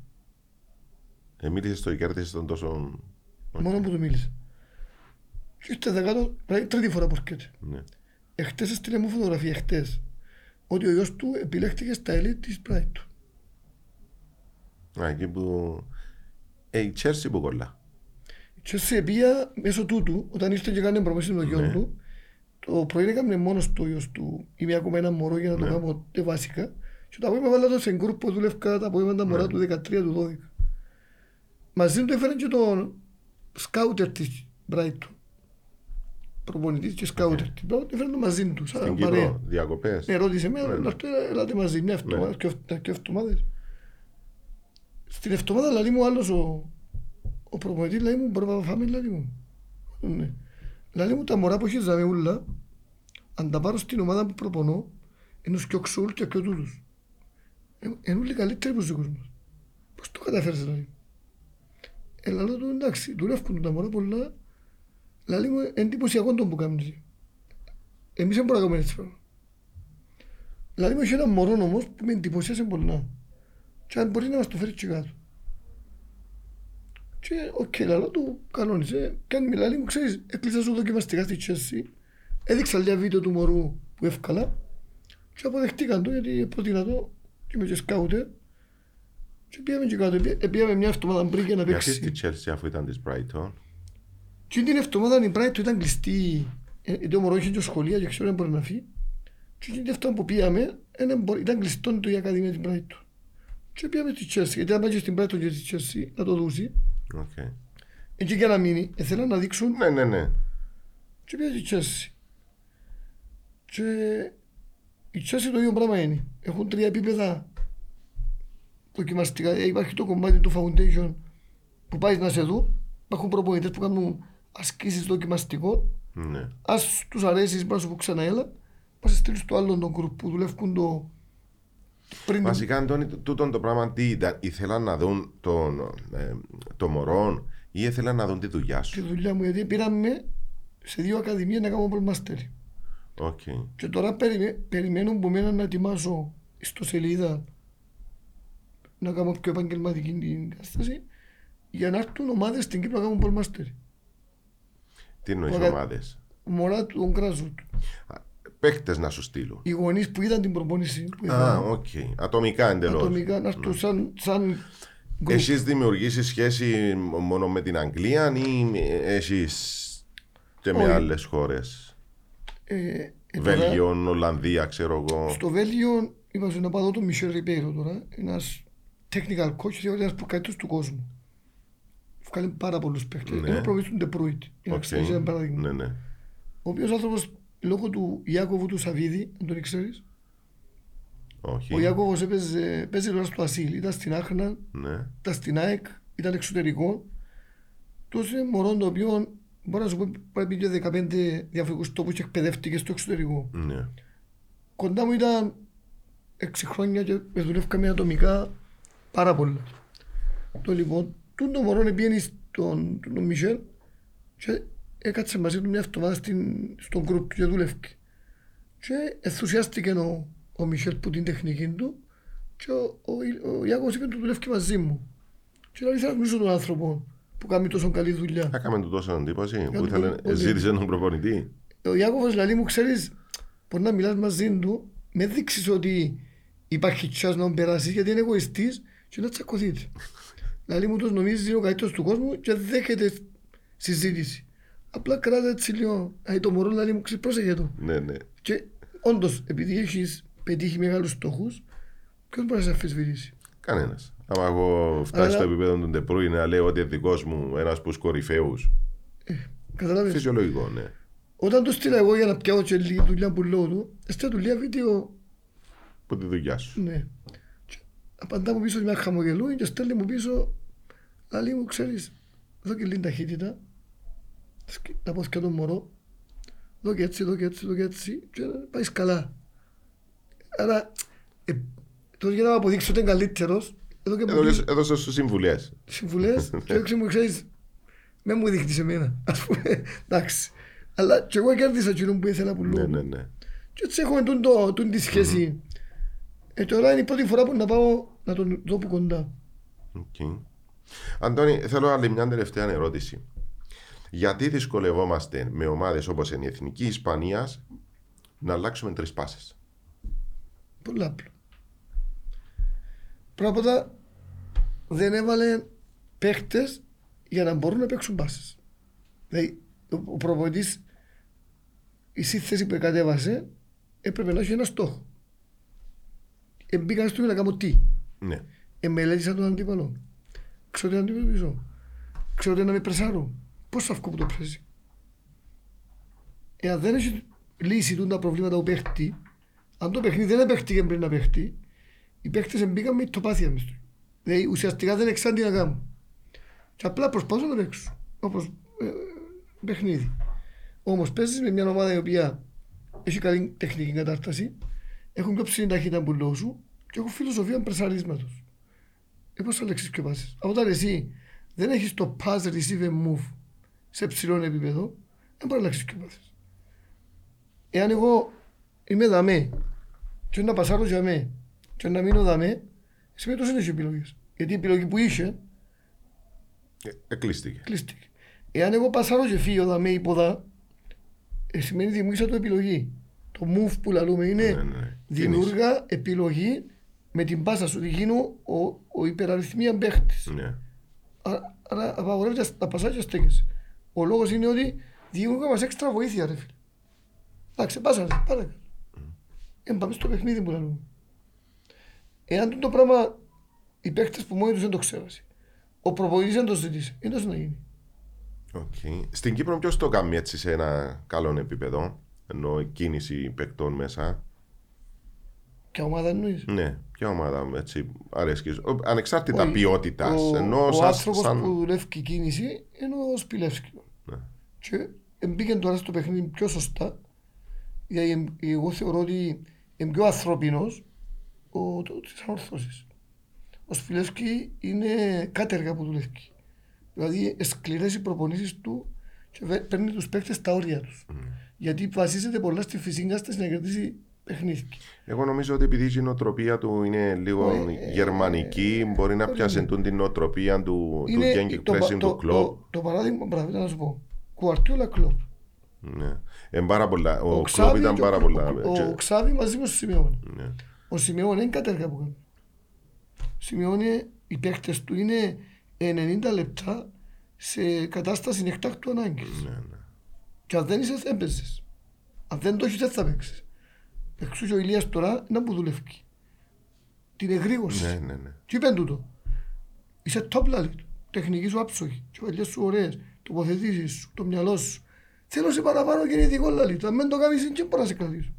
B: Ε, μίλησες το κέρδισε τον τόσο.
A: Μόνο που του μίλησε. Και ήρθε δεκάτο, δηλαδή τρίτη φορά που έρχεται.
B: Ναι.
A: Εχθές έστειλε μου φωτογραφία, εχθές, ότι ο γιος του επιλέχθηκε στα ελίτ της Brighton.
B: Α, εκεί που. Ε, η Τσέρσι που κολλά.
A: Και σε πήγα μέσω τούτου, όταν ήρθε και έκανε προμέσεις με τον γιο
B: Ναι.
A: του, το πρωί έκαμε μόνος του ο γιος του, είμαι ακόμα ένα μωρό για να το
B: Ναι.
A: κάνω τε βασικά, και το απόγευμα βάλα το σε γκρουπ που δούλευκα τα απόγευμα μωρά
B: Ναι.
A: του 13 του 12. Μαζί του έφεραν και τον σκάουτερ της Brighton. Προπονητής και σκάουτερ της Brighton, έφεραν τον μαζί τους, σαν
B: Στην
A: παρέα.
B: Κύπρο, διακοπές.
A: Ναι, ρώτησε με,
B: Ναι.
A: να έρθω, ελάτε μαζί, μια εβδομάδα, και εβ- και εβδομάδες. Στην εβδομάδα λέει μου άλλος ο, ο προπονητής λέει μου μπορεί να φάμε λέει μου. Ναι. Λέει μου τα μωρά που έχεις δάμε ούλα, αν τα πάρω στην ομάδα που προπονώ, είναι ο Σκιοξούλ και ο τούτους. Ε, Είναι όλοι καλύτεροι από τους δικούς μας. Πώς το καταφέρεις δηλαδή. Ε, λαλό του εντάξει, δουλεύουν τα μωρά πολλά. Λαλή μου εντυπωσιακό το που κάνεις. Εμείς δεν μπορούμε να κάνουμε έτσι πράγμα. Λαλή μου έχει ένα μωρό όμως που με εντυπωσίασε πολλά. Και αν μπορείς να μας το φέρεις και κάτω. Και οκ, λαλό του κανόνισε. Κάνει μιλάλη μου, ξέρεις, έκλεισα σου δοκιμαστικά στη Chelsea. Έδειξα λίγα βίντεο του μωρού που εύκολα. Και αποδεχτήκαν το γιατί πρότεινα το και είμαι και σκάουτερ. Και πήγαμε και κάτω. Επί- Πήγαμε μια εβδομάδα πριν για να
B: Γιατί
A: παίξει.
B: στη Chelsea αφού ήταν της Brighton.
A: Και την εβδομάδα η Brighton ήταν κλειστή. Ε, Γιατί ο μωρό είχε και σχολεία και ξέρω δεν μπορεί να φύγει. Και την εβδομάδα που πήγαμε δεν μπο- ήταν κλειστό το η Ακαδημία την Brighton. Και πήγαμε στη Chelsea. Γιατί αν πάει και στην Brighton και στη Chelsea να το δούσει.
B: Οκ.
A: Εκεί και να μείνει. Ήθελαν να δείξουν
B: Ναι, ναι, ναι.
A: και πήγα στη Chelsea. Και η Chelsea το ίδιο πράγμα είναι. Έχουν τρία επίπεδα δοκιμαστικά. Ε, Υπάρχει το κομμάτι του foundation που πάει να σε δω. Υπάρχουν προπονητές που κάνουν ασκήσεις δοκιμαστικό.
B: ναι.
A: Ας τους αρέσει, μπορεί να σου πω ξανά έλα. Μας στείλεις στο άλλο τον γκρουπ που δουλεύουν το... Πριν
B: Βασικά, Αντώνη, τούτο το πράγμα τι ήταν, ήθελαν να δουν τον, ε, το μωρό ή ήθελαν να δουν τη δουλειά
A: τη
B: σου.
A: δουλειά μου, γιατί πήραμε σε δύο ακαδημίες να κάνω ball mastery.
B: Οκ.
A: Και τώρα περιμέ, περιμένουν από μένα να ετοιμάσω στο σελίδα να κάνω πιο επαγγελματική την κατάσταση για να έρθουν ομάδες στην Κύπρο να κάνουν ball mastery.
B: Τι εννοείς
A: Ωραία.
B: ομάδες;
A: Μωρά του τον κράζουν.
B: Παίχτες να σου στείλουν.
A: Οι γονείς που είδαν την προπόνηση που
B: Α,
A: είδαν
B: οκ. Ατομικά εντελώς.
A: ατομικά να έρθουν σαν, σαν γκρουπ.
B: Εσείς δημιουργήσεις σχέση μόνο με την Αγγλία ή εσείς και με
A: Όχι.
B: άλλες χώρες;
A: Ε, ε, τώρα-
B: Βέλγιο, Ολλανδία, ξέρω εγώ.
A: Στο Βέλγιο είμαστε να πάω τον Μισελ Ριπέιρο τώρα, ένας technical coach, θεωρείται ένας προκατήτως τους κόσμου. Βγάλει πάρα πολλούς παίχτες.
B: Ναι.
A: Είναι προβείς του Ντεπρούιτ, για να
B: Οκ.
A: ξέρεις ένα παράδειγμα.
B: Ναι, ναι.
A: Ο οποίος άνθρωπος, λόγω του Ιάκωβου του Σαββίδη, αν τον ξέρεις,
B: Όχι.
A: ο Ιάκωβος έπαιζε, παίζει τώρα στο Ασίλ, ήταν στην Άχνα,
B: Ναι.
A: ήταν στην ΑΕΚ, ήταν εξωτερικό. Τόσο είναι μωρό το οποίο, μπορώ να σου πω, πρέπει και 15 διαφορετικούς τόπους και εκπαιδεύτηκε στο εξωτερικό.
B: Ναι.
A: κοντά μου ήταν 6 χρόνια και με δουλεύκαμε ατομικά πάρα πολλά. Το λοιπόν, τούν το μωρό πήγαινε στον τον Μισελ και έκατσε μαζί του μια εβδομάδα στην, στον γκρουπ και δουλεύκε. Και ενθουσιάστηκε ο, ο Μισελ που την τεχνική του και ο, ο, ο Ιάκωβος είπε του δουλεύει μαζί μου. Και λέει θέλω να γνωρίσω τον άνθρωπο που κάνει τόσο καλή δουλειά.
B: Έκαμε του τόσο εντύπωση που
A: Κάτι
B: ήθελε,
A: πολύ-
B: ζήτησε τον προπονητή.
A: Ο Ιάκωβος λέει μου, ξέρεις, μπορεί να μιλάς μαζί του, με δείξεις ότι υπάρχει τσάς να τον περάσεις γιατί είναι εγωιστής και να τσακωθείτε. Λέει μου, τους νομίζεις είναι ο καλύτερος του κόσμου και δέχεται συζήτηση. Απλά κράτα έτσι λίγο, «Αι, το μωρό λέει μου, ξέρεις, πρόσεχε το.
B: Ναι, ναι.
A: Και όντως, επειδή έχεις πετύχει μεγάλους στόχους, ποιος μπορείς να σε αμφισβητήσει.
B: Κανένας. Άμα εγώ φτάσει
A: Αλλά-
B: στο επίπεδο του Ντεπρούι να λέω ότι είναι δικός μου ένας από τους κορυφαίους.
A: Καταλάβες.
B: Φυσιολογικό, ναι.
A: Όταν το στείλα εγώ για να πιάω και λίγη δουλειά που λέω του, έστειλα του λίγα βίντεο
B: Από τη δουλειά σου.
A: Ναι. Και απαντά μου πίσω μια χαμογελούει και στέλνει μου πίσω Λαλή μου ξέρεις Εδώ και λίγη ταχύτητα σκ- Τα πόθηκα τον μωρό Εδώ και έτσι, εδώ και έτσι, εδώ και έτσι Και πάει καλά Άρα ε, Τώρα για να μου αποδείξει ότι είναι καλύτερος Εδώ και μου πει
B: Έδωσε σου συμβουλές.
A: συμβουλές; Και έξω μου ξέρεις Με μου δείχνεις εμένα Ας πούμε εντάξει Αλλά και εγώ κέρδισα εκείνο που ήθελα που
B: Ναι,
A: λέω
B: ναι, ναι.
A: και έτσι έχουμε τούν το, τούν τη σχέση. Ε, τώρα είναι η πρώτη φορά που να πάω να τον δω από κοντά.
B: Οκ. Αντώνη, θέλω άλλη μια τελευταία ερώτηση. Γιατί δυσκολευόμαστε με ομάδες όπως είναι η Εθνική Ισπανίας να αλλάξουμε τρεις πάσες.
A: Πολύ απλό. Πρώτα απ' όλα δεν έβαλε παίχτες για να μπορούν να παίξουν πάσες. Δηλαδή ο, ο προπονητής η σύνθεση που κατέβασε έπρεπε να έχει ένα στόχο. Ε, μπήκα στο να κάνω τι.
B: Ναι.
A: Εμελέτησα τον αντίπαλο. Ξέρω τι να αντιμετωπίζω. Ξέρω τι να με πρεσάρω. Πώς θα βγω από το πρέσι. Εάν δεν έχει λύσει τούν τα προβλήματα που παίχτη, αν το παιχνίδι δεν παίχτηκε πριν να παίχτη, οι παίχτες μπήκαν με τοπάθεια μες του. Δηλαδή ουσιαστικά δεν ξέραν τι να κάνουν. Και απλά προσπαθούν να παίξουν. Όπως ε, παιχνίδι. Όμως παίζεις με μια ομάδα η οποία έχει καλή τεχνική κατάσταση, έχουν πιο ψηλή ταχύτητα που λέω σου και έχουν φιλοσοφία πρεσαρίσματος. ε, πώς θα αλλάξεις και πάσες. Από όταν εσύ δεν έχεις το pass receive and move σε ψηλό επίπεδο, δεν μπορεί να αλλάξεις και πάσες. Εάν εγώ είμαι δαμέ και να πασάρω για μέ και να μείνω δαμέ, σημαίνει τόσο είναι επιλογές. Γιατί η επιλογή που είσαι
B: Ε, Εκλείστηκε.
A: κλείστηκε. Εάν εγώ πασάρω και φύγω δαμέ υποδά, ε, σημαίνει δημιούργησα το επιλογή. Το move που λαλούμε είναι
B: Ναι, ναι.
A: δημιούργα επιλογή με την πάσα σου. Γίνω ο, ο υπεραριθμία παίχτης.
B: Ναι.
A: Άρα, άρα απαγορεύεται να πασάρεις και στέκεσαι. Ο λόγος είναι ότι δημιούργα μας έξτρα βοήθεια ρε φίλε. Εντάξει, πάσαρε, πάρε. Ε, πάμε στο παιχνίδι που λέμε. Εάν το πράγμα οι παίχτες που μόνοι τους δεν το ξέρασαι, ο προπονητής δεν το ζητήσει, είναι τόσο να γίνει.
B: Οκ. Στην Κύπρο ποιος το κάνει έτσι σε ένα καλό επίπεδο, ενώ η κίνηση παικτών μέσα;
A: Και ομάδα εννοείς;
B: Ναι, ποια ομάδα έτσι αρέσκεις. Ο- Ανεξάρτητα
A: Ο-
B: ποιότητας.
A: ο,
B: Ενώ
A: ο
B: σαν,
A: άνθρωπος
B: σαν...
A: που δουλεύει η κίνηση είναι ο Σπιλεύσκης.
B: Ναι.
A: Και μπήκε τώρα στο παιχνίδι πιο σωστά. Γιατί εμ- εγώ θεωρώ ότι είναι πιο ανθρώπινος ο, το, της ανορθώσης. Ο Σπιλεύσκη είναι κάτεργα που δουλεύει. Δηλαδή σκληρές οι προπονήσεις του και βε- παίρνει τους παίκτες στα όρια τους. Γιατί βασίζεται πολλά στη φυσική άσταση να κερδίσει παιχνίδι.
B: Εγώ νομίζω ότι επειδή η νοοτροπία του είναι λίγο
A: Ε,
B: γερμανική, μπορεί να
A: ε,
B: πιάσει τούν την νοοτροπία του, του
A: Είναι
B: Genghis
A: το,
B: pressing
A: πα-
B: του
A: το,
B: κλόπ.
A: το, το παράδειγμα, μπράβο, να σου πω. Κουαρτιόλα κλόπ.
B: Ναι. Ε, πάρα πολλά. Ο, κλόπ
A: Ξάβη
B: ήταν
A: και
B: πάρα
A: ο-
B: πολλά.
A: Ο,
B: και-
A: ο Ξάβη μαζί με τον Σιμεών.
B: ναι.
A: Ο Σιμεών είναι κατέργα που κάνει. Ο Σιμεών, οι παίχτες του είναι 90 λεπτά σε κατάσταση εκτάκτου ανάγκης.
B: Ναι, ναι.
A: Και αν δεν είσαι, δεν παίζεις. Αν δεν το έχεις, δεν θα παίξεις. Εξού και ο Ηλίας τώρα είναι που δουλεύει. Την εγρήγορση.
B: Ναι, ναι, ναι.
A: Τι είπαν τούτο; Είσαι top λάλη του. Τεχνική σου άψογη. Και παλιές σου ωραίες. Τοποθετήσεις σου. Το μυαλό σου. Θέλω σε παραπάνω κινητικό λάλη του. Αν δεν το κάνεις δεν μπορεί να σε κρατήσω.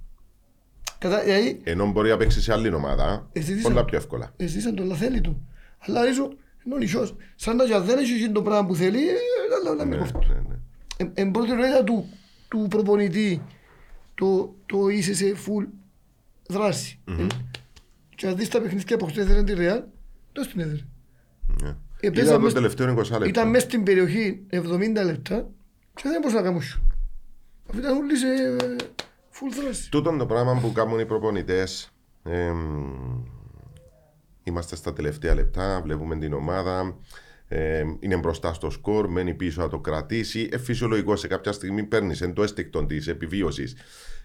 A: Κατά, δηλαδή,
B: Ενώ μπορεί να παίξεις σε άλλη ομάδα,
A: Εσύ είσαι-
B: πολλά πιο εύκολα.
A: εσύ είσαι το λαθέλη του. Αλλά ίσως είναι ο νησιός. Σαν να και αν δεν έχει γίνει το πράγμα που θέλει, ε, αλλά να
B: Ναι,
A: μην κοφτεί.
B: ναι, ναι.
A: Εν- Εν προτεραιότητα του, του προπονητή το, το είσαι σε full δράση. Ε, Και αν δεις τα παιχνίδια που χτες έδεραν τη Real, το στην έδερε.
B: Ναι.
A: Ε,
B: Είδα
A: παίζαμε
B: το
A: σ-
B: τελευταίο 20 λεπτό.
A: Ήταν μέσα στην περιοχή 70 λεπτά και δεν μπορούσα να κάνω σου. Αφού ήταν όλοι σε ε, full δράση.
B: Τούτον το πράγμα που κάνουν οι προπονητές. είμαστε στα τελευταία λεπτά, βλέπουμε την ομάδα. ε, είναι μπροστά στο σκορ, μένει πίσω να το κρατήσει. Ε, φυσιολογικό σε κάποια στιγμή παίρνεις εν το αίσθηκτο της επιβίωσης.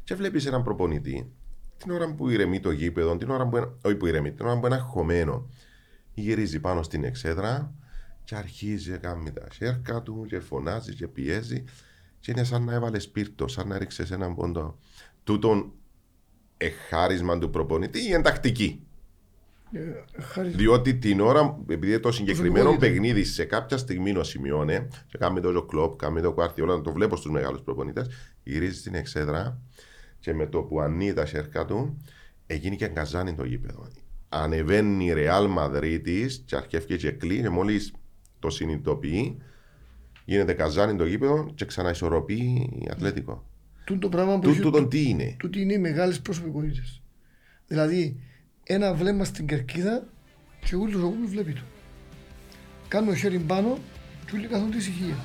B: Και βλέπεις έναν προπονητή την ώρα που ηρεμεί το γήπεδο, την ώρα που, είναι- όχι που ηρεμεί, την ώρα που είναι χωμένο, γυρίζει πάνω στην εξέδρα και αρχίζει να κάνει τα σέρκα του και φωνάζει και πιέζει και είναι σαν να έβαλε σπίρτο, σαν να έριξε έναν πόντο. Τούτον εχάρισμα του προπονητή ή εντακτική.
A: Ε, χάρη-
B: Διότι την ώρα, επειδή το συγκεκριμένο
A: Προσωπικότητα.
B: παιχνίδι σε κάποια στιγμή ο σημειώνε, και κάνει το κλοπ, κάνει το κουάρτι, όλα το βλέπω στους μεγάλους προπονητές, γυρίζει στην εξέδρα και με το που ανοίγει τα σέρκα του, έγινε και αγκαζάνει το γήπεδο. Ανεβαίνει η Ρεάλ Μαδρίτη και αρχίζει και κλείνει, και μόλις το συνειδητοποιεί, γίνεται καζάνι το γήπεδο και ξαναισορροπεί η Ατλέτικο.
A: Τούν το πράγμα που
B: Τού-
A: έχει-
B: Τούτον τι είναι;
A: τούτοι είναι οι μεγάλες προσωπικότητες. Δηλαδή, ένα βλέμμα στην κερκίδα και όλος ο κόσμος βλέπει το. Κάνουμε χέρι πάνω και όλοι καθόνται ησυχία.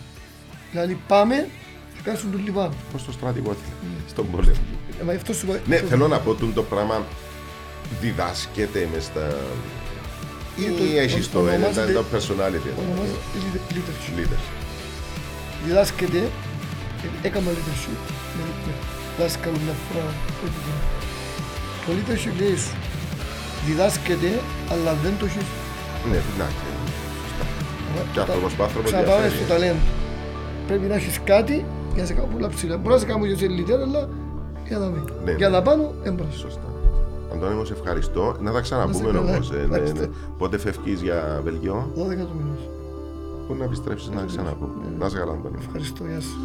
A: Δηλαδή πάμε και κάτσουν όλοι πάνω.
B: Πώς το στρατηγό στον πόλεμο.
A: Ε, μα αυτό σου είπα-
B: Ναι,
A: το-
B: θέλω να πω τούτο το πράγμα διδάσκεται με στα.
A: Είναι το-
B: ή έχει το
A: ονομάζεται-
B: ένα το personality.
A: ονομάζεται leader- leadership.
B: Leaders.
A: Διδάσκεται, ε, έκανα leadership με με δάσκαλο μια φορά. όχι την- Το leadership λέει σου. Διδάσκεται, αλλά δεν το έχεις
B: Ναι, εντάξει. Και άνθρωπος που άνθρωπος
A: Ξαναπάμε
B: διαφέρει.
A: στο ταλέντο. Πρέπει να έχεις κάτι για να σε κάνω πολλά ψηλά. Μπορεί να σε κάνω και σε λιτέρα, αλλά για να μην.
B: Ναι,
A: Για
B: ναι.
A: να πάνω, έμπρος.
B: Σωστά. Αντώνη μου, σε ευχαριστώ. Να τα
A: Να
B: ξαναπούμε
A: σε καλά,
B: όμω. ναι,
A: ευχαριστώ.
B: Πότε φεύγεις για Βελγιό,
A: 12 του μηνός.
B: πού να επιστρέψεις να ξαναπούμε. Να σε καλά, Αντώνη.
A: Ευχαριστώ, γεια σου.